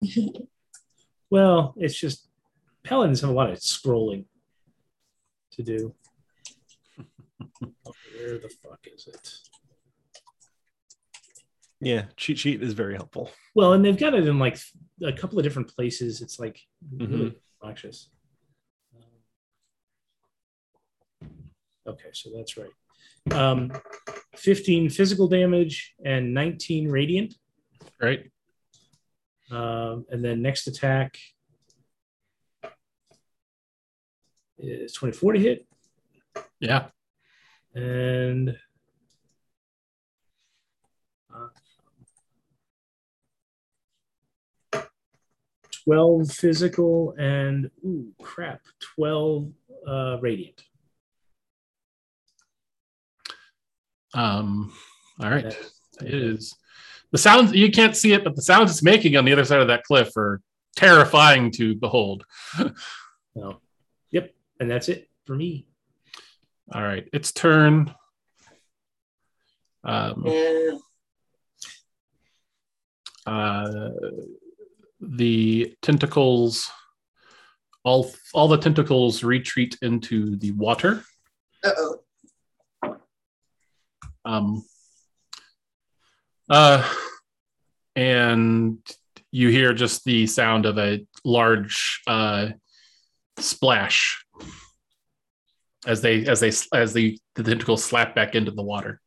(laughs) well, it's just paladins have a lot of scrolling to do. (laughs) Where the fuck is it? Yeah, cheat sheet is very helpful. Well, and they've got it in like a couple of different places. It's like really obnoxious. Okay, so that's right. Um, 15 physical damage and 19 radiant. Right? Um, and then next attack is 24 to hit. Yeah. And uh, 12 physical and ooh crap 12 uh, radiant Um, all right. It is the sounds you can't see it, but the sounds it's making on the other side of that cliff are terrifying to behold. (laughs) no yep and that's it for me All right, its turn. Um, Yeah. uh, the tentacles, all all the tentacles retreat into the water. Uh-oh. Um, uh, and you hear just the sound of a large uh, splash as they as they as the, the tentacles slap back into the water.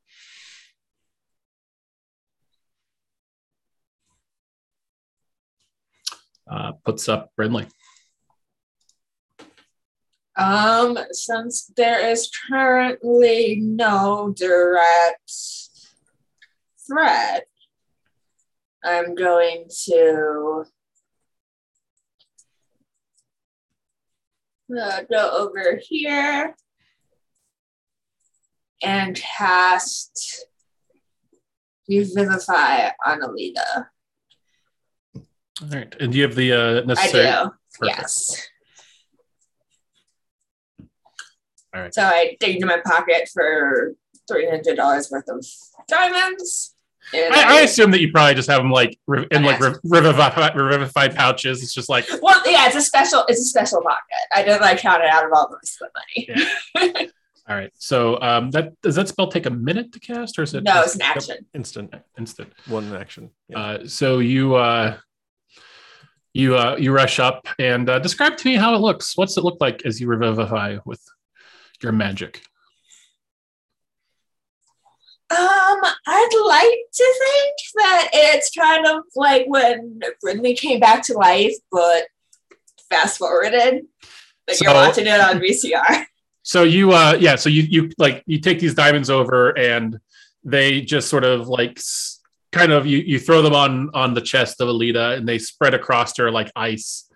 Uh, puts up Brinley. Um, since there is currently no direct threat, I'm going to uh, go over here and cast Revivify on Alita. All right, and do you have the uh, I necessary? do, Perfect. yes. All right. So I digged in my pocket for three hundred dollars worth of diamonds. And I, I assume that you probably just have them like re- in like Yeah. re- revivi- revivified pouches. It's just like well, yeah, it's a special. It's a special pocket. I didn't like count it out of all the rest of the money. (laughs) all right. So um, that does that spell take a minute to cast, or is it No, it's an action. Instant. instant? One action. Yeah. Uh, so you uh, you uh, you rush up and uh, describe to me how it looks. What's it look like as you revivify with your magic? Um, I'd like to think that it's kind of like when Britney came back to life, but fast forwarded. Like you're watching it on VCR. (laughs) So you uh yeah, so you you like you take these diamonds over and they just sort of like kind of you you throw them on on the chest of Alita and they spread across her like ice.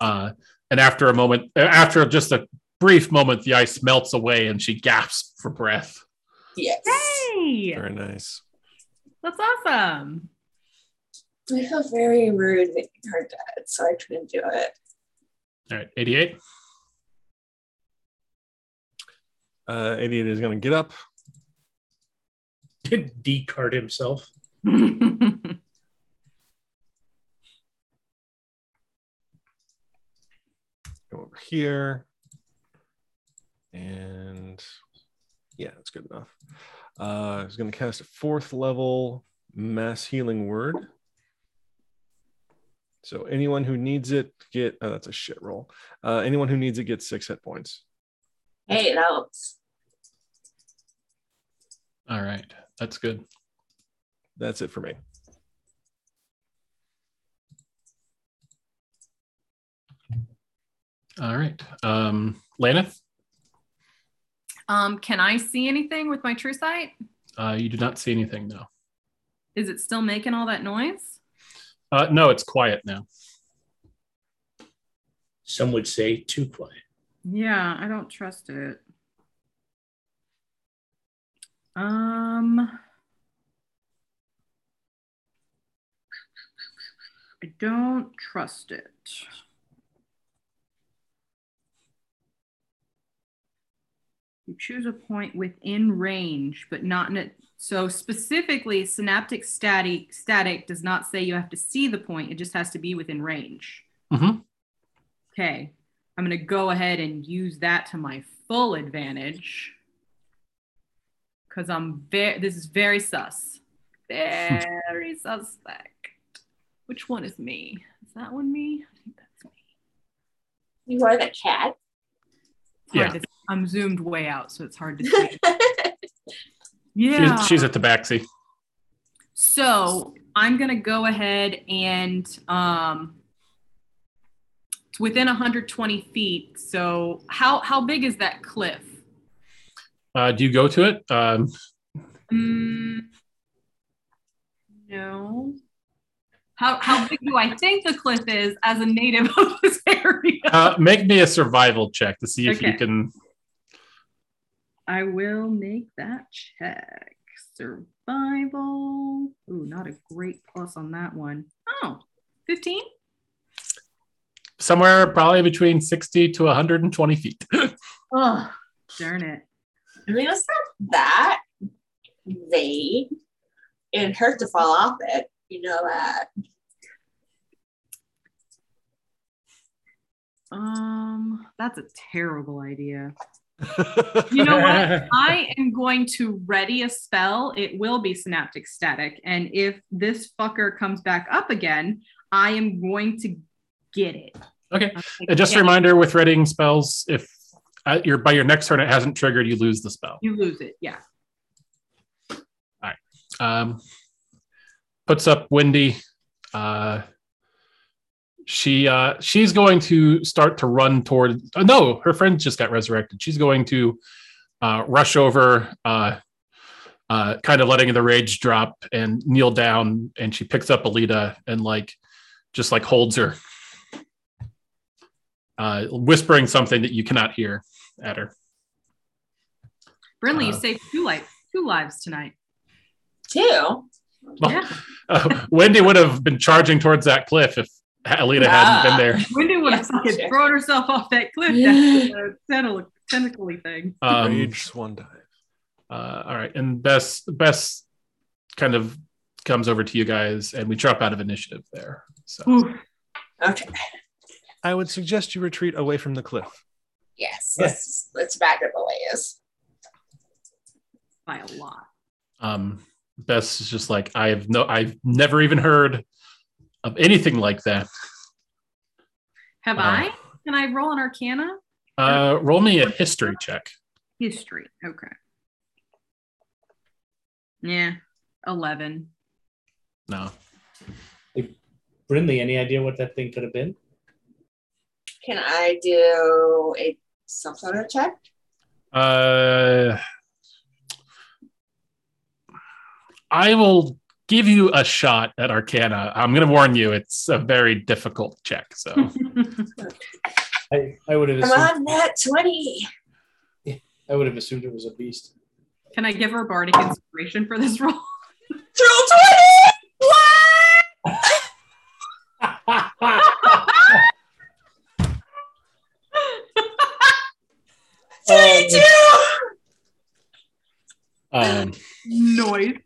Uh and after a moment after just a brief moment the ice melts away and she gasps for breath. Yes. Hey, Very nice. that's awesome. I felt very rude making her dead, so I couldn't do it. All right, 88. Uh, 88 is going to get up. (laughs) Decard himself. (laughs) go over here. And yeah, that's good enough. Uh, he's going to cast a fourth level mass healing word. So anyone who needs it get oh, that's a shit roll. Uh, anyone who needs it gets six hit points. Hey, it helps. All right, that's good. That's it for me. All right. Um Laneth, um, can I see anything with my true sight? uh you do not see anything now. Is it still making all that noise? Uh no, it's quiet now. Some would say too quiet. Yeah, I don't trust it. Um, I don't trust it. You choose a point within range, but not in it. So specifically, synaptic static static does not say you have to see the point. It just has to be within range. Mhm. Okay, I'm gonna go ahead and use that to my full advantage because I'm very. This is very sus. Very (laughs) suspect. Which one is me? Is that one me? I think that's me. You are the cat. Yeah. to- I'm zoomed way out, so it's hard to (laughs) see. yeah. She's, she's at the backseat. So I'm gonna go ahead and um, it's within 120 feet. So how how big is that cliff? Uh, do you go to it? Um, Mm, no. How how big do I think the cliff is as a native of this (laughs) area? uh, make me a survival check to see if you can. I will make that check. Survival. Ooh, not a great plus on that one. Oh, 15? Somewhere probably between 60 to 120 feet. (laughs) Oh, darn it. I mean, it's not that vague. It'd hurt to fall off it. You know that. Um, that's a terrible idea. You know what? (laughs) I am going to ready a spell. It will be synaptic static. And if this fucker comes back up again, I am going to get it. Okay. Gonna just a get it. reminder with readying spells, if uh, you're by your next turn it hasn't triggered, you lose the spell. You lose it. Yeah. All right. Um, puts up Wendy. Uh, she uh, she's going to start to run toward. Uh, no, her friend just got resurrected. She's going to uh, rush over, uh, uh, kind of letting the rage drop and kneel down. And she picks up Alita and like just like holds her, uh, whispering something that you cannot hear at her. Brinley, you Uh, saved two lives, two lives tonight. Two. Well, Yeah. (laughs) uh, Wendy would have been charging towards that cliff if (laughs) Alita hadn't been there. Wendy would have (laughs) Yes, fucking sure. thrown herself off that cliff. That's a tentacle- tentacly thing. Um, Rage swan dive. uh, all right, and best best kind of comes over to you guys, and we drop out of initiative there. So Ooh. Okay. I would suggest you retreat away from the cliff. Yes. Let's let's back up a ways. by a lot. um, Bess is just like I've no, I've never even heard of anything like that. Have Uh, I? Can I roll an Arcana? Uh, roll me a history check. History. Okay. Yeah. Eleven. No, Brinley, any idea what that thing could have been? Can I do a some sort of check? uh, I will give you a shot at Arcana. I'm going to warn you; it's a very difficult check. So. (laughs) I, I would have Assumed, Come assumed, on, net 20. I would have assumed it was a beast. Can I give her bardic inspiration for this roll? (laughs) Roll (laughs) 20! Oh, 22! Um, Noise.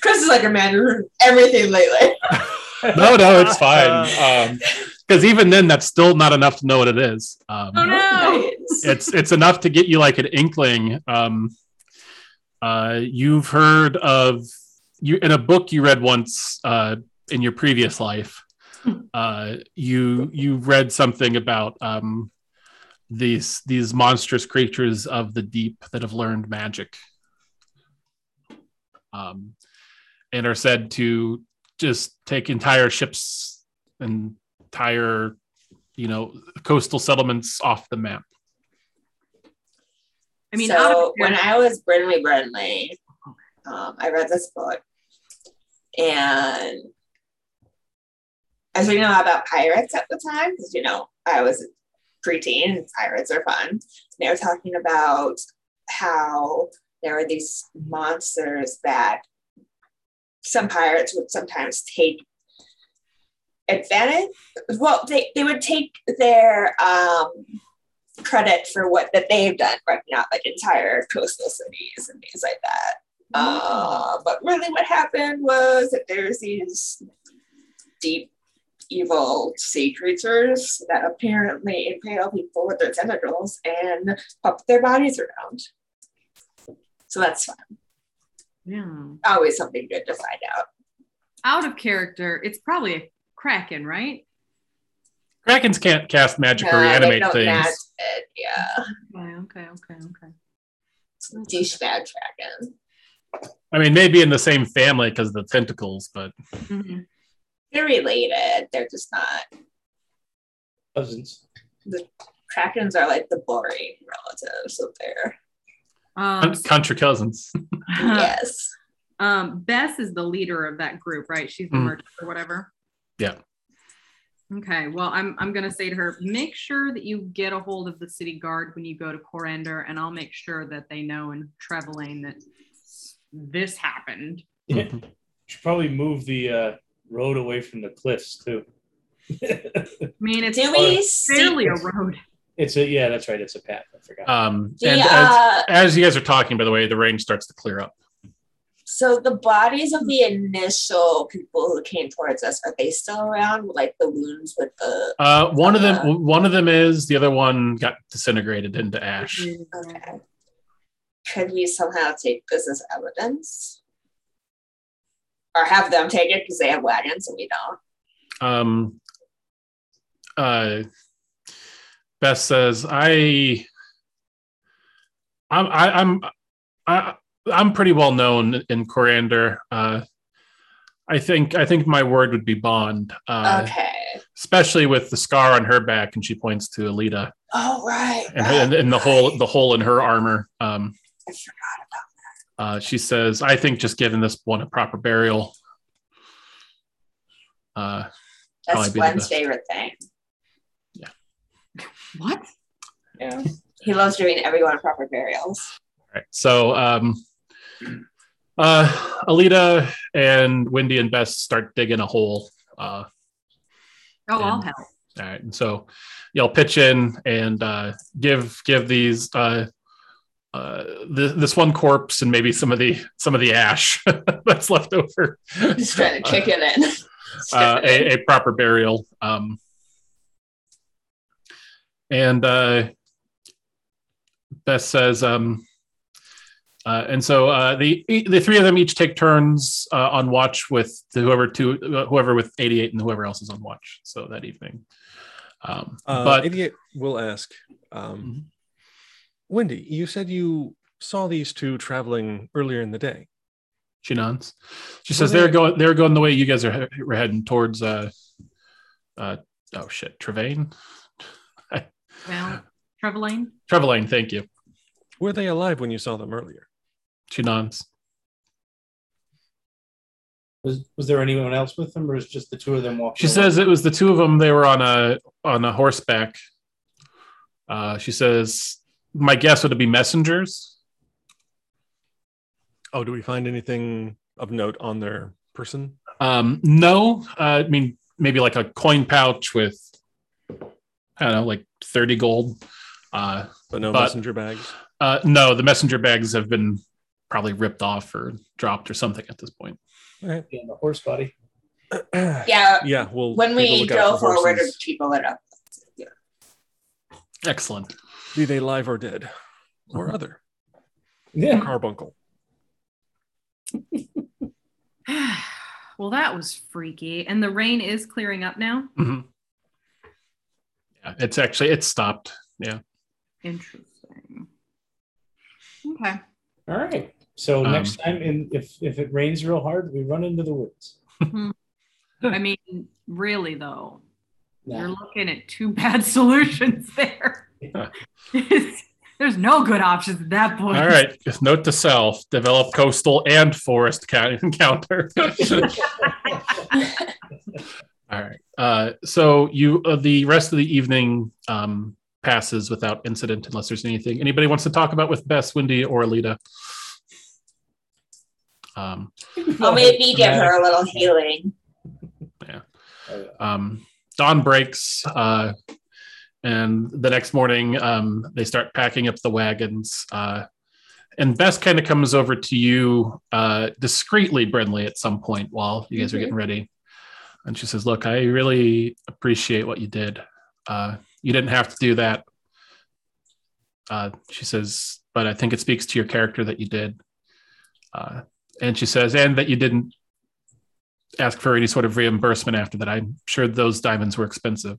Chris is like a man who heard everything lately. (laughs) no, no, it's fine. Because even then, that's still not enough to know what it is. Um, Oh no. It's it's enough to get you like an inkling. Um, uh, you've heard of you in a book you read once uh, in your previous life. (laughs) Uh, you you read something about um, these these monstrous creatures of the deep that have learned magic, um, and are said to just take entire ships and entire you know coastal settlements off the map. I mean, out so of when I was Brinley Brinley, um, I read this book and I was reading a lot about pirates at the time because, you know, I was a preteen and pirates are fun. They were talking about how there were these monsters that some pirates would sometimes take advantage. Well, they, they would take their um, credit for what that they've done, wiping out like entire coastal cities and things like that. Uh, but really, what happened was that there's these deep, evil sea creatures that apparently impale people with their tentacles and pop their bodies around. So that's fun. yeah. Always something good to find out. out of character, it's probably a kraken, right? Krakens can't cast magic or Uh, they reanimate don't things. match it, Yeah, Okay, okay, okay, okay. douchebag dragon. I mean, maybe in the same family because of the tentacles, but Mhm. They're related. They're just not. Cousins. The krakens are like the boring relatives of their. Um, country cousins. (laughs) yes. um, Bess is the leader of that group, right? She's the Mm. merchant or whatever. Yeah. Okay. Well, I'm I'm gonna say to her, make sure that you get a hold of the city guard when you go to Corander, and I'll make sure that they know in Trevelane that this happened. Yeah. Should probably move the uh, road away from the cliffs too. (laughs) I mean, it's Do we barely see a road. It's a yeah, that's right. It's a path. I forgot. Um, the, and as, uh, as you guys are talking, by the way, the rain starts to clear up. so the bodies of the initial people who came towards us are they still around? Like the wounds with the Uh, one of Uh, them, one of them is the other one got disintegrated into ash. okay. Could we somehow take this as evidence? Or have them take it because they have wagons and we don't? Um, uh, Bess says, "I, I'm, I, I'm, I, I'm pretty well known in Corander. Uh, I think, I think my word would be bond, uh, okay. especially with the scar on her back." And she points to Alita Oh right. and, right. and, and the hole, the hole in her armor. Um, I forgot about that. uh, she says, "I think just giving this one a proper burial." Uh, That's Gwen's favorite thing. What? Yeah. He loves doing everyone proper burials. Right. So, um, uh, Alita and Wendy and Bess start digging a hole. Uh, Oh, I'll help. all right. And so, y'all pitch in and uh, give give these uh, uh, th- this one corpse and maybe some of the some of the ash (laughs) that's left over. Just trying to kick it in. uh, in. a, a proper burial. Um, and uh, Bess says, um, uh, and so uh, the the three of them each take turns uh, on watch with whoever two whoever with 88 and whoever else is on watch. So that evening. Um, Uh, but 88 will ask, um, Wendy, you said you saw these two traveling earlier in the day. she nods. She says they're they're- going they're going the way you guys are heading towards. Uh, uh, oh shit, Trevane. Well, Trevelane. Trevelane, thank you. Were they alive when you saw them earlier? She nods. Was, was there anyone else with them, or is just the two of them walking? She along? says it was the two of them. They were on a on a horseback. Uh, she says, "My guess would it be messengers." Oh, do we find anything of note on their person? Um, no, uh, I mean maybe like a coin pouch with I don't know, like thirty gold. Uh, But no But- messenger bags. uh, no, the messenger bags have been probably ripped off or dropped or something at this point. All right. Yeah, the horse body. (clears throat) Yeah, Yeah, we'll when we go for forward horses. and people it up. Yeah. Excellent. be they live or dead, or other Yeah. carbuncle. (sighs) well, that was freaky. And the rain is clearing up now. Mhm. Yeah, it's actually it's stopped. Yeah. Interesting. Okay. All right. So Um, next time, in if if it rains real hard, we run into the woods. I mean, really though, you're looking at two (laughs) bad solutions there. (laughs) There's no good options at that point. All right. Just note to self: develop coastal and forest ca- (laughs) encounter. All right. Uh, so you uh, the rest of the evening um, passes without incident, unless there's anything anybody wants to talk about with Bess, Wendy, or Alita. Um, Well, maybe give her a little healing. um, dawn breaks, uh, and the next morning um, they start packing up the wagons. Uh, and Bess kind of comes over to you uh, discreetly, Brinley, at some point while you guys are Mhm. getting ready. And she says, Look, I really appreciate what you did. Uh, you didn't have to do that. Uh, she says, but I think it speaks to your character that you did. Uh, and she says, and that you didn't ask for any sort of reimbursement after that. I'm sure those diamonds were expensive.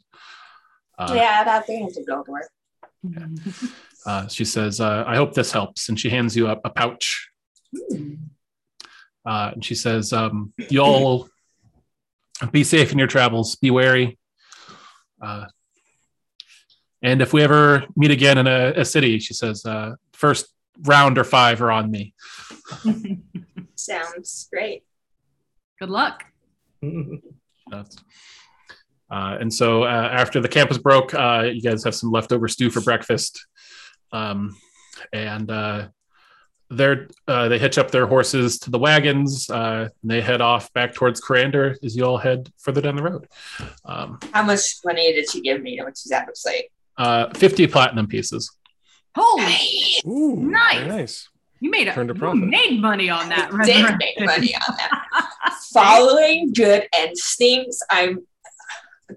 Uh, yeah, that thing has to go to work. uh, she says, uh, I hope this helps. And she hands you a, a pouch. Uh, and she says, um, You'll be safe in your travels, be wary. Uh, and if we ever meet again in a, a city, she says, uh, first round or five are on me. (laughs) Sounds great. Good luck. Uh, and so uh, after the campus broke, uh, you guys have some leftover stew for breakfast. Um, and they're, uh, they hitch up their horses to the wagons uh, and they head off back towards Corander as you all head further down the road. Um, How much money did she give me? What does that say? uh, 50 platinum pieces. Holy, Ooh, Nice. very nice. you made a Turn to you profit. made money on that. I did resurrection. make money on that. (laughs) Following good instincts, I'm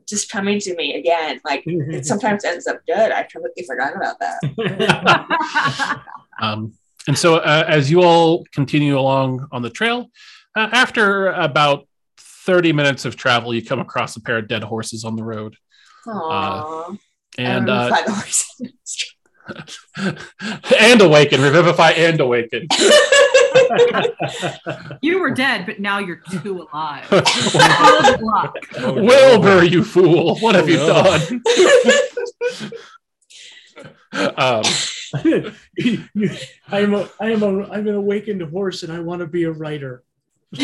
just coming to me again. Like it (laughs) sometimes ends up good. I completely forgot about that. (laughs) Um, and so, uh, as you all continue along on the trail, uh, after about 30 minutes of travel, you come across a pair of dead horses on the road. Aww. And, I uh, remember (laughs) the (laughs) and awaken, revivify and awaken. (laughs) you were dead, but now you're two alive. Good luck. Oh, no. Wilbur, you fool! What have Oh, you no. done? um, (laughs) You- you- I am a, I am a, I'm an awakened horse, and I want to be a writer. (laughs)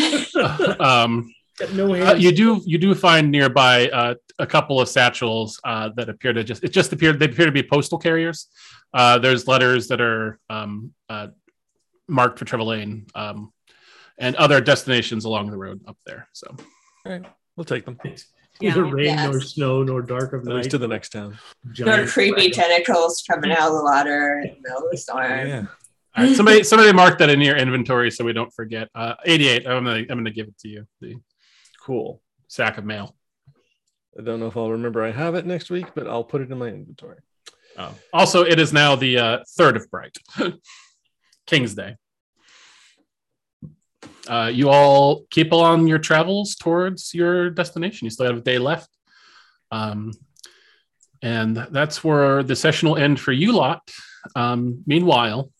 um, no uh, you do you do find nearby uh, a couple of satchels uh, that appear to just it just appeared they appear to be postal carriers. Uh, there's letters that are um, uh, marked for Trevelane um, and other destinations along the road up there. So All right, we'll take them. Neither Yeah. rain nor snow nor dark of At least night. to the next town. There are Giant creepy dragon. tentacles coming out of the water in the middle of the storm. Yeah. All right, somebody somebody mark that in your inventory so we don't forget. Uh, 88. I'm gonna I'm gonna give it to you. The Cool. sack of mail. I don't know if I'll remember I have it next week, but I'll put it in my inventory. Oh. Also, it is now the uh, third of Bright, (laughs) King's Day. Uh, you all keep on your travels towards your destination. You still have a day left. Um, and that's where the session will end for you lot. Um, meanwhile,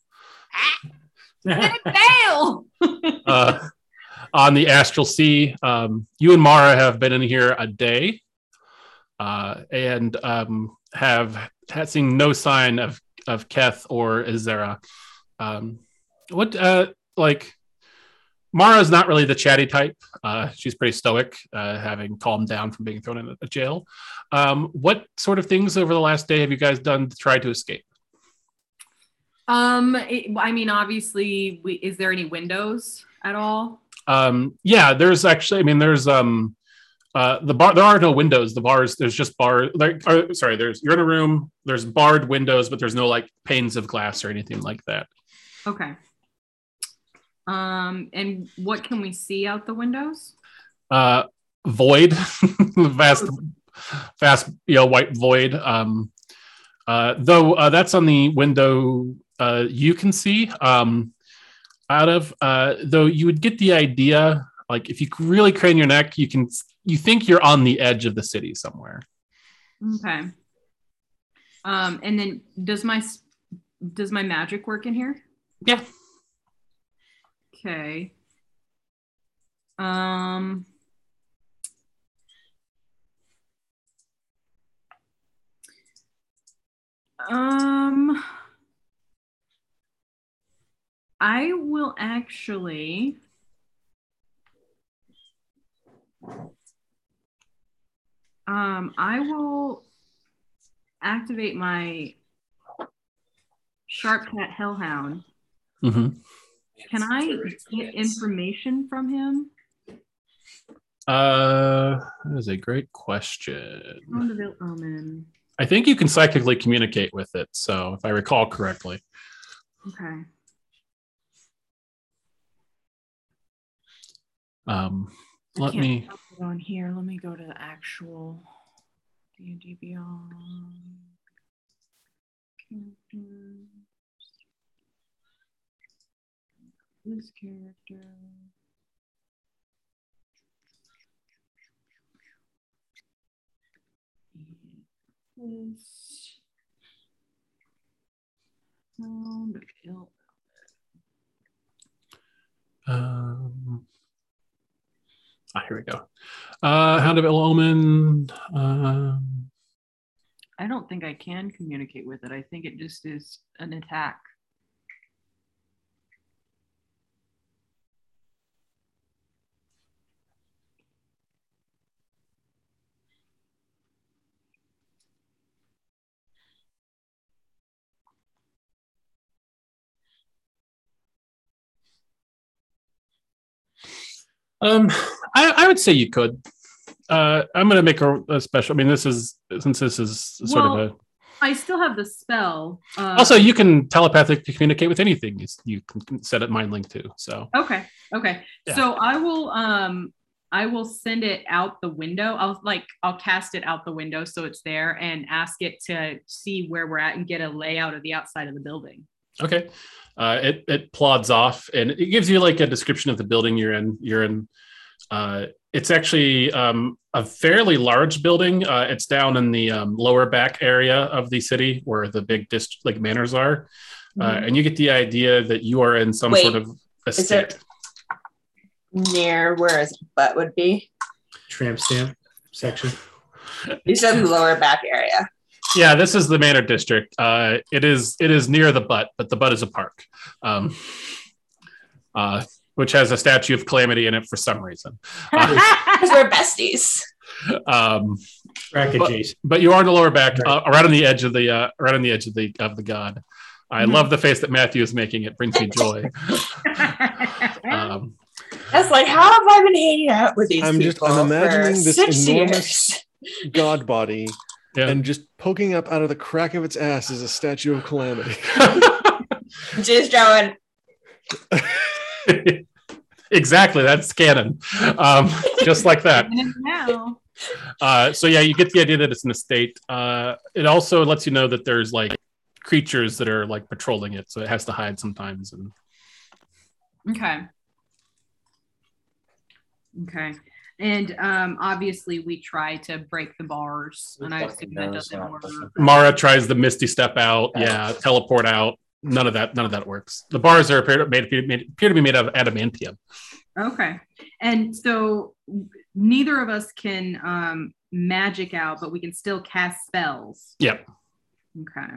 Fail. (laughs) uh, on the Astral Sea, um, you and Mara have been in here a day uh, and um, have had seen no sign of, of Keth or Azera. Um, what, uh, like, Mara's not really the chatty type. Uh, she's pretty stoic, uh, having calmed down from being thrown in a jail. Um, what sort of things over the last day have you guys done to try to escape? Um, it- I mean, obviously, we, is there any windows at all? Um, yeah, there's actually, I mean, there's um, uh, the bar. There are no windows. The bars. There's just bar. Like, uh, sorry. There's you're in a room. There's barred windows, but there's no like panes of glass or anything like that. Okay. Um, and what can we see out the windows? Uh, void, (laughs) vast, vast, you know, white void. Um, uh, though uh, that's on the window uh, you can see. Um, out of uh, though you would get the idea. Like if you really crane your neck, you can. You think you're on the edge of the city somewhere. Okay. Um, and then does my does my magic work in here? Yeah. Okay. Um. Um. I will actually. Um, I will activate my Sharp Cat Hellhound. Mm-hmm. Can I get information from him? Uh, that is a great question. Hound of Ill Omen. I think you can psychically communicate with it. So, if I recall correctly, Okay. um, let me. put on here. Let me go to the actual D&D Beyond This character. This. Sound of ill Um, ah, here we go. Uh, Hound of Ill Omen. Um, I don't think I can communicate with it. I think it just is an attack. Um, I, I would say you could. Uh, I'm going to make a, a special. I mean, this is since this is sort of a. I still have the spell. Uh, Also, you can telepathically communicate with anything. You, you can set it mind link too. So okay, okay. Yeah. So I will um I will send it out the window. I'll like I'll cast it out the window so it's there and ask it to see where we're at and get a layout of the outside of the building. Okay. Uh, it it plods off and it gives you like a description of the building you're in. You're in. Uh, it's actually um, a fairly large building. Uh, it's down in the um, lower back area of the city where the big dist- like manors are, uh, Mm-hmm. and you get the idea that you are in some Wait, sort of Is there estate. near where his butt would be? Tramp stamp section. You said the lower back area. Yeah, this is the manor district. Uh, it is it is near the butt, but the butt is a park. Um, uh, which has a statue of calamity in it for some reason. (laughs) Uh, we're besties. um, Track But- adjacent. but you are on the lower back, Right. uh, right on the edge of the, uh, right on the edge of the of the god. I Mhm. love the face that Matthew is making. It brings me joy. (laughs) Um, That's like, how have I been hanging out with these I'm just- people I'm imagining for this six enormous- years? God body, yeah. and just poking up out of the crack of its ass is a statue of calamity. (laughs) She's going, (laughs) exactly, that's canon. Um, just like that. (laughs) Now. Uh, so yeah, you get the idea that it's an estate. Uh, it also lets you know that there's like creatures that are like patrolling it, so it has to hide sometimes. And Okay. Okay. And um, obviously, we try to break the bars, and I assume that doesn't work. Mara tries the Misty step out. Yeah, teleport out. None of that. None of that works. The bars are appear, made, made, appear to be made of adamantium. Okay. And so neither of us can um, magic out, but we can still cast spells. Yep. Okay.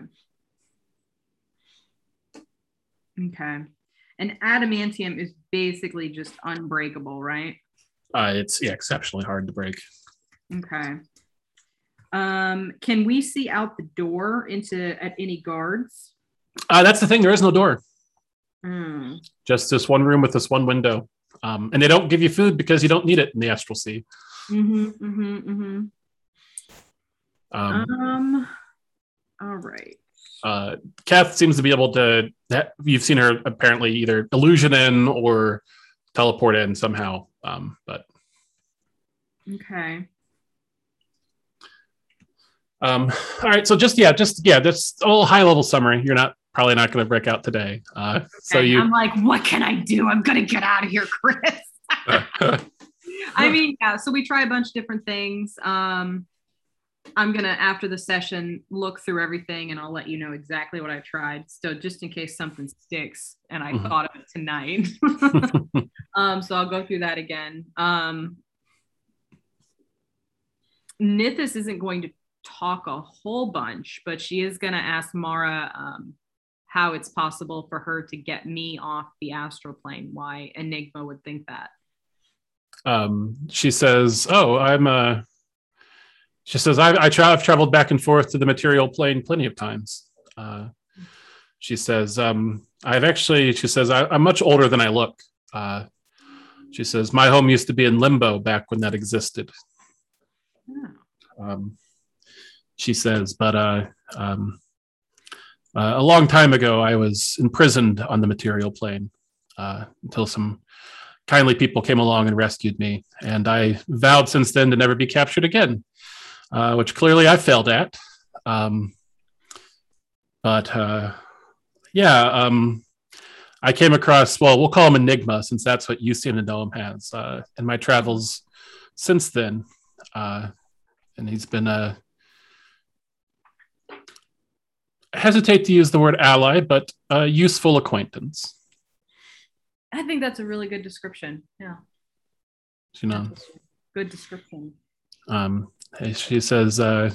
Okay. And adamantium is basically just unbreakable, right? Uh, it's yeah, exceptionally hard to break. Okay. Um, can we see out the door into at any guards? Uh, that's the thing. There is no door. Hmm. Just this one room with this one window. Um, and they don't give you food because you don't need it in the astral sea. Mm-hmm. Mm-hmm. Mm-hmm. Um, Um. All right. uh, Kath seems to be able to. You've seen her apparently either illusion in or teleport in somehow. Um, but Okay. um, all right, so just yeah, just yeah, that's a little high level summary. You're not probably not going to break out today. Uh, so you. I'm like, what can I do? I'm gonna get out of here, Chris. (laughs) I mean, yeah. So we try a bunch of different things. Um, I'm gonna after the session look through everything, and I'll let you know exactly what I tried. So just in case something sticks, and I Mhm. thought of it tonight. (laughs) um, so I'll go through that again. Um, Nithis isn't going to talk a whole bunch, but she is going to ask Mara um, how it's possible for her to get me off the astral plane. Why Enigma would think that. um, she says, "Oh, I'm uh She says, "I, I tra- I've traveled back and forth to the material plane plenty of times." Uh, she says, um, "I've actually," she says, I, "I'm much older than I look." Uh, she says, "My home used to be in limbo back when that existed." Um, she says, "But uh, um, uh, a long time ago, I was imprisoned on the material plane uh, until some kindly people came along and rescued me. And I vowed since then to never be captured again, uh, which clearly I failed at. Um, but uh, yeah, um, I came across, well, we'll call him Enigma since that's what you seem to know him as uh, in my travels since then. Uh, and he's been a, I hesitate to use the word ally, but a useful acquaintance. I think that's a really good description. Yeah. You know, Good description. um, she says, uh,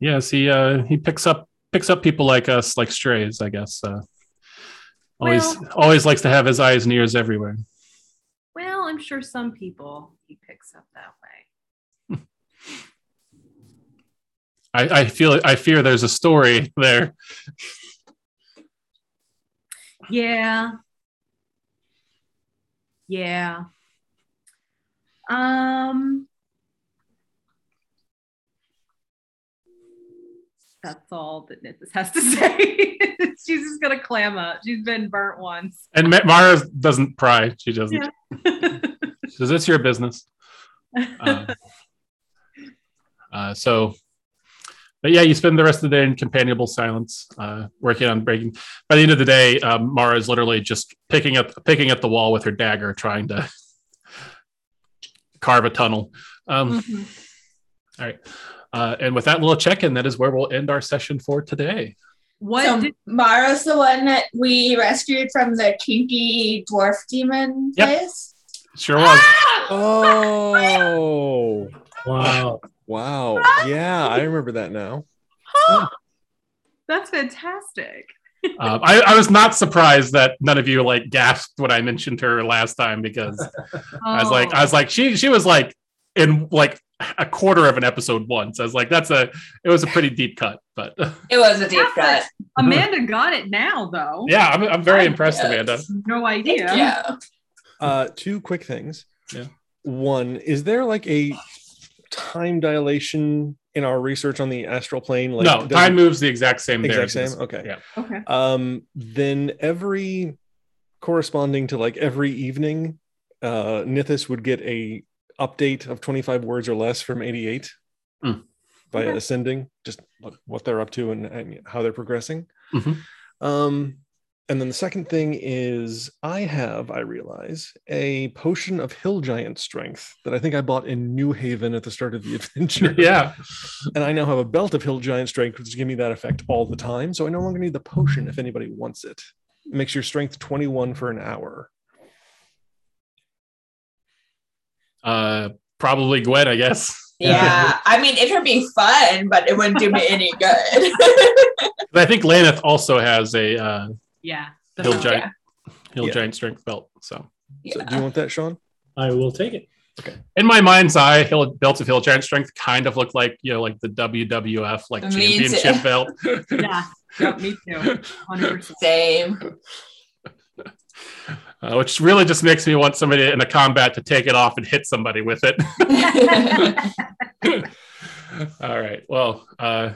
"Yes, he uh, he picks up picks up people like us, like strays, I guess. Uh, always Well- always likes to have his eyes and ears everywhere." Well, I'm sure some people he picks up that way. I, I feel I fear there's a story there. Yeah. Yeah. Um That's all that Nithis has to (laughs) say. She's just gonna clam up. She's been burnt once. And Ma- Mara doesn't pry; she doesn't. Yeah. "It's your business." Um, (laughs) uh, so, but yeah, you spend the rest of the day in companionable silence, uh, working on breaking. By the end of the day, um, Mara is literally just picking up picking at the wall with her dagger, trying to carve a tunnel. Um, Mhm. All right, uh, and with that little check-in, that is where we'll end our session for today. What so did, Mara's the one that we rescued from the kinky dwarf demon Yep. place. Sure was. Oh, Wow. wow. Yeah, I remember that now. that's fantastic. Um, I, I was not surprised that none of you like gasped when I mentioned her last time because I was like, I was like, she she was like in like a quarter of an episode once. I was like, that's a it was a pretty deep cut, but It was a deep cut. Amanda got it now though. yeah, I'm, I'm very I impressed, guess. Amanda. No idea. Yeah. Uh, two quick things. Yeah. One, is there like a time dilation in our research on the astral plane? Like, no, time it- moves the exact same. there exact as same. Okay. Yeah. Okay. Um, then every corresponding to like every evening, uh, Nithis would get a update of 25 words or less from 88 Hmm. by Okay. a sending, just what, what they're up to and, and how they're progressing. Mhm. Um, and then the second thing is I have, I realize, a potion of hill giant strength that I think I bought in New Haven at the start of the (laughs) adventure. yeah. And I now have a belt of hill giant strength, which gives me that effect all the time. So I no longer need the potion if anybody wants it. It makes your strength 21 for an hour. Uh, probably Gwen, I guess. (laughs) Yeah, I mean, it would be fun, but it wouldn't do me any good. (laughs) But I think Laneth also has a uh, Yeah. the hill belt. giant hill Yeah. giant strength belt. So So do you want that, Sean? I will take it. Okay. In my mind's eye, hill belts of hill giant strength kind of look like you know like the WWF like Me too. championship belt. (laughs) Yeah. Yep, me too. 100%. Same. Uh, which really just makes me want somebody in a combat to take it off and hit somebody with it. (laughs) (laughs) All right. Well, uh,